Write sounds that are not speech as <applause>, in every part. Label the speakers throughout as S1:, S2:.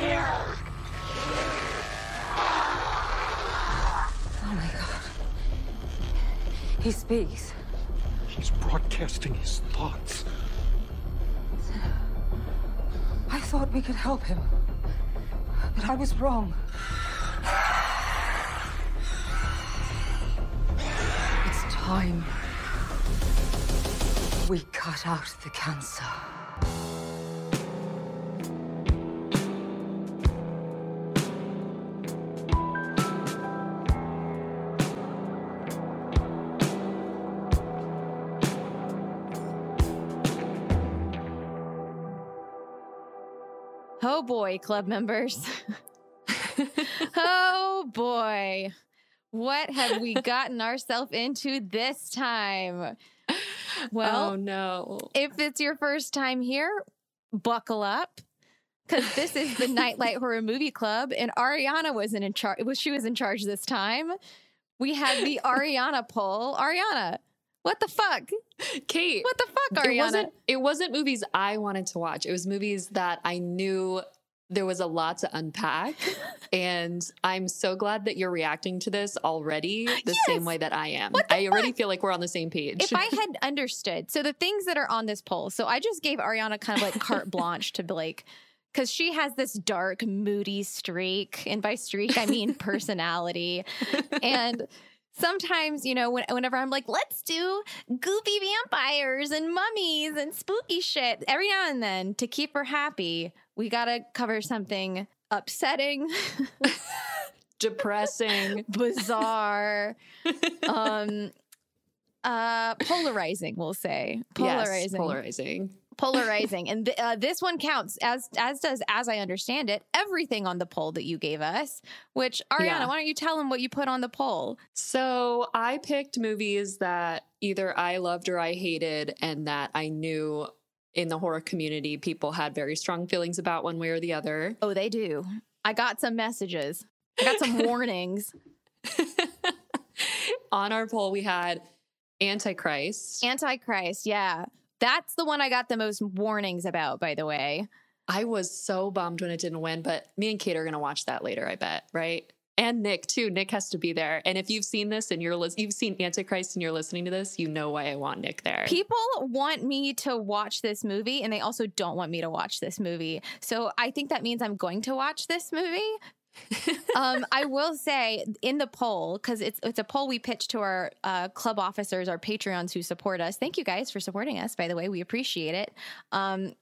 S1: Oh my god. He speaks.
S2: He's broadcasting his thoughts.
S1: I thought we could help him. But I was wrong. It's time. We cut out the cancer.
S3: Boy, club members. <laughs> <laughs> oh boy. What have we gotten ourselves into this time? Well,
S4: oh no.
S3: if it's your first time here, buckle up. Because this is the Nightlight <laughs> Horror Movie Club, and Ariana wasn't in charge. Well, she was in charge this time? We had the Ariana poll. Ariana, what the fuck?
S4: Kate.
S3: What the fuck,
S4: It
S3: Ariana?
S4: wasn't it wasn't movies I wanted to watch. It was movies that I knew there was a lot to unpack. <laughs> and I'm so glad that you're reacting to this already uh, the
S3: Yes.
S4: same way that I am. I already feel like we're on the same page.
S3: if I had understood, so the things that are on this poll, so I just gave Ariana kind of like carte <laughs> blanche to be like, because she has this dark, moody streak, and by streak I mean <laughs> personality, and sometimes you know when, whenever I'm like, let's do goofy vampires and mummies and spooky shit, every now and then to keep her happy, we gotta cover something upsetting, <laughs>
S4: Depressing. <laughs>
S3: bizarre, <laughs> um, uh, polarizing. We'll say polarizing
S4: Yes, polarizing.
S3: polarizing and th- uh, this one counts as as does as i understand it everything on the poll that you gave us which ariana
S4: Yeah.
S3: why don't you tell them what you put on the poll
S4: So I picked movies that either I loved or I hated, and that I knew in the horror community people had very strong feelings about one way or the other.
S3: oh they do i got some messages i got some <laughs> warnings
S4: On our poll, we had Antichrist.
S3: antichrist yeah that's the one i got the most warnings about by the way
S4: I was so bummed when it didn't win, but me and Kate are going to watch that later, I bet, right? And Nick too. Nick has to be there. And if you've seen this and you're lis- you've seen Antichrist and you're listening to this, you know why I want Nick there.
S3: people want me to watch this movie and they also don't want me to watch this movie so i think that means i'm going to watch this movie <laughs> um, I will say in the poll because it's it's a poll we pitched to our uh, club officers, our Patreons who support us. Thank you guys for supporting us. By the way, we appreciate it. Um,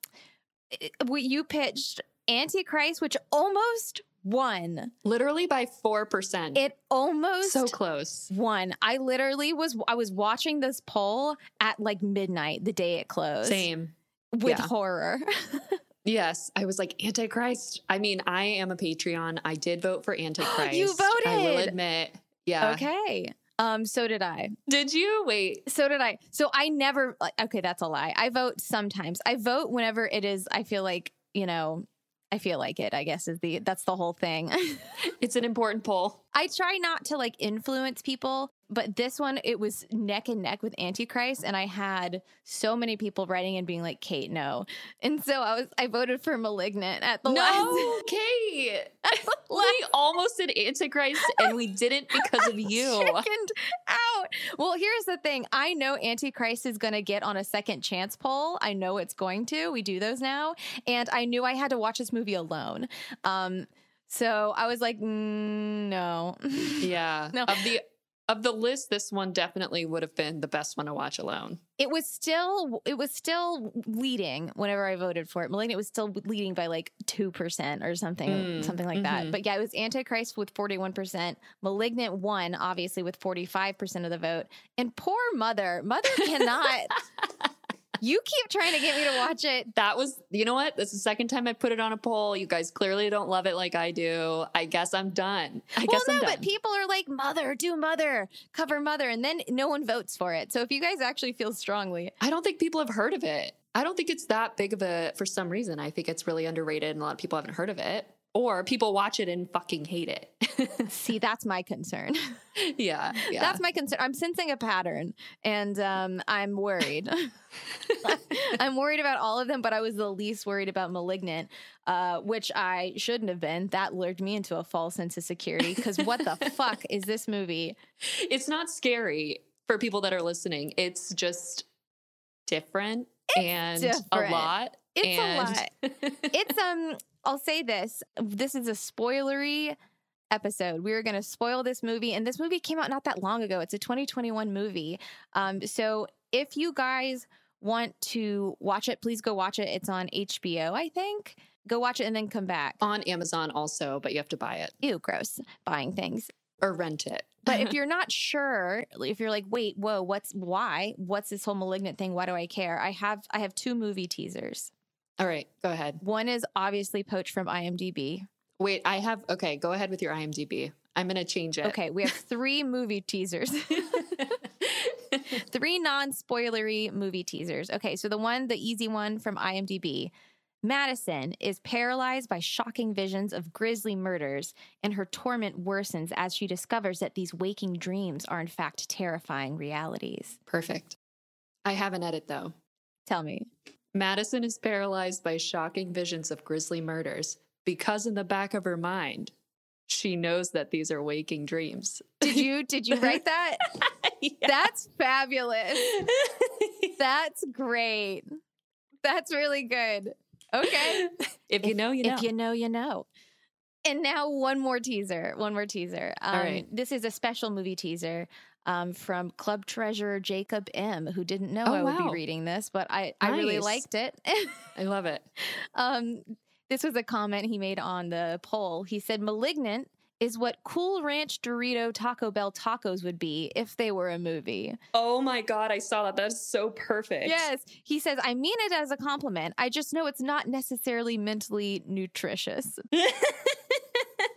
S3: it- we, you pitched Antichrist, which almost won.
S4: Literally by 4%.
S3: It almost
S4: so close.
S3: One. I literally was I was watching this poll at like midnight the day it closed.
S4: Same.
S3: with
S4: Yeah.
S3: horror. <laughs>
S4: Yes, I was like Antichrist. I mean, I am a Patreon. I did vote for Antichrist. <gasps> You voted. I will admit. Yeah.
S3: okay. Um. So did I.
S4: Did you wait?
S3: So did I. So I never okay, that's a lie. I vote sometimes. I vote whenever it is I feel like, you know, I feel like it, I guess is the that's the whole thing. <laughs>
S4: It's an important poll.
S3: I try not to like influence people, but this one it was neck and neck with Antichrist and I had so many people writing and being like, "Kate, no." And so I was I voted for Malignant at the last
S4: No, <laughs> Kate. we almost did Antichrist and we didn't because of <laughs> you.
S3: chickened out. Well, here's the thing. I know Antichrist is going to get on a second chance poll. I know it's going to. We do those now, and I knew I had to watch this movie alone. Um, so I was like, mm, no. <laughs>
S4: Yeah.
S3: No.
S4: Of the of the list, this one definitely would have been the best one to watch alone.
S3: it was still it was still leading whenever I voted for it. Malignant was still leading by like two percent or something,
S4: Mm,
S3: something like that.
S4: mhm.
S3: But yeah, it was Antichrist with forty one percent, Malignant won obviously with forty five percent of the vote, and poor Mother, Mother cannot. <laughs> you keep trying to get me to watch it.
S4: That was, you know what? That's the second time I put it on a poll. You guys clearly don't love it like I do. I guess I'm done. I
S3: well,
S4: guess
S3: no,
S4: I'm done.
S3: but people are like, Mother, do Mother, cover Mother, and then no one votes for it. So if you guys actually feel strongly,
S4: I don't think people have heard of it. I don't think it's that big of a, for some reason, I think it's really underrated and a lot of people haven't heard of it. Or people watch it and fucking hate it. <laughs>
S3: See, that's my concern.
S4: yeah, yeah.
S3: That's my concern. I'm sensing a pattern and um, I'm worried. <laughs> I'm worried about all of them, but I was the least worried about Malignant, uh, which I shouldn't have been. That lured me into a false sense of security because what the <laughs> fuck is this movie?
S4: it's not scary for people that are listening. It's just different and a lot.
S3: It's a lot. It's um I'll say this. This is a spoilery episode. We are going to spoil this movie and this movie came out not that long ago. It's a 2021 movie. Um so if you guys want to watch it, please go watch it. It's on HBO, I think. Go watch it and then come back.
S4: on Amazon also, but you have to buy it
S3: Ew, gross. Buying things.
S4: or rent it. <laughs>
S3: But if you're not sure, if you're like, wait, whoa, what's why? What's this whole malignant thing? Why do I care? I have I have two movie teasers.
S4: All right, go ahead.
S3: One is obviously poached from IMDb.
S4: Wait, I have okay, go ahead with your IMDb. I'm going to change it.
S3: Okay, we have <laughs> three movie teasers. <laughs> three non-spoilery movie teasers. Okay, so the one, the easy one from IMDb. Madison is paralyzed by shocking visions of grisly murders, and her torment worsens as she discovers that these waking dreams are in fact terrifying realities.
S4: Perfect. I have an edit though.
S3: Tell me.
S4: Madison is paralyzed by shocking visions of grisly murders because in the back of her mind, she knows that these are waking dreams.
S3: Did you did you write <laughs> that? That's fabulous. <laughs> That's great. That's really good. Okay.
S4: if you know, you know.
S3: If you know, you know. And now one more teaser. One more teaser. Um,
S4: All right.
S3: This is a special movie teaser um, from Club Treasurer Jacob M, who didn't know
S4: Oh,
S3: I would be reading this, but I, I really liked it.
S4: I love it. <laughs>
S3: um, this was a comment he made on the poll. He said, Malignant is what Cool Ranch Dorito Taco Bell tacos would be if they were a movie.
S4: Oh my God, I saw that. That's so perfect.
S3: Yes. He says, I mean it as a compliment. I just know it's not necessarily mentally nutritious, <laughs>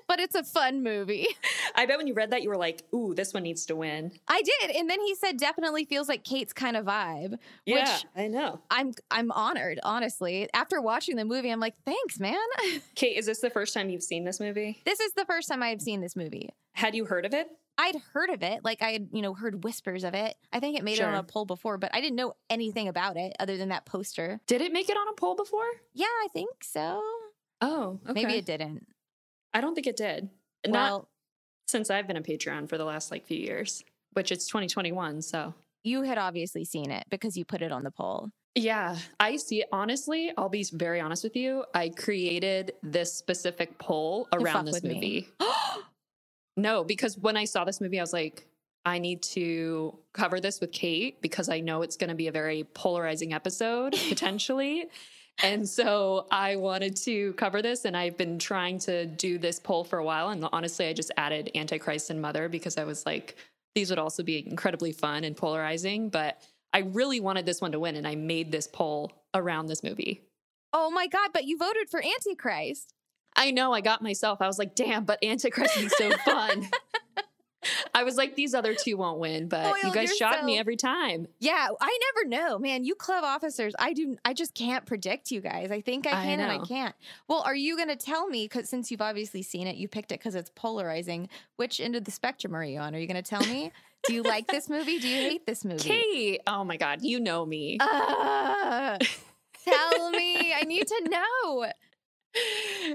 S3: but it's a fun movie. <laughs>
S4: I bet when you read that, you were like, ooh, this one needs to win.
S3: I did. And then he said, definitely feels like Kate's kind of vibe, which
S4: I know.
S3: I'm, I'm honored, honestly. After watching the movie, I'm like, thanks, man. <laughs>
S4: Kate, is this the first time you've seen this movie?
S3: this is the first time I've seen this movie.
S4: Had you heard of it?
S3: I'd heard of it, like I had, you know, heard whispers of it. I think it made it on a poll before, but I didn't know anything about it other than that poster.
S4: Did it make it on a poll before?
S3: Yeah, I think so.
S4: Oh, okay.
S3: Maybe it didn't.
S4: I don't think it did. Not
S3: Well,
S4: since I've been a Patreon for the last like few years, which it's 2021. So
S3: you had obviously seen it because you put it on the poll.
S4: yeah, I see it. Honestly, I'll be very honest with you. I created this specific poll around this movie. <gasps> no, because when I saw this movie, I was like, I need to cover this with Kate because I know it's going to be a very polarizing episode <laughs> potentially. And so I wanted to cover this, and I've been trying to do this poll for a while. And honestly, I just added Antichrist and Mother because I was like, these would also be incredibly fun and polarizing. But I really wanted this one to win, and I made this poll around this movie.
S3: Oh my God, but you voted for Antichrist.
S4: I know I got myself. I was like, damn, but Antichrist is so fun. <laughs> I was like, these other two won't win, but you guys shot me every time.
S3: Yeah, I never know, man. You club officers, I do. I just can't predict you guys. I think I
S4: I
S3: can and I can't. Well, are you going to tell me? Because since you've obviously seen it, you picked it because it's polarizing. Which end of the spectrum are you on? Are you going to tell me? do you like this movie? Do you hate this movie?
S4: Kate, oh my God, you know me.
S3: Ah, <laughs> tell me. I need to know.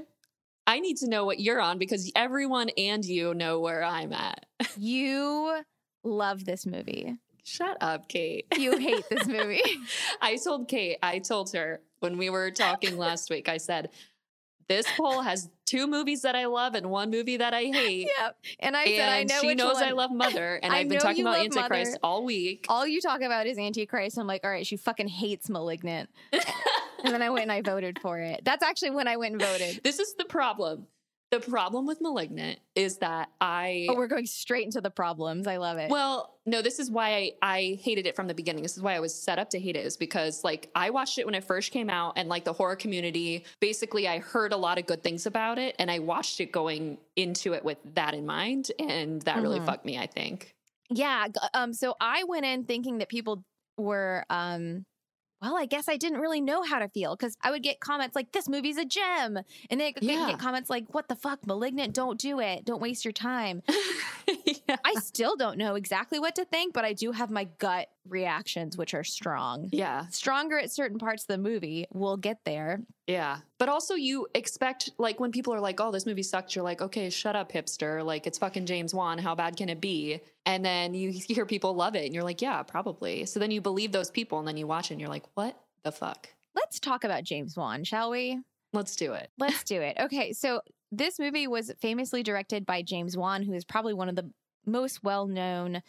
S3: <laughs>
S4: I need to know what you're on because everyone and you know where I'm at. <laughs>
S3: You love this movie.
S4: Shut up, Kate.
S3: You hate this movie. <laughs>
S4: I told Kate, I told her when we were talking last week, I said, this poll has two movies that I love and one movie that I hate.
S3: yep. And I said, I
S4: and
S3: know
S4: she
S3: which
S4: knows I love Mother, and <laughs>
S3: I
S4: I've been talking about Antichrist
S3: Mother.
S4: all week.
S3: all you talk about is Antichrist. I'm like, all right, she fucking hates Malignant. And then I went and I voted for it. That's actually when I went and voted.
S4: This is the problem. The problem with Malignant is that I
S3: Oh, we're going straight into the problems. I love it.
S4: Well, no, this is why I, I hated it from the beginning. This is why I was set up to hate it, is because like I watched it when it first came out, and like the horror community, basically, I heard a lot of good things about it, and I watched it going into it with that in mind, and that really
S3: Mhm.
S4: fucked me. I think.
S3: yeah. Um. So I went in thinking that people were um, well, I guess I didn't really know how to feel because I would get comments like, this movie's a gem. And then I
S4: Yeah.
S3: get comments like, what the fuck, Malignant, don't do it. Don't waste your time. <laughs>
S4: yeah.
S3: I still don't know exactly what to think, but I do have my gut reactions, which are strong.
S4: yeah.
S3: Stronger at certain parts of the movie. We'll get there.
S4: Yeah. But also you expect like when people are like, "Oh, this movie sucked." You're like, "Okay, shut up, hipster. Like it's fucking James Wan. How bad can it be?" And then you <laughs> hear people love it and you're like, "Yeah, probably." So then you believe those people and then you watch it and you're like, "What the fuck?"
S3: Let's talk about James Wan, shall we?
S4: Let's do it. <laughs>
S3: Let's do it. Okay, so this movie was famously directed by James Wan, who is probably one of the most well known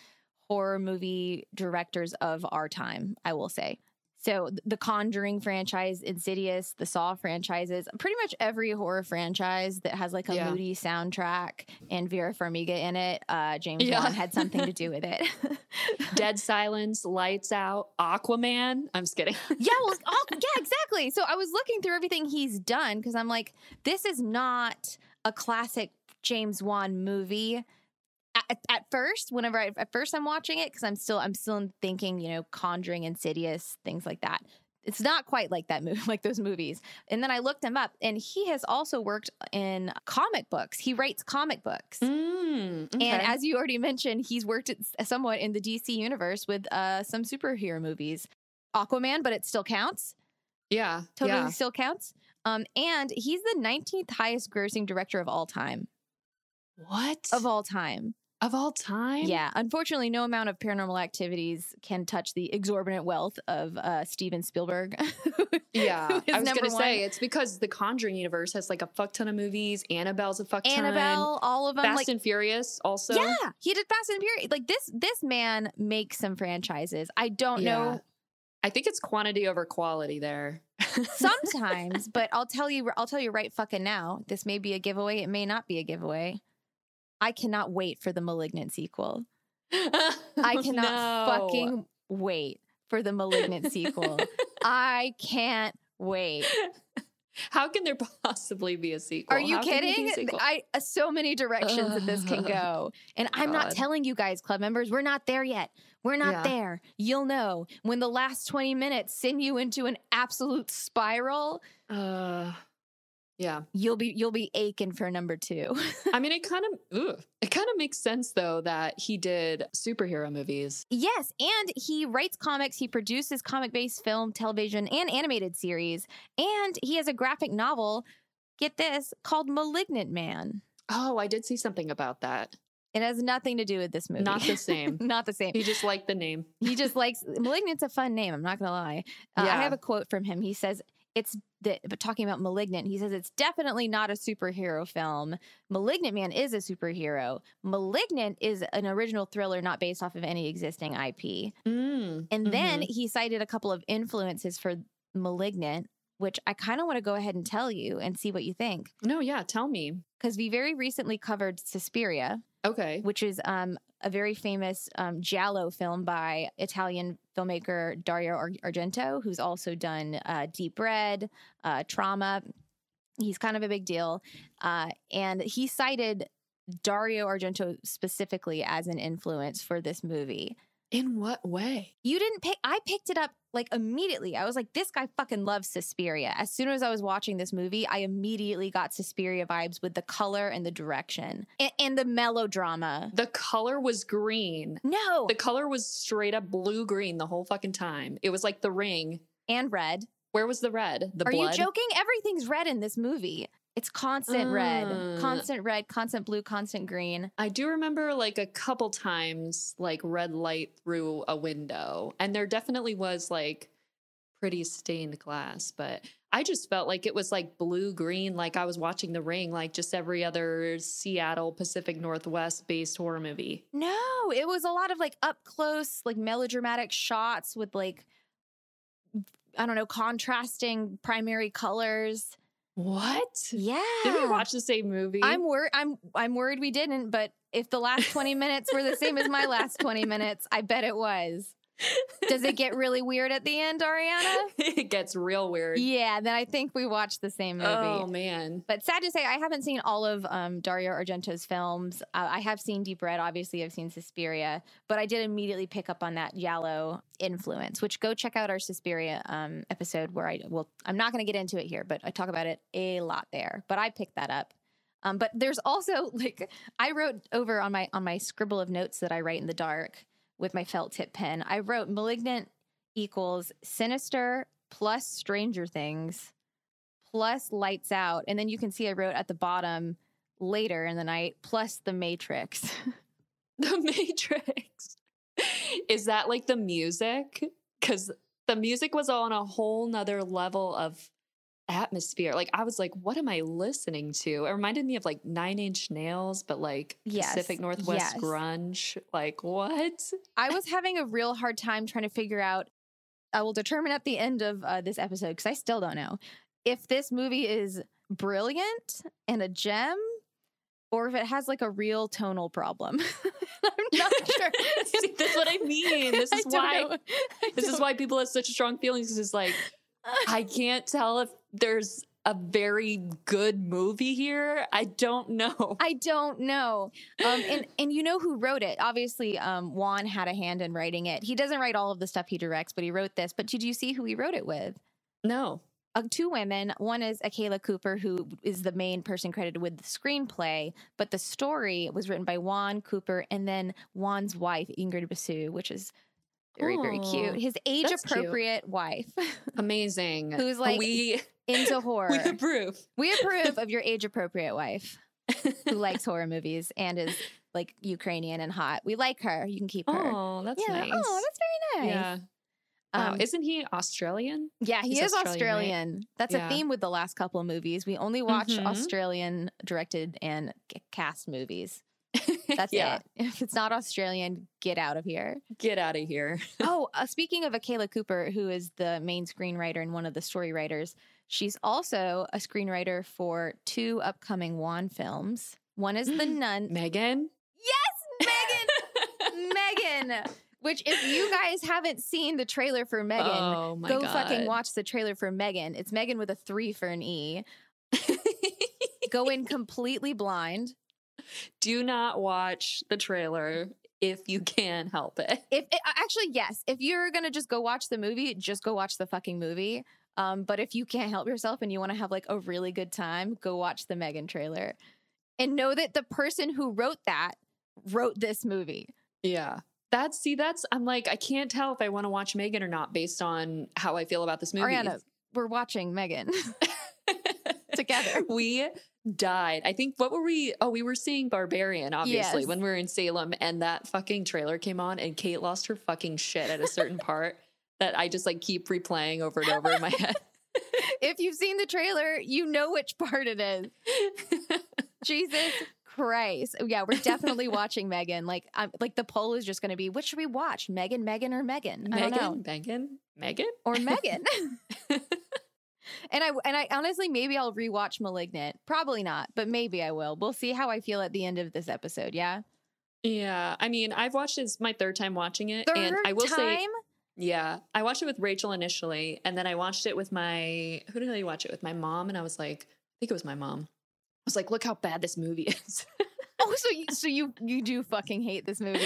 S3: horror movie directors of our time, I will say. So, the Conjuring franchise, Insidious, the Saw franchises, pretty much every horror franchise that has like a
S4: Yeah.
S3: moody soundtrack and Vera Farmiga in it, uh, James
S4: Yeah.
S3: Wan had something to do <laughs> with it. <laughs>
S4: Dead Silence, Lights Out, Aquaman. I'm just kidding. <laughs>
S3: Yeah, well, all, yeah, exactly. So I was looking through everything he's done because I'm like, this is not a classic James Wan movie. At, at first, whenever I, at first I'm watching it because I'm still I'm still thinking, you know, Conjuring, Insidious, things like that. It's not quite like that movie, <laughs> like those movies. And then I looked him up, and he has also worked in comic books. He writes comic books.
S4: Mm,
S3: And as you already mentioned, he's worked somewhat in the DC universe with uh, some superhero movies. Aquaman, but it still counts.
S4: yeah,
S3: Totally
S4: yeah.
S3: still counts. Um, and he's the 19th highest grossing director of all time.
S4: What
S3: Of all time.
S4: Of all time?
S3: Yeah. Unfortunately, no amount of paranormal activities can touch the exorbitant wealth of uh, Steven Spielberg. <laughs>
S4: Yeah, I was
S3: number
S4: gonna say it's because the Conjuring universe has like a fuck ton of movies. Annabelle's a fuck ton.
S3: Annabelle, all of them.
S4: Fast
S3: like,
S4: and Furious also.
S3: yeah, he did Fast and Furious. Like this, this man makes some franchises. I don't
S4: Yeah.
S3: know
S4: I think it's quantity over quality there. <laughs>
S3: sometimes, but I'll tell you, I'll tell you right fucking now. This may be a giveaway. It may not be a giveaway. I cannot wait for the Malignant sequel. I <laughs> cannot
S4: No.
S3: fucking wait for the Malignant sequel. <laughs> I can't wait.
S4: How can there possibly be a sequel?
S3: Are you
S4: How can there be a
S3: kidding? I uh, so many directions that this can <laughs> go. And I'm not telling you guys, club members, we're not there yet. We're not
S4: Yeah.
S3: there. You'll know when the last 20 minutes send you into an absolute spiral.
S4: uh, yeah.
S3: You'll be you'll be aching for number 2. <laughs>
S4: I mean, it kind of ugh, it kind of makes sense though that he did superhero movies.
S3: Yes, and he writes comics, he produces comic-based film, television, and animated series, and he has a graphic novel, get this, called Malignant Man.
S4: Oh, I did see something about that.
S3: It has nothing to do with this movie.
S4: Not the <laughs> same.
S3: Not the same.
S4: He just liked the name.
S3: He just likes Malignant's a fun name, I'm not going to lie. Uh, I have a quote from him. He says it's the, but talking about Malignant, he says it's definitely not a superhero film. Malignant Man is a superhero. Malignant is an original thriller not based off of any existing IP.
S4: Mm,
S3: And then
S4: mhm.
S3: he cited a couple of influences for Malignant, which I kind of want to go ahead and tell you and see what you think.
S4: no, yeah, tell me.
S3: Because we very recently covered Suspiria,
S4: Okay.
S3: which is um, a very famous um, Giallo film by Italian filmmaker Dario Argento, who's also done uh, Deep Red, uh, Trauma. He's kind of a big deal. Uh, and he cited Dario Argento specifically as an influence for this movie.
S4: In what way?
S3: You didn't pick. I picked it up like immediately. I was like, this guy fucking loves Suspiria. As soon as I was watching this movie, I immediately got Suspiria vibes with the color and the direction and, and the melodrama.
S4: The color was green.
S3: No,
S4: The color was straight up blue green the whole fucking time. It was like the ring.
S3: and red.
S4: Where was the red? The
S3: Are
S4: blood.
S3: you joking? Everything's red in this movie. It's constant red,
S4: Mm.
S3: constant red, constant blue, constant green.
S4: I do remember like a couple times like red light through a window. And there definitely was like pretty stained glass, but I just felt like it was like blue green, like I was watching The Ring, like just every other Seattle Pacific Northwest based horror movie.
S3: No, it was a lot of like up close, like melodramatic shots with like, I don't know, contrasting primary colors.
S4: What?
S3: Yeah.
S4: Did we watch the same movie?
S3: I'm worried. I'm I'm worried we didn't. But if the last 20 minutes were the same as my last 20 minutes, I bet it was. Does it get really weird at the end, Ariana? <laughs>
S4: it gets real weird.
S3: Yeah, then I think we watched the same movie.
S4: Oh man.
S3: But sad to say, I haven't seen all of um, Dario Argento's films. Uh, I have seen Deep Red, obviously, I've seen Suspiria, but I did immediately pick up on that Giallo influence. Which go check out our Suspiria um, episode where I well, I'm not going to get into it here, but I talk about it a lot there. But I picked that up. Um, but there's also like I wrote over on my on my scribble of notes that I write in the dark with my felt tip pen. I wrote malignant equals sinister plus Stranger Things plus lights out. And then you can see I wrote at the bottom later in the night plus the Matrix. <laughs>
S4: The Matrix. Is that like the music? Because the music was on a whole nother level of atmosphere. Like I was like, what am I listening to? It reminded me of like Nine Inch Nails, but like
S3: Yes,
S4: Pacific Northwest
S3: yes.
S4: grunge. Like what?
S3: I <laughs> was having a real hard time trying to figure out. I will determine at the end of uh, this episode because I still don't know if this movie is brilliant and a gem or if it has like a real tonal problem. <laughs> I'm not <laughs> sure.
S4: See, that's what I mean. This is why
S3: know.
S4: This is why people have such strong feelings. This is like I can't tell if there's a very good movie here. I don't know. <laughs>
S3: I don't know. Um, and and you know who wrote it? Obviously, um, Wan had a hand in writing it. He doesn't write all of the stuff he directs, but he wrote this. But did you see who he wrote it with?
S4: No.
S3: Uh, two women. One is Akela Cooper, who is the main person credited with the screenplay, but the story was written by Wan Cooper and then Wan's wife, Ingrid Bisu, which is very, very cute. His age appropriate wife <laughs>
S4: Amazing.
S3: Who's like-
S4: we
S3: into <laughs> horror.
S4: we approve.
S3: We approve of <laughs> your age appropriate wife who likes horror movies and is like Ukrainian and hot. We like her. You can keep her.
S4: Oh, that's
S3: yeah.
S4: nice.
S3: Oh, that's very nice.
S4: Yeah. Wow.
S3: Um,
S4: Isn't he Australian?
S3: yeah, he
S4: he's
S3: is
S4: Australian,
S3: Australian. That's
S4: Yeah.
S3: a theme with the last couple of movies. We only watch
S4: Mhm.
S3: Australian directed and c- cast movies. <laughs> That's
S4: yeah.
S3: it. If it's not Australian, get out of here.
S4: Get out of here. <laughs>
S3: oh, uh, speaking of Akela Cooper, who is the main screenwriter and one of the story writers, she's also a screenwriter for two upcoming Wan films. One is The <gasps> Nun.
S4: Megan.
S3: Yes, Megan. <laughs> Megan. Which, if you guys haven't seen the trailer for Megan,
S4: oh
S3: go
S4: God.
S3: fucking watch the trailer for Megan. It's Megan with a three for an E. Go in completely blind.
S4: Do not watch the trailer if you can help it.
S3: If it, actually, yes, if you're gonna just go watch the movie, just go watch the fucking movie. Um, but if you can't help yourself and you want to have like a really good time, go watch the Megan trailer, and know that the person who wrote that wrote this movie.
S4: Yeah. That's see, that's I'm like, I can't tell if I want to watch Megan or not based on how I feel about this movie.
S3: Ariana, we're watching Megan <laughs> together. <laughs>
S4: we died. I think what were we? Oh, we were seeing Barbarian, obviously,
S3: Yes.
S4: when we were in Salem, and that fucking trailer came on, and Kate lost her fucking shit at a certain <laughs> part that I just like keep replaying over and over in my head. <laughs>
S3: if you've seen the trailer, you know which part it is. Jesus Christ. Yeah, we're definitely watching Megan. Like I'm like the poll is just gonna be which should we watch? Megan, Megan, or Megan? I don't know.
S4: Megan, Megan, Megan.
S3: Or Megan. And I and I honestly maybe I'll rewatch Malignant. Probably not, but maybe I will. We'll see how I feel at the end of this episode, yeah?
S4: Yeah, I mean, I've watched this my third time watching it,
S3: Third
S4: and I will say,
S3: time?
S4: yeah, I watched it with Rachel initially, and then I watched it with my who did I watch it with? My mom, and I was like, I think it was my mom. I was like, look how bad this movie is. <laughs>
S3: Oh, so you so you you do fucking hate this movie.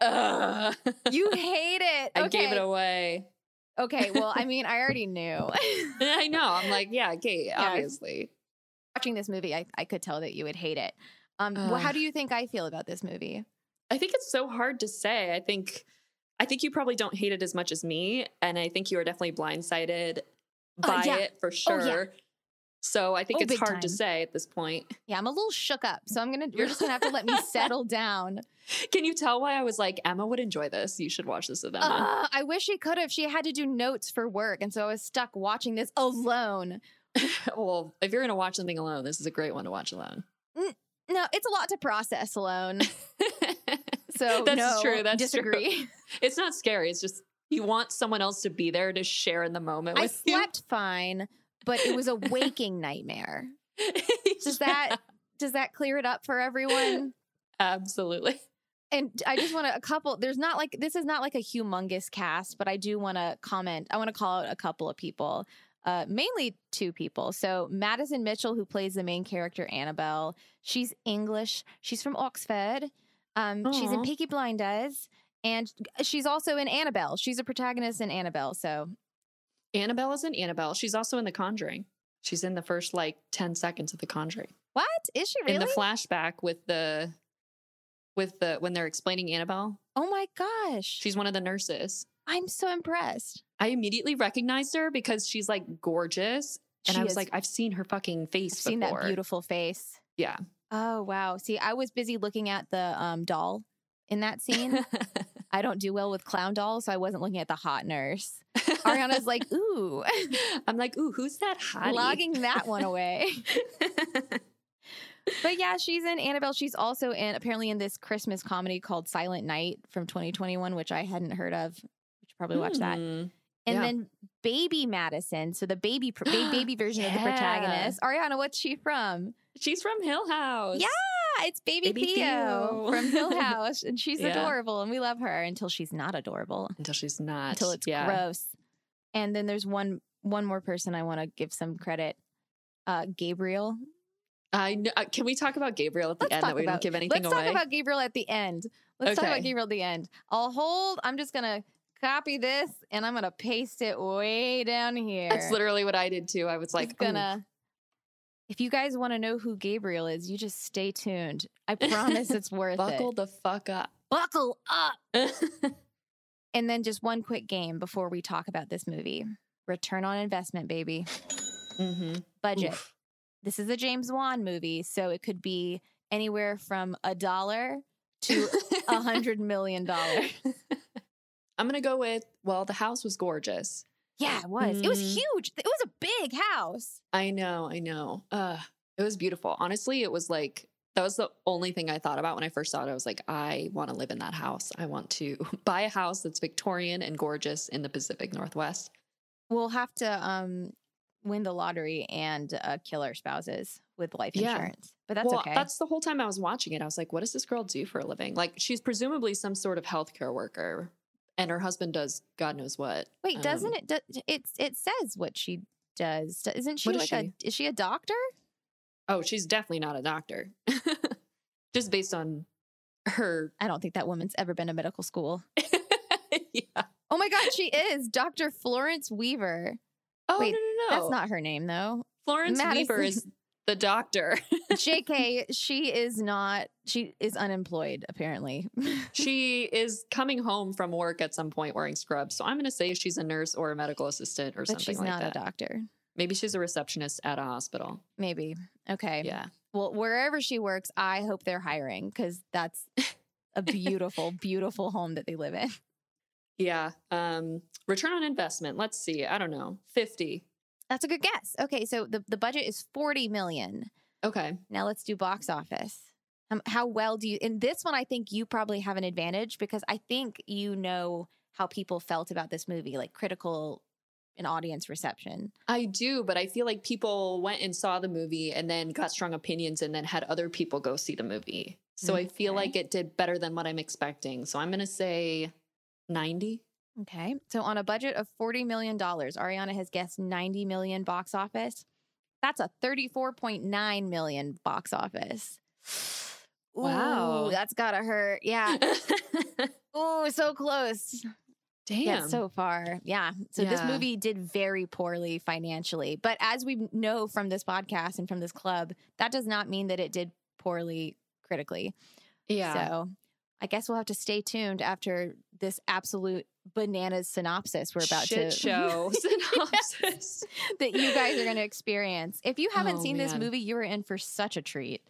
S4: Ugh. <laughs> Uh.
S3: You hate it.
S4: I gave it away.
S3: Okay, well, I mean, I already knew. <laughs>
S4: I know. I'm like, yeah, Kate, <laughs> obviously.
S3: Watching this movie, I, I could tell that you would hate it. Um, well, how do you think I feel about this movie?
S4: I think it's so hard to say. I think I think you probably don't hate it as much as me, and I think you are definitely blindsided
S3: Uh,
S4: by
S3: yeah.
S4: it for
S3: Oh, yeah.
S4: So I think
S3: Oh,
S4: it's hard to say at this point.
S3: Yeah, I'm a little shook up, so I'm gonna. You're just gonna have to let me <laughs> settle down.
S4: Can you tell why I was like Emma would enjoy this? You should watch this with Emma.
S3: Uh, I wish she could have. She had to do notes for work, and so I was stuck watching this alone. <laughs>
S4: well, if you're gonna watch something alone, this is a great one to watch alone.
S3: No, it's a lot to process alone. <laughs> So
S4: That's
S3: no,
S4: true. That's
S3: disagree.
S4: true. It's not scary. It's just you want someone else to be there to share in the moment
S3: I
S4: with you.
S3: slept fine, but it was a <laughs> waking nightmare. Does <laughs> that does that clear it up for everyone?
S4: Absolutely.
S3: and I just want to a couple. There's not like this is not like a humongous cast, but I do want to comment. I want to call out a couple of people, uh, mainly two people. So Madison Mitchell, who plays the main character Annabelle, she's English. She's from Oxford. Um, she's in. Peaky Blinders, and she's also in Annabelle. She's a protagonist in Annabelle. So
S4: Annabelle is in Annabelle. She's also in The Conjuring. She's in the first like 10 seconds of The Conjuring.
S3: what is she really?
S4: In the flashback with the with the when they're explaining Annabelle,
S3: oh my gosh,
S4: she's one of the nurses.
S3: I'm so impressed.
S4: I immediately recognized her because she's like gorgeous. And
S3: She
S4: I was
S3: is-
S4: like, I've seen her fucking face
S3: I've seen
S4: before.
S3: that beautiful face.
S4: Yeah.
S3: Oh wow. See, I was busy looking at the um, doll in that scene. <laughs> I don't do well with clown dolls, so I wasn't looking at the hot nurse. <laughs> Ariana's like, ooh, <laughs>
S4: I'm like, ooh, who's that hottie?
S3: logging that one away. But yeah, she's in Annabelle. She's also in apparently in this Christmas comedy called Silent Night from 2021, which I hadn't heard of. You should probably watch that.
S4: Hmm.
S3: And
S4: yeah.
S3: then Baby Madison, so the baby baby <gasps> version of the protagonist. Ariana, what's she from?
S4: She's from Hill House.
S3: Yeah, it's Baby,
S4: Baby
S3: Theo,
S4: Theo.
S3: from Hill House, and <laughs> she's
S4: Yeah.
S3: adorable, and we love her until she's not adorable,
S4: Until she's not.
S3: until it's
S4: yeah.
S3: gross. And then there's one one more person I want to give some credit. Uh, Gabriel.
S4: I know. uh, Can we talk about Gabriel at the
S3: Let's
S4: end that we
S3: about-
S4: don't give anything
S3: Let's
S4: away?
S3: talk about Gabriel at the end. Let's talk about Gabriel at the end. I'll hold. I'm just gonna copy this and I'm gonna paste it way down here.
S4: That's literally what I did too. I was like,
S3: gonna. If you guys want to know who Gabriel is, you just stay tuned. I promise it's <laughs> worth
S4: buckle
S3: it.
S4: Buckle the fuck up.
S3: Buckle up. <laughs> And then just one quick game before we talk about this movie. Return on investment, baby.
S4: hmm
S3: Budget. This is a James Wan movie, so it could be anywhere from a dollar to a hundred million dollars. <laughs>
S4: I'm gonna go with. Well, the house was gorgeous.
S3: Yeah, it was. It was
S4: Mm.
S3: huge. It was a big house.
S4: I know. I know. Uh, it was beautiful. Honestly, it was like that was the only thing I thought about when I first saw it. I was like, I want to live in that house. I want to <laughs> buy a house that's Victorian and gorgeous in the Pacific Northwest.
S3: We'll have to um win the lottery and uh, kill our spouses with life
S4: Yeah.
S3: insurance. But that's
S4: well,
S3: okay.
S4: that's the whole time I was watching it. I was like, what does this girl do for a living? Like, she's presumably some sort of healthcare worker, and her husband does God knows what.
S3: Wait, doesn't
S4: Um,
S3: it? Do, it it says what she does. Isn't she like
S4: is
S3: a? Is she a doctor?
S4: Oh, she's definitely not a doctor. <laughs> Just based on her.
S3: I don't think that woman's ever been to medical school. <laughs>
S4: yeah.
S3: Oh my God, she is Dr. Florence Weaver.
S4: Oh
S3: Wait,
S4: no, no, no.
S3: That's not her name though.
S4: Florence Weaver is <laughs> the doctor. <laughs>
S3: JK, she is not. She is unemployed apparently. <laughs>
S4: she is coming home from work at some point wearing scrubs. So I'm going to say she's a nurse or a medical assistant or
S3: but
S4: something like that.
S3: she's not a doctor.
S4: Maybe she's a receptionist at a hospital.
S3: Maybe. Okay.
S4: Yeah.
S3: Well, wherever she works, I hope they're hiring because that's a beautiful, <laughs> beautiful home that they live in.
S4: Yeah. Um, return on investment. Let's see. I don't know. 50.
S3: That's a good guess. Okay, so the, the budget is 40 million.
S4: Okay.
S3: Now let's do box office. Um, how well do you in this one I think you probably have an advantage because I think you know how people felt about this movie, like critical and audience reception.
S4: I do, but I feel like people went and saw the movie and then got strong opinions and then had other people go see the movie. So I feel like it did better than what I'm expecting. So I'm going to say 90.
S3: Okay. So on a budget of $40 million, Ariana has guessed 90 million box office. That's a 34.9 million box office. Ooh,
S4: Wow.
S3: that's gotta hurt. Yeah. <laughs> Oh, so close.
S4: Damn.
S3: Yeah, so far. Yeah. So this movie did very poorly financially. But as we know from this podcast and from this club, that does not mean that it did poorly critically.
S4: yeah.
S3: So I guess we'll have to stay tuned after this absolute bananas synopsis we're about
S4: Shit
S3: to <laughs>
S4: show <laughs> synopsis.
S3: that you guys are going to experience. If you haven't
S4: Oh,
S3: seen this movie, you are in for such a treat.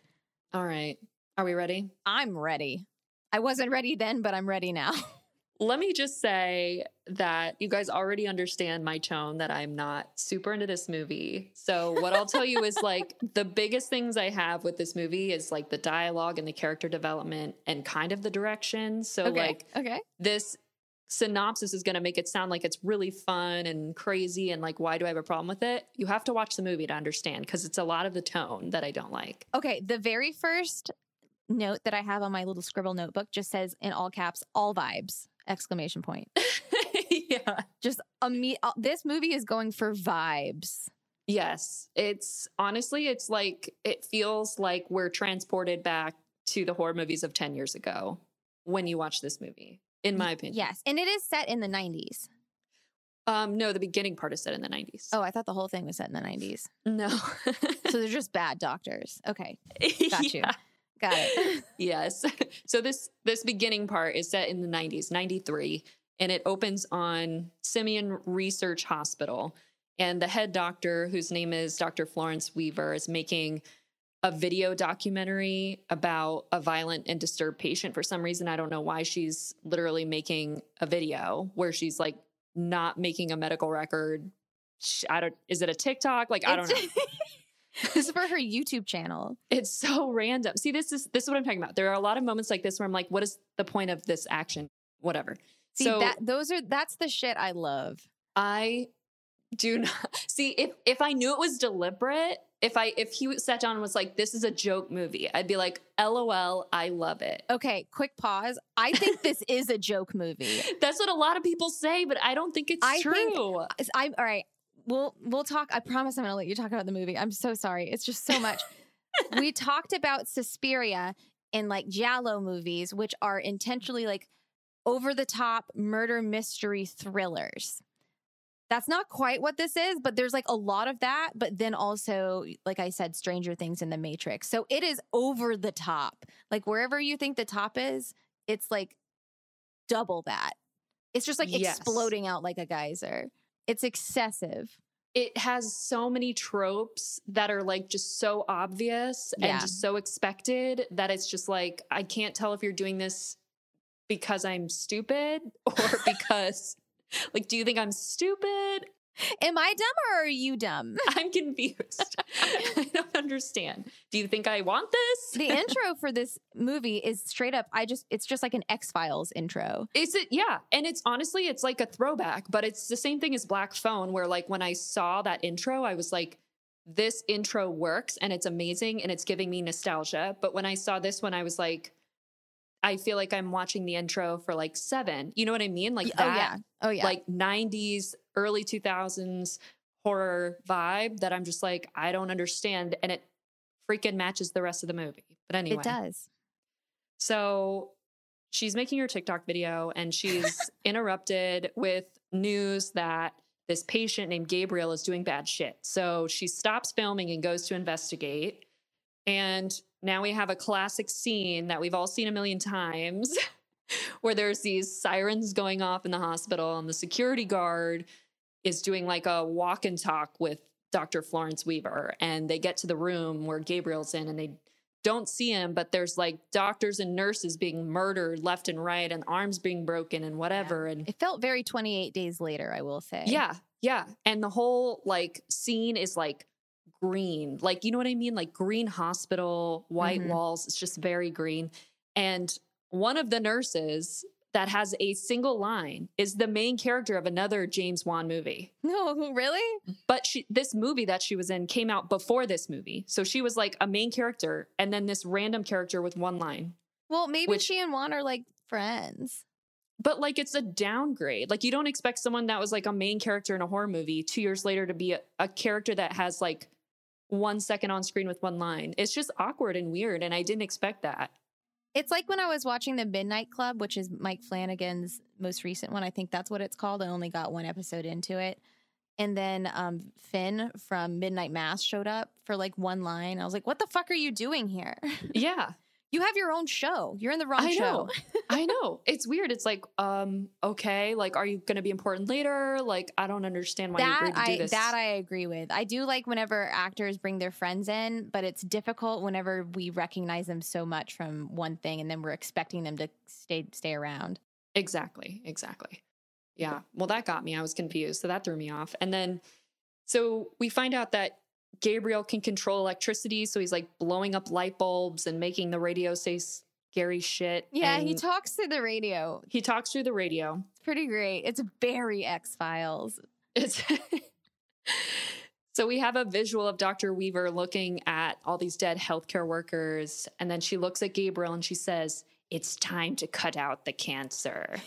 S4: All right. Are we ready?
S3: I'm ready. I wasn't ready then, but I'm ready now. <laughs>
S4: Let me just say that you guys already understand my tone that I'm not super into this movie. So, what I'll tell you is like the biggest things I have with this movie is like the dialogue and the character development and kind of the direction. So,
S3: okay.
S4: like,
S3: okay.
S4: this synopsis is going to make it sound like it's really fun and crazy and like, why do I have a problem with it? You have to watch the movie to understand because it's a lot of the tone that I don't like.
S3: Okay. The very first note that I have on my little scribble notebook just says in all caps, all vibes, exclamation point. <laughs>
S4: yeah.
S3: Just a me- uh, this movie is going for vibes.
S4: Yes. It's honestly, it's like, it feels like we're transported back to the horror movies of 10 years ago when you watch this movie, in my opinion.
S3: Yes. And it is set in the 90s.
S4: Um, no, the beginning part is set in the 90s.
S3: Oh, I thought the whole thing was set in the 90s.
S4: no.
S3: So they're <laughs> just bad doctors. Okay. Got you.
S4: Yeah.
S3: Got it. <laughs>
S4: yes. <laughs> So this this beginning part is set in the 90s, 93, and it opens on Simion Research Hospital. And the head doctor, whose name is Dr. Florence Weaver, is making a video documentary about a violent and disturbed patient. For some reason, I don't know why she's literally making a video where she's like not making a medical record. I don't. Is it a TikTok? Like I don't know.
S3: It's- <laughs> this is for her YouTube channel.
S4: It's so random. See, this is this is what I'm talking about. There are a lot of moments like this where I'm like, what is the point of this action? Whatever.
S3: See
S4: so
S3: that those are that's the shit I love.
S4: I do not <laughs> see if if I knew it was deliberate, if I if he sat down and was like, this is a joke movie, I'd be like, LOL, I love it.
S3: Okay, quick pause. I think this <laughs> is a joke movie.
S4: That's what a lot of people say, but I don't think it's
S3: I
S4: true.
S3: think- I'm all right. We'll we'll talk. I promise I'm gonna let you talk about the movie. I'm so sorry. It's just so much. <laughs> we talked about Suspiria in like Giallo movies, which are intentionally like over the top murder mystery thrillers. That's not quite what this is, but there's like a lot of that. But then also, like I said, Stranger Things in the Matrix. So it is over the top. Like wherever you think the top is, it's like double that. It's just like
S4: Yes.
S3: exploding out like a geyser. It's excessive.
S4: it has so many tropes that are like just so obvious
S3: Yeah.
S4: and just so expected that it's just like I can't tell if you're doing this because I'm stupid <laughs> or <laughs> because <laughs> like do you think I'm stupid?
S3: Am I dumb or are you dumb? <laughs>
S4: I'm confused. <laughs> I don't understand. Do you think I want this?
S3: the intro for this movie is straight up. I just, it's just like an X Files intro.
S4: Is it? Yeah. And it's honestly, it's like a throwback, but it's the same thing as Black Phone, where like when I saw that intro, I was like, this intro works and it's amazing and it's giving me nostalgia. But when I saw this one, I was like, I feel like I'm watching the intro for like seven. You know what I mean? Like
S3: oh, yeah. Oh, yeah.
S4: like 90s, early 2000s horror vibe that I'm just like, I don't understand. And it freaking matches the rest of the movie. But anyway.
S3: it does.
S4: So she's making her TikTok video and she's <laughs> interrupted with news that this patient named Gabriel is doing bad shit. So she stops filming and goes to investigate. And now we have a classic scene that we've all seen a million times <laughs> where there's these sirens going off in the hospital and the security guard is doing like a walk and talk with Dr. Florence Weaver. And they get to the room where Gabriel's in and they don't see him, but there's like doctors and nurses being murdered left and right and arms being broken and whatever. And
S3: It felt very 28 days later, I will say.
S4: yeah, yeah. And the whole like scene is like green. Like, you know what I mean? Like green hospital, white
S3: Mhm.
S4: walls. It's just very green. And one of the nurses that has a single line is the main character of another James Wan movie.
S3: No, <laughs> really?
S4: But she this movie that she was in came out before this movie. So she was like a main character and then this random character with one line.
S3: Well, maybe
S4: Which-
S3: she and Wan are like friends.
S4: But like it's a downgrade. Like you don't expect someone that was like a main character in a horror movie 2 years later to be a, a character that has like one second on screen with one line. It's just awkward and weird and I didn't expect that.
S3: It's like when I was watching The Midnight Club, which is Mike Flanagan's most recent one. I think that's what it's called. I only got one episode into it. And then um, Finn from Midnight Mass showed up for like one line. I was like, what the fuck are you doing here? <laughs>
S4: Yeah.
S3: You have your own show. You're in the wrong
S4: I
S3: show.
S4: know. <laughs> I know. It's weird. It's like, um, okay, like, are you going to be important later? Like, I don't understand why you
S3: that
S4: agreed to do
S3: I
S4: this.
S3: that I agree with. I do like whenever actors bring their friends in, but it's difficult whenever we recognize them so much from one thing and then we're expecting them to stay stay around.
S4: Exactly. Exactly. Yeah. Well, that got me. I was confused. So that threw me off. And then, so we find out that Gabriel can control electricity. So he's like blowing up light bulbs and making the radio say scary shit.
S3: Yeah, he talks to the radio.
S4: he talks through the radio.
S3: It's pretty great. It's very X Files.
S4: It's <laughs> So we have a visual of Dr. Weaver looking at all these dead healthcare workers. And then she looks at Gabriel and she says, It's time to cut out the cancer. <laughs>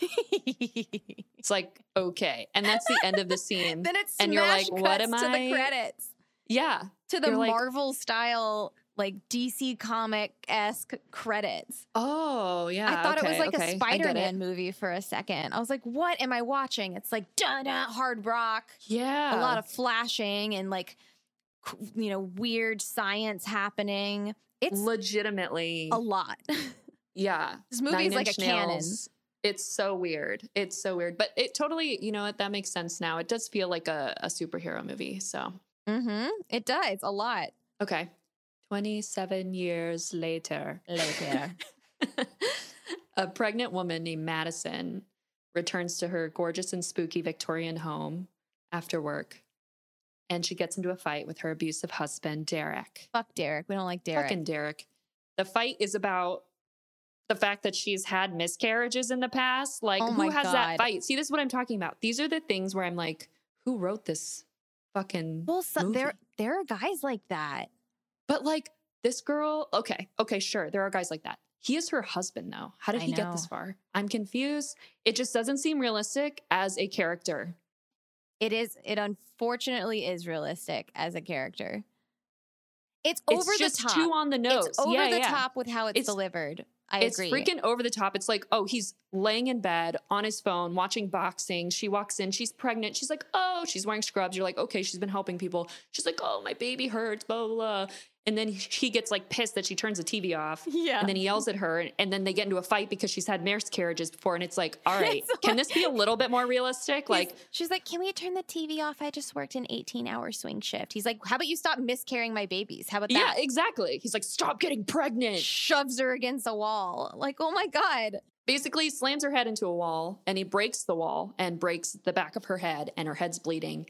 S4: It's like, okay. And that's the end of the scene.
S3: then it's
S4: and you're like, what am
S3: to
S4: I?
S3: the credits
S4: Yeah.
S3: to the
S4: like-
S3: Marvel style like DC comic esque credits.
S4: Oh, yeah.
S3: I thought it was like
S4: okay.
S3: a Spider Man movie for a second. I was like, what am I watching? It's like dun hard rock,
S4: Yeah.
S3: a lot of flashing and like you know weird science happening. It's
S4: legitimately.
S3: a lot. <laughs>
S4: Yeah.
S3: this movie is like a canon.
S4: It's so weird. It's so weird. But it totally, you know what? That makes sense now. It does feel like a, a superhero movie. So,
S3: Mm-hmm. It does a lot.
S4: okay. 27 years later.
S3: Later. <laughs>
S4: a pregnant woman named Madison returns to her gorgeous and spooky Victorian home after work. And she gets into a fight with her abusive husband, Derek.
S3: Fuck Derek. We don't like Derek.
S4: Fucking Derek. The fight is about the fact that she's had miscarriages in the past. Like,
S3: Oh
S4: who has that fight? See, this is what I'm talking about. These are the things where I'm like, who wrote this fucking
S3: well, so, there there are guys like that.
S4: But like this girl, okay, okay, sure. There are guys like that. He is her husband, though. How did
S3: I
S4: he get this far? I'm confused. It just doesn't seem realistic as a character.
S3: It is. It unfortunately is realistic as a character. It's,
S4: It's
S3: over the top.
S4: too on the nose.
S3: It's over
S4: yeah,
S3: the
S4: yeah.
S3: top with how it's,
S4: It's-
S3: delivered. I
S4: it's
S3: agree.
S4: freaking over the top. It's like, oh, he's laying in bed on his phone watching boxing. She walks in, she's pregnant. She's like, oh, she's wearing scrubs. You're like, okay, she's been helping people. She's like, oh, my baby hurts, blah, blah, blah. And then he gets like pissed that she turns the TV off.
S3: yeah.
S4: And then he yells at her, and then they get into a fight because she's had miscarriages before. And it's like, <laughs> all right,
S3: It's
S4: can this be a little bit more realistic? Like,
S3: she's like, "Can we turn the TV off? I just worked an 18-hour swing shift." He's like, "How about you stop miscarrying my babies? How about that?
S4: yeah, exactly. He's like, stop getting pregnant.
S3: Shoves her against a wall. Like, oh my god.
S4: Basically, slams her head into a wall, and he breaks the wall and breaks the back of her head, and her head's bleeding.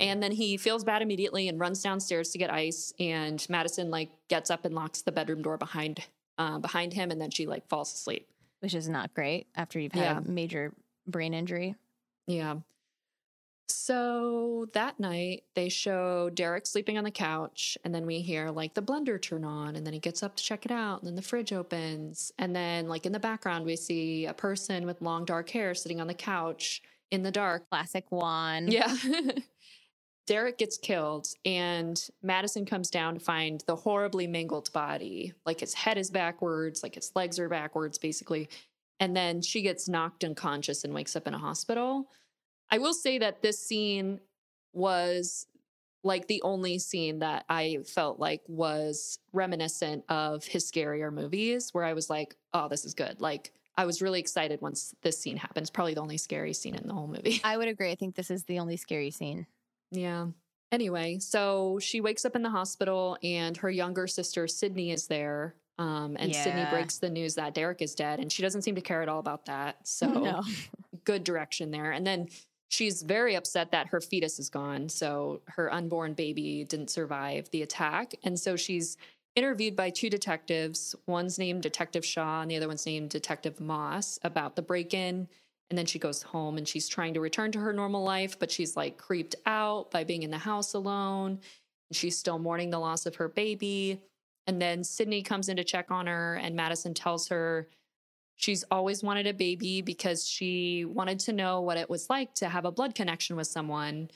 S4: And then he feels bad immediately and runs downstairs to get ice. And Madison like gets up and locks the bedroom door behind uh, behind him, and then she like falls asleep.
S3: Which is not great after you've had
S4: Yeah.
S3: a major brain injury.
S4: Yeah. So that night, they show Derek sleeping on the couch, and then we hear like the blender turn on, and then he gets up to check it out, and then the fridge opens. And then, like, in the background, we see a person with long dark hair sitting on the couch in the dark.
S3: Classic Wan.
S4: Yeah. <laughs> Derek gets killed, and Madison comes down to find the horribly mangled body. Like his head is backwards, like his legs are backwards, basically. And then she gets knocked unconscious and wakes up in a hospital. I will say that this scene was like the only scene that I felt like was reminiscent of his scarier movies, where I was like, oh, this is good. Like, I was really excited once this scene happened. It's probably the only scary scene in the whole movie.
S3: I would agree. I think this is the only scary scene.
S4: Yeah. Anyway, so she wakes up in the hospital and her younger sister, Sydney, is there. Um, and Sydney breaks the news that Derek is dead, and she doesn't seem to care at all about that. So,
S3: no. <laughs>
S4: good direction there. And then she's very upset that her fetus is gone. So, her unborn baby didn't survive the attack. And so, she's interviewed by two detectives. One's named Detective Shaw, and the other one's named Detective Moss about the break in. And then she goes home and she's trying to return to her normal life, but she's like creeped out by being in the house alone. And she's still mourning the loss of her baby. And then Sydney comes in to check on her, and Madison tells her she's always wanted a baby because she wanted to know what it was like to have a blood connection with someone.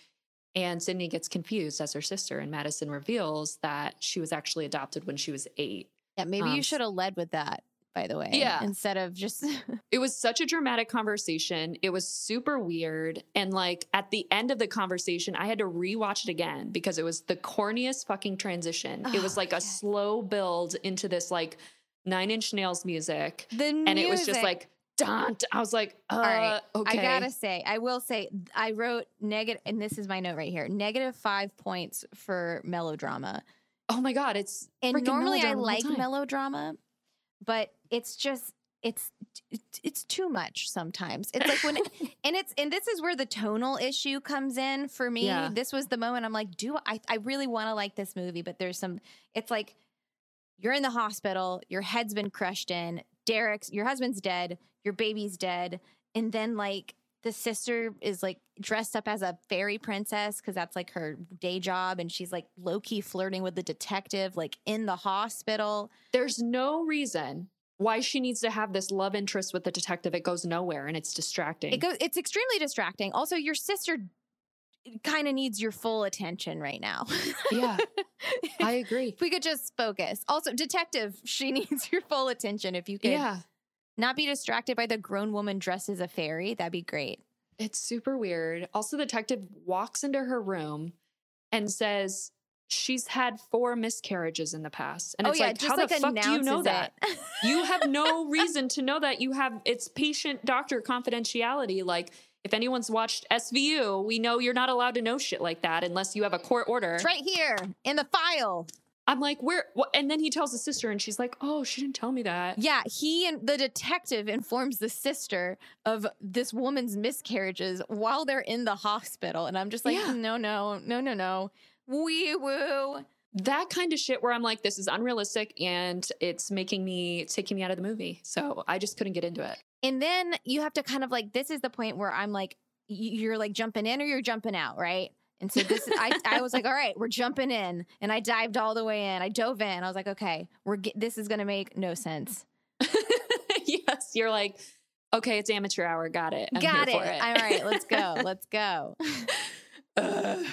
S4: And Sydney gets confused as her sister, and Madison reveals that she was actually adopted when she was eight.
S3: Yeah, maybe
S4: Um,
S3: you should have led with that, by the way.
S4: Yeah.
S3: Instead of just <laughs>
S4: It was such a dramatic conversation. It was super weird. And like at the end of the conversation, I had to rewatch it again because it was the corniest fucking transition. it was
S3: Oh,
S4: like a slow build into this like nine inch nails music.
S3: the
S4: And it was just like, dun. I was like, uh,
S3: All right.
S4: okay.
S3: I gotta say, I will say, I wrote negative, and this is my note right here: negative five points for melodrama.
S4: oh my God, it's
S3: And normally I
S4: melodrama the whole
S3: like melodrama, but it's just it's it's- too much sometimes. It's like when <laughs> and it's and this is where the tonal issue comes in for me.
S4: Yeah.
S3: This was the moment I'm like, do I I really want to like this movie, but there's some it's like you're in the hospital, your head's been crushed in, Derek's your husband's dead, your baby's dead, and then like the sister is like dressed up as a fairy princess because that's like her day job, and she's like low key flirting with the detective, like in the hospital.
S4: There's no reason why she needs to have this love interest with the detective. It goes nowhere and it's distracting.
S3: It goes. It's extremely distracting. Also, your sister kind of needs your full attention right now.
S4: yeah, <laughs> I agree.
S3: if we could just focus. Also, detective, she <laughs> needs your full attention. If you could
S4: Yeah,
S3: not be distracted by the grown woman dressed as a fairy, that'd be great.
S4: it's super weird. Also, the detective walks into her room and says she's had four miscarriages in the past. And
S3: oh
S4: it's
S3: yeah,
S4: like, how
S3: like
S4: the fuck do you know that? you have <laughs> no reason to know that. You have it's patient doctor confidentiality. Like if anyone's watched SVU, we know you're not allowed to know shit like that unless you have a court order.
S3: It's right here in the file.
S4: I'm like, where? What? And then he tells the sister, and she's like, oh, she didn't tell me that.
S3: Yeah, he and the detective informs the sister of this woman's miscarriages while they're in the hospital. And I'm just like,
S4: Yeah.
S3: no, no, no, no, no. Wee woo.
S4: That kind of shit where I'm like, this is unrealistic, and it's making me it's taking me out of the movie. So I just couldn't get into it.
S3: And then you have to kind of like, this is the point where I'm like, you're like jumping in or you're jumping out, right? And so this, I, I was like, <laughs> all right, we're jumping in, and I dived all the way in. I dove in. I was like, okay, we're this is gonna make no sense. <laughs>
S4: yes, you're like, okay, it's amateur hour. Got it. I'm
S3: Got it.
S4: it.
S3: All right, let's go. <laughs> Let's go.
S4: Ugh.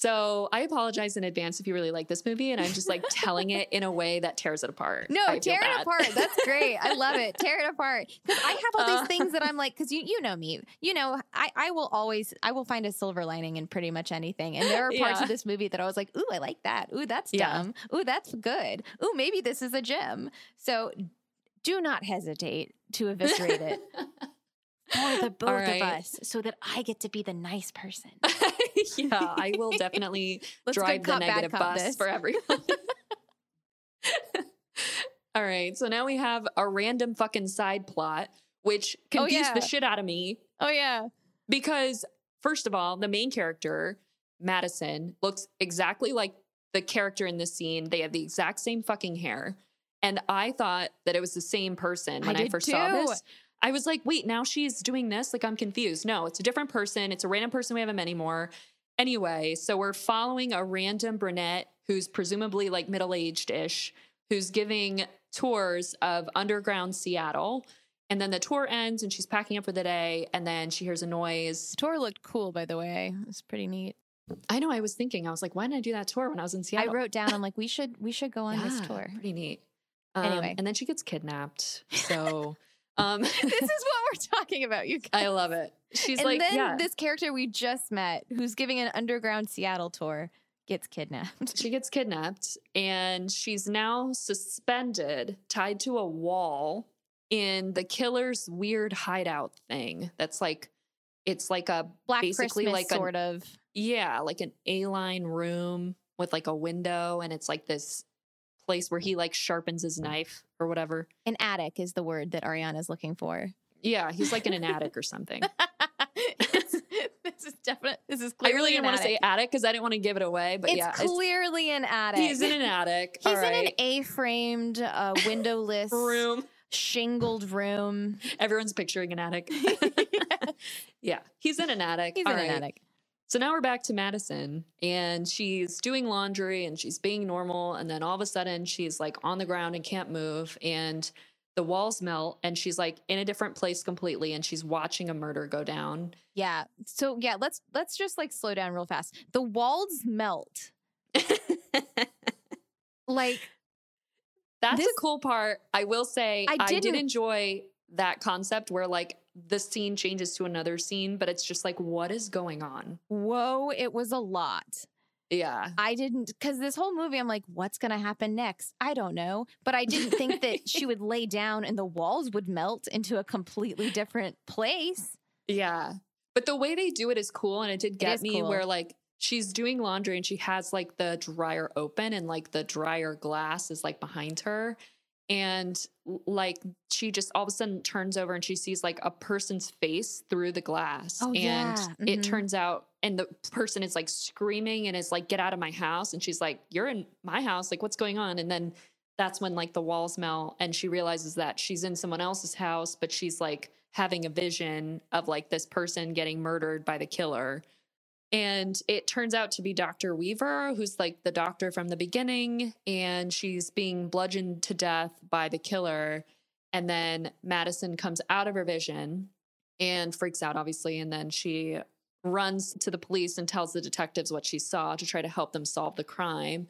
S4: So I apologize in advance if you really like this movie, and I'm just like telling it in a way that tears it apart.
S3: No,
S4: I
S3: tear it apart. That's great. I love it. <laughs> Tear it apart. Because I have all these
S4: Uh.
S3: things that I'm <laughs> like, because you you know me. You know, I, I will always I will find a silver lining in pretty much anything. And there are parts
S4: Yeah.
S3: of this movie that I was like, ooh, I like that. Ooh, that's
S4: Yeah.
S3: dumb. Ooh, that's good. Ooh, maybe this is a gem. So do not hesitate to eviscerate it <laughs> for the both
S4: right.
S3: of us so that I get to be the nice person. <laughs>
S4: yeah, I will definitely <laughs> drive the
S3: cop,
S4: negative bus
S3: this.
S4: for everyone. <laughs> All right, so now we have a random fucking side plot, which
S3: Oh,
S4: confused the shit out of me
S3: Oh yeah.
S4: because, first of all, the main character, Madison, looks exactly like the character in this scene. They have the exact same fucking hair. And I thought that it was the same person when I,
S3: did
S4: first saw this. I was like, wait, now she's doing this? Like, I'm confused. No, it's a different person. It's a random person. We haven't met anymore. Anyway, so we're following a random brunette who's presumably like middle aged ish, who's giving tours of underground Seattle. And then the tour ends and she's packing up for the day. And then she hears a noise.
S3: The tour looked cool, by the way. It was pretty neat.
S4: I know I was thinking, I was like, why didn't I do that tour when I was in Seattle?
S3: I wrote down, I'm like, we should we should go on this <laughs> tour.
S4: Pretty neat. Um,
S3: Anyway.
S4: And then she gets kidnapped. So <laughs> um, <laughs>
S3: this is what we're talking about, you guys.
S4: I love it. She's like
S3: and
S4: like,
S3: then
S4: yeah.
S3: this character we just met, who's giving an underground Seattle tour, gets kidnapped.
S4: she gets kidnapped and she's now suspended, tied to a wall in the killer's weird hideout thing. That's like, it's like a
S3: Black
S4: basically
S3: Christmas,
S4: like a-
S3: sort of.
S4: yeah, like an A-line room with like a window, and it's like this place where he like sharpens his knife or whatever.
S3: An attic is the word that Ariana's looking for.
S4: Yeah, he's like in an attic or something. <laughs>
S3: This is definite. This is clearly.
S4: I really didn't want to say
S3: attic.
S4: attic because I didn't want to give it away, but
S3: It's
S4: yeah,
S3: clearly an attic.
S4: he's in an attic.
S3: He's
S4: All
S3: in an. A-framed, uh, <laughs> windowless,
S4: room.
S3: shingled room.
S4: Everyone's picturing an attic. <laughs> yeah, he's in an attic.
S3: He's
S4: All
S3: in an attic.
S4: So now we're back to Madison and she's doing laundry and she's being normal. And then all of a sudden she's like on the ground and can't move. And the walls melt and she's like in a different place completely. And she's watching a murder go down.
S3: Yeah. So yeah, let's let's just like slow down real fast. The walls melt. <laughs> Like
S4: That's
S3: This-
S4: a cool part. I will say
S3: I
S4: I, did enjoy that concept where like the scene changes to another scene, but it's just like, what is going on?
S3: whoa, it was a lot.
S4: Yeah.
S3: I didn't because this whole movie, I'm like, what's gonna happen next? I don't know. But I didn't think that <laughs> she would lay down and the walls would melt into a completely different place.
S4: Yeah. But the way they do it is cool. And it did get
S3: is
S4: me
S3: cool.
S4: where like she's doing laundry and she has like the dryer open and like the dryer glass is like behind her. And like she just all of a sudden turns over and she sees like a person's face through the glass.
S3: Oh,
S4: and
S3: yeah.
S4: it
S3: Mhm.
S4: turns out, and the person is like screaming and is like, get out of my house. And she's like, You're in my house. Like, what's going on? And then that's when like the walls melt and she realizes that she's in someone else's house, but she's like having a vision of like this person getting murdered by the killer. And it turns out to be Dr. Weaver, who's like the doctor from the beginning, and she's being bludgeoned to death by the killer. And then Madison comes out of her vision and freaks out, obviously. And then she runs to the police and tells the detectives what she saw to try to help them solve the crime.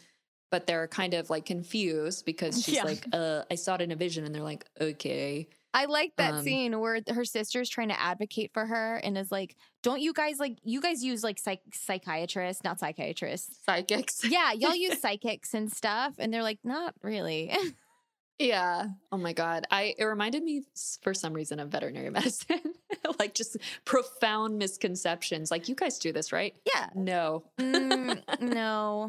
S4: But they're kind of like confused because <laughs> she's
S3: Yeah.
S4: like, uh, I saw it in a vision. And they're like, okay.
S3: I like that
S4: Um,
S3: scene where her sister's trying to advocate for her and is like, "Don't you guys like you guys use like psych- psychiatrists, not psychiatrists?
S4: Psychics. <laughs>
S3: Yeah, y'all use psychics and stuff." And they're like, "Not really." <laughs>
S4: Yeah. Oh my God. I it reminded me for some reason of veterinary <laughs> medicine. like just profound misconceptions. Like you guys do this, right?
S3: yeah.
S4: No.
S3: Mm, no.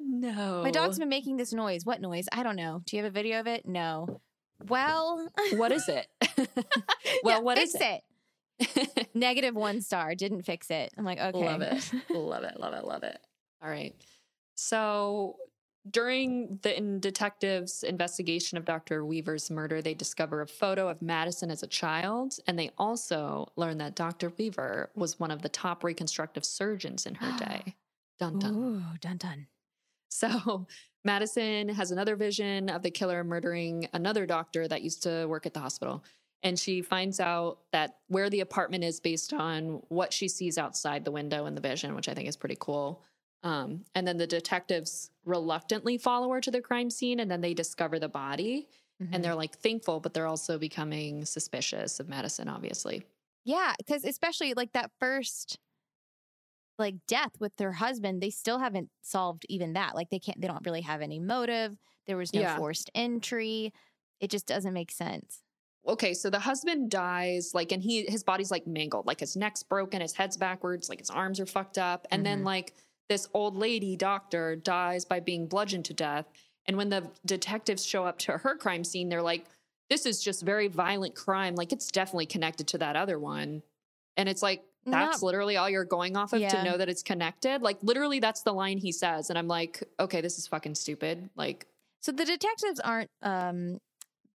S4: no.
S3: My dog's been making this noise. What noise? I don't know. Do you have a video of it? No. Well,
S4: What is it? <laughs> well,
S3: yeah,
S4: what is
S3: it? <laughs> Negative one star. Didn't fix it. I'm like, okay.
S4: Love it. <laughs> love it. Love it. Love it. All right. So during the in- detectives' investigation of Dr. Weaver's murder, they discover a photo of Madison as a child, and they also learn that Dr. Weaver was one of the top reconstructive surgeons in her day. <gasps> Dun dun.
S3: Ooh, dun dun.
S4: So Madison has another vision of the killer murdering another doctor that used to work at the hospital. And she finds out that where the apartment is based on what she sees outside the window in the vision, which I think is pretty cool. Um, and then the detectives reluctantly follow her to the crime scene and then they discover the body.
S3: Mhm.
S4: And they're like thankful, but they're also becoming suspicious of Madison, obviously.
S3: Yeah, because especially like that first like death with their husband, they still haven't solved even that. Like they can't they don't really have any motive. There was no
S4: Yeah.
S3: forced entry. It just doesn't make sense.
S4: okay so the husband dies like and he his body's like mangled like his neck's broken his head's backwards like his arms are fucked up and then
S3: Mhm.
S4: like this old lady doctor dies by being bludgeoned to death and when the detectives show up to her crime scene they're like this is just very violent crime like it's definitely connected to that other one and it's like that's
S3: Not-
S4: literally all you're going off of
S3: Yeah.
S4: to know that it's connected like literally that's the line he says and i'm like okay this is fucking stupid like
S3: So the detectives aren't um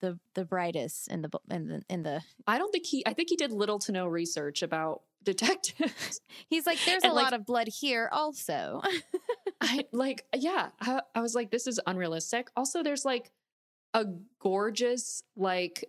S3: the the brightest in the in the in the
S4: i don't think he i think he did little to no research about <laughs> detectives
S3: He's like there's
S4: And,
S3: a
S4: like-
S3: lot of blood here also. <laughs>
S4: I like, yeah. I, I was like, this is unrealistic. Also, there's like a gorgeous, like,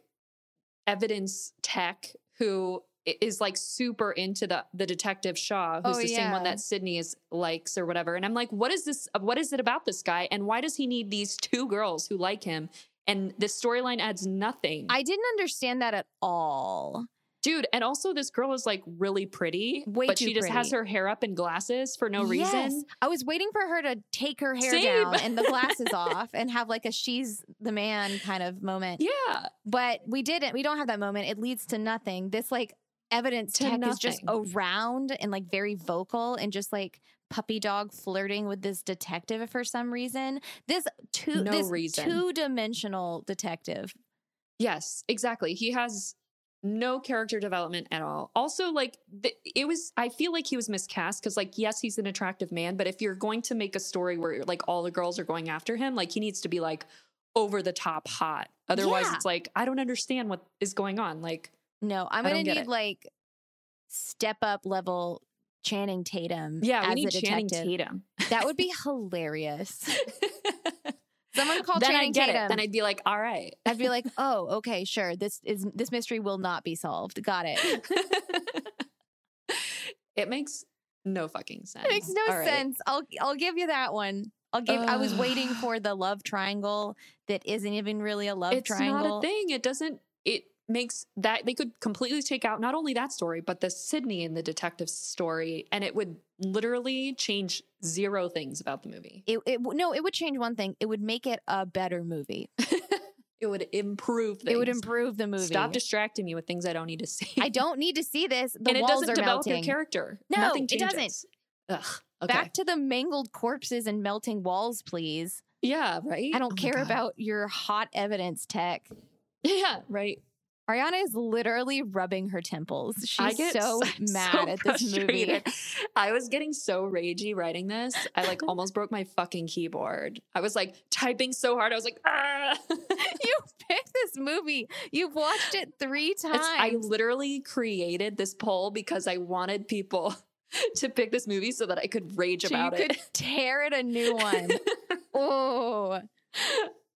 S4: evidence tech who is like super into the the detective Shaw, who's
S3: Oh,
S4: the same one that Sydney is likes or whatever. And I'm like, what is this? What is it about this guy? And why does he need these two girls who like him? And this storyline adds nothing.
S3: I didn't understand that at all.
S4: Dude, and also this girl is like really pretty,
S3: Way
S4: but she just has her hair up in glasses for no
S3: Yes.
S4: reason.
S3: I was waiting for her to take her hair
S4: Same.
S3: down and the <laughs> glasses off and have like a she's the man kind of moment.
S4: Yeah.
S3: But we didn't. We don't have that moment. It leads to nothing. This like evidence tech is just around and like very vocal and just like puppy dog flirting with this detective for some reason. This two
S4: No
S3: this
S4: reason.
S3: two dimensional detective.
S4: Yes, exactly. He has no character development at all. Also, like th- it was, I feel like he was miscast because, like, yes, he's an attractive man, but if you're going to make a story where like all the girls are going after him, like he needs to be like over the top hot. Otherwise,
S3: Yeah.
S4: it's like I don't understand what is going on. Like,
S3: No, I'm gonna need like step up level Channing Tatum.
S4: yeah,
S3: as
S4: we need
S3: a
S4: Channing. Tatum.
S3: That would be <laughs> hilarious. <laughs> Someone call
S4: then
S3: Channing
S4: I'd get
S3: Tatum.
S4: it. Then I'd be like, all right.
S3: I'd be like, <laughs> oh, okay, sure. This is this mystery will not be solved. Got it.
S4: it makes no fucking sense.
S3: It makes no
S4: right.
S3: sense. I'll I'll give you that one. I'll give. I was waiting <sighs> for the love triangle that isn't even really a love
S4: it's
S3: triangle.
S4: not a thing. It doesn't. It makes that they could completely take out not only that story but the Sydney and the detective story, and it would literally change zero things about the movie.
S3: It, it no, it would change one thing. It would make it a better movie. <laughs>
S4: It would improve. Things.
S3: It would improve the movie.
S4: Stop distracting me with things I don't need to see.
S3: I don't need to see this. The
S4: and it
S3: walls
S4: doesn't
S3: are
S4: develop
S3: melting.
S4: your character.
S3: No,
S4: Nothing
S3: it doesn't.
S4: Ugh. Okay.
S3: Back to the mangled corpses and melting walls, please.
S4: yeah. Right.
S3: I don't
S4: Oh
S3: care about your hot evidence tech. <laughs>
S4: Yeah. Right.
S3: Ariana is literally rubbing her temples.
S4: I
S3: She's
S4: get
S3: so <laughs>
S4: so-
S3: mad
S4: so
S3: at this movie.
S4: I was getting so ragey writing this. I like almost broke my fucking keyboard. I was like typing so hard. I was like, <laughs> ah.
S3: you picked this movie. You've watched it three times.
S4: It's- I literally created this poll because I wanted people <laughs> to pick this movie so that I could rage
S3: so
S4: about
S3: you
S4: it.
S3: could tear it a new one. oh,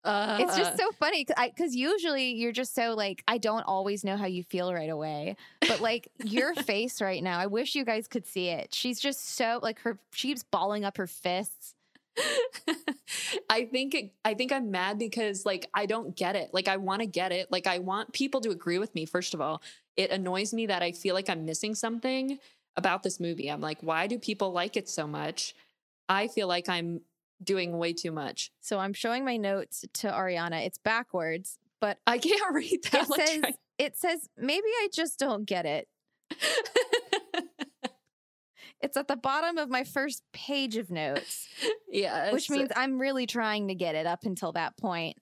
S4: Uh,
S3: it's just so funny because usually you're just so like I don't always know how you feel right away, but like your <laughs> face right now, I wish you guys could see it. She's just so like her. She's balling up her fists. <laughs>
S4: I think it, I think I'm mad because like I don't get it. Like I want to get it. Like I want people to agree with me. First of all, it annoys me that I feel like I'm missing something about this movie. I'm like, why do people like it so much? I feel like I'm doing way too much.
S3: So I'm showing my notes to Ariana. It's backwards, but
S4: I can't <laughs> read that.
S3: it says it says maybe I just don't get it. <laughs> It's at the bottom of my first page of notes,
S4: yeah,
S3: which means I'm really trying to get it up until that point.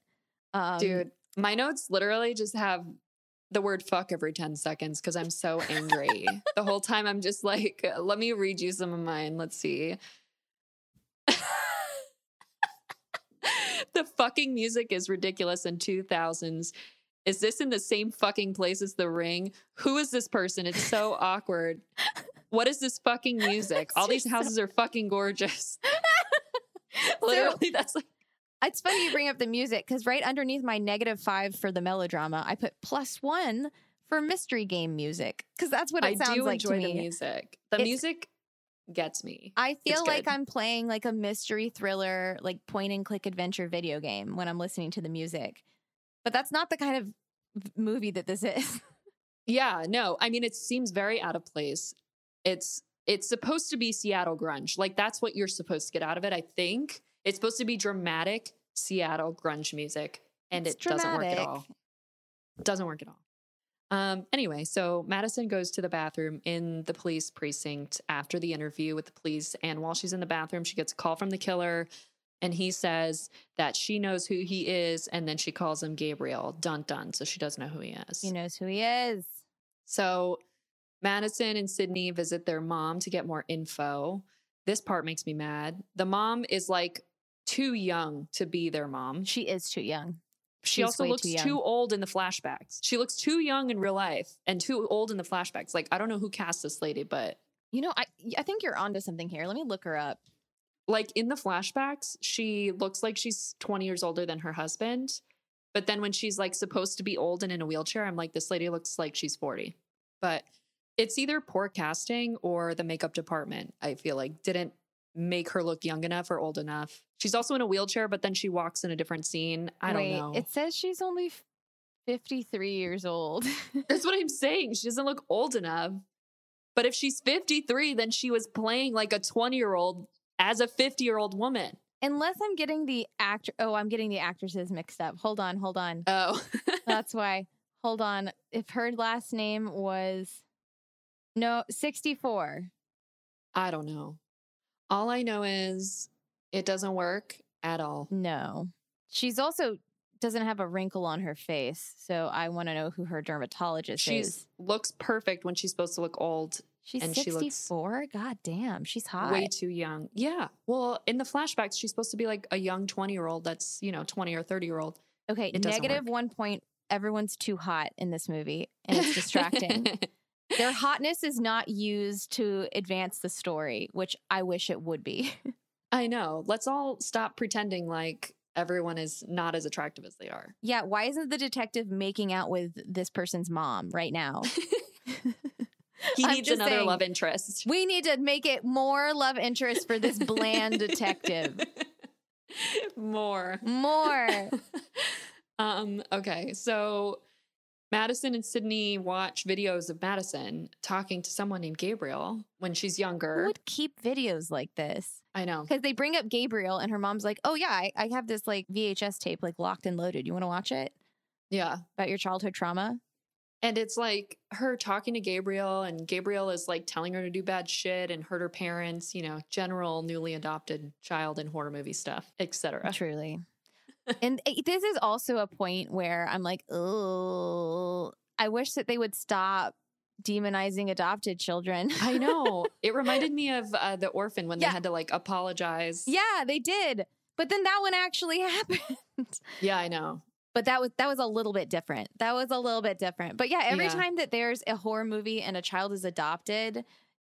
S3: Um,
S4: dude, my notes literally just have the word fuck every 10 seconds because I'm so angry. the whole time I'm just like, let me read you some of mine. Let's see. <laughs> the fucking music is ridiculous in 2000s. Is this in the same fucking place as The Ring? Who is this person? It's so awkward. What is this fucking music? <laughs> All these houses are fucking gorgeous. <laughs> Literally, that's like
S3: It's funny you bring up the music because right underneath my negative five for the melodrama, I put plus one for mystery game music because that's what it
S4: I
S3: sounds
S4: do
S3: like to
S4: enjoy
S3: me.
S4: the music. The
S3: It's-
S4: music gets me.
S3: I feel like. I'm playing like a mystery thriller, like point and click adventure video game when I'm listening to the music. But that's not the kind of movie that this is. <laughs>
S4: Yeah, no. I mean, it seems very out of place. It's it's supposed to be Seattle grunge. Like that's what you're supposed to get out of it. I think it's supposed to be dramatic Seattle grunge music, and
S3: It's
S4: it doesn't work at
S3: dramatic.
S4: all. Doesn't work at all. Um, anyway, so Madison goes to the bathroom in the police precinct after the interview with the police. And while she's in the bathroom, she gets a call from the killer. And he says that she knows who he is. And then she calls him Gabriel. Dun dun. So she doesn't know who he is.
S3: He knows who he is.
S4: So Madison and Sydney visit their mom to get more info. This part makes me mad. The mom is like too young to be their mom.
S3: She is too young.
S4: She
S3: she's
S4: also looks
S3: too
S4: too, old in the flashbacks. She looks too young in real life and too old in the flashbacks. Like I don't know who cast this lady, but
S3: You know, I I think you're onto something here. Let me look her up.
S4: like in the flashbacks, she looks like she's 20 years older than her husband. But then when she's like supposed to be old and in a wheelchair, I'm like, this lady looks like she's 40. But it's either poor casting or the makeup department, I feel like, didn't make her look young enough or old enough. She's also in a wheelchair, but then she walks in a different scene. I
S3: Wait,
S4: don't know.
S3: It says she's only 53 years old. <laughs>
S4: That's what I'm saying. She doesn't look old enough. But if she's 53, then she was playing like a 20 year old as a 50 year old woman.
S3: Unless I'm getting the actor. Oh, I'm getting the actresses mixed up. Hold on, hold on.
S4: Oh. <laughs>
S3: That's why. Hold on. If her last name was no 64.
S4: I don't know. All I know is it doesn't work at all.
S3: No. She's also doesn't have a wrinkle on her face, so I want to know who her dermatologist
S4: She
S3: is.
S4: looks perfect when she's supposed to look old,
S3: She's
S4: and she
S3: 64. God damn, she's hot.
S4: way too young. Yeah. Well, in the flashbacks, she's supposed to be like a young 20 year old that's, you know, 20 or 30 year old.
S3: okay, negative one point. Everyone's too hot in this movie, and it's <laughs> distracting. <laughs> Their hotness is not used to advance the story, which I wish it would be. <laughs>
S4: I know. Let's all stop pretending like everyone is not as attractive as they are.
S3: yeah, why isn't the detective making out with this person's mom right now? <laughs> <laughs>
S4: He needs another
S3: saying.
S4: love interest.
S3: We need to make it more love interest for this bland detective.
S4: More.
S3: More.
S4: um, okay, so Madison and Sydney watch videos of Madison talking to someone named Gabriel when she's
S3: Who
S4: younger.
S3: would keep videos like this?
S4: I know.
S3: Because they bring up Gabriel and her mom's like, oh, yeah, I, I have this like VHS tape like locked and loaded. You want to watch it?
S4: Yeah.
S3: About your childhood trauma?
S4: And it's like her talking to Gabriel, and Gabriel is like telling her to do bad shit and hurt her parents, you know, general newly adopted child in horror movie stuff, etc.
S3: Truly. And it- this is also a point where I'm like, oh, I wish that they would stop demonizing adopted children.
S4: I know. <laughs> It reminded me of uh, the orphan when
S3: Yeah.
S4: they had to like apologize.
S3: yeah, they did. But then that one actually <laughs> happened.
S4: Yeah, I know.
S3: but that was that was a little bit different. That was a little bit different. But yeah, every
S4: Yeah.
S3: time that there's a horror movie and a child is adopted,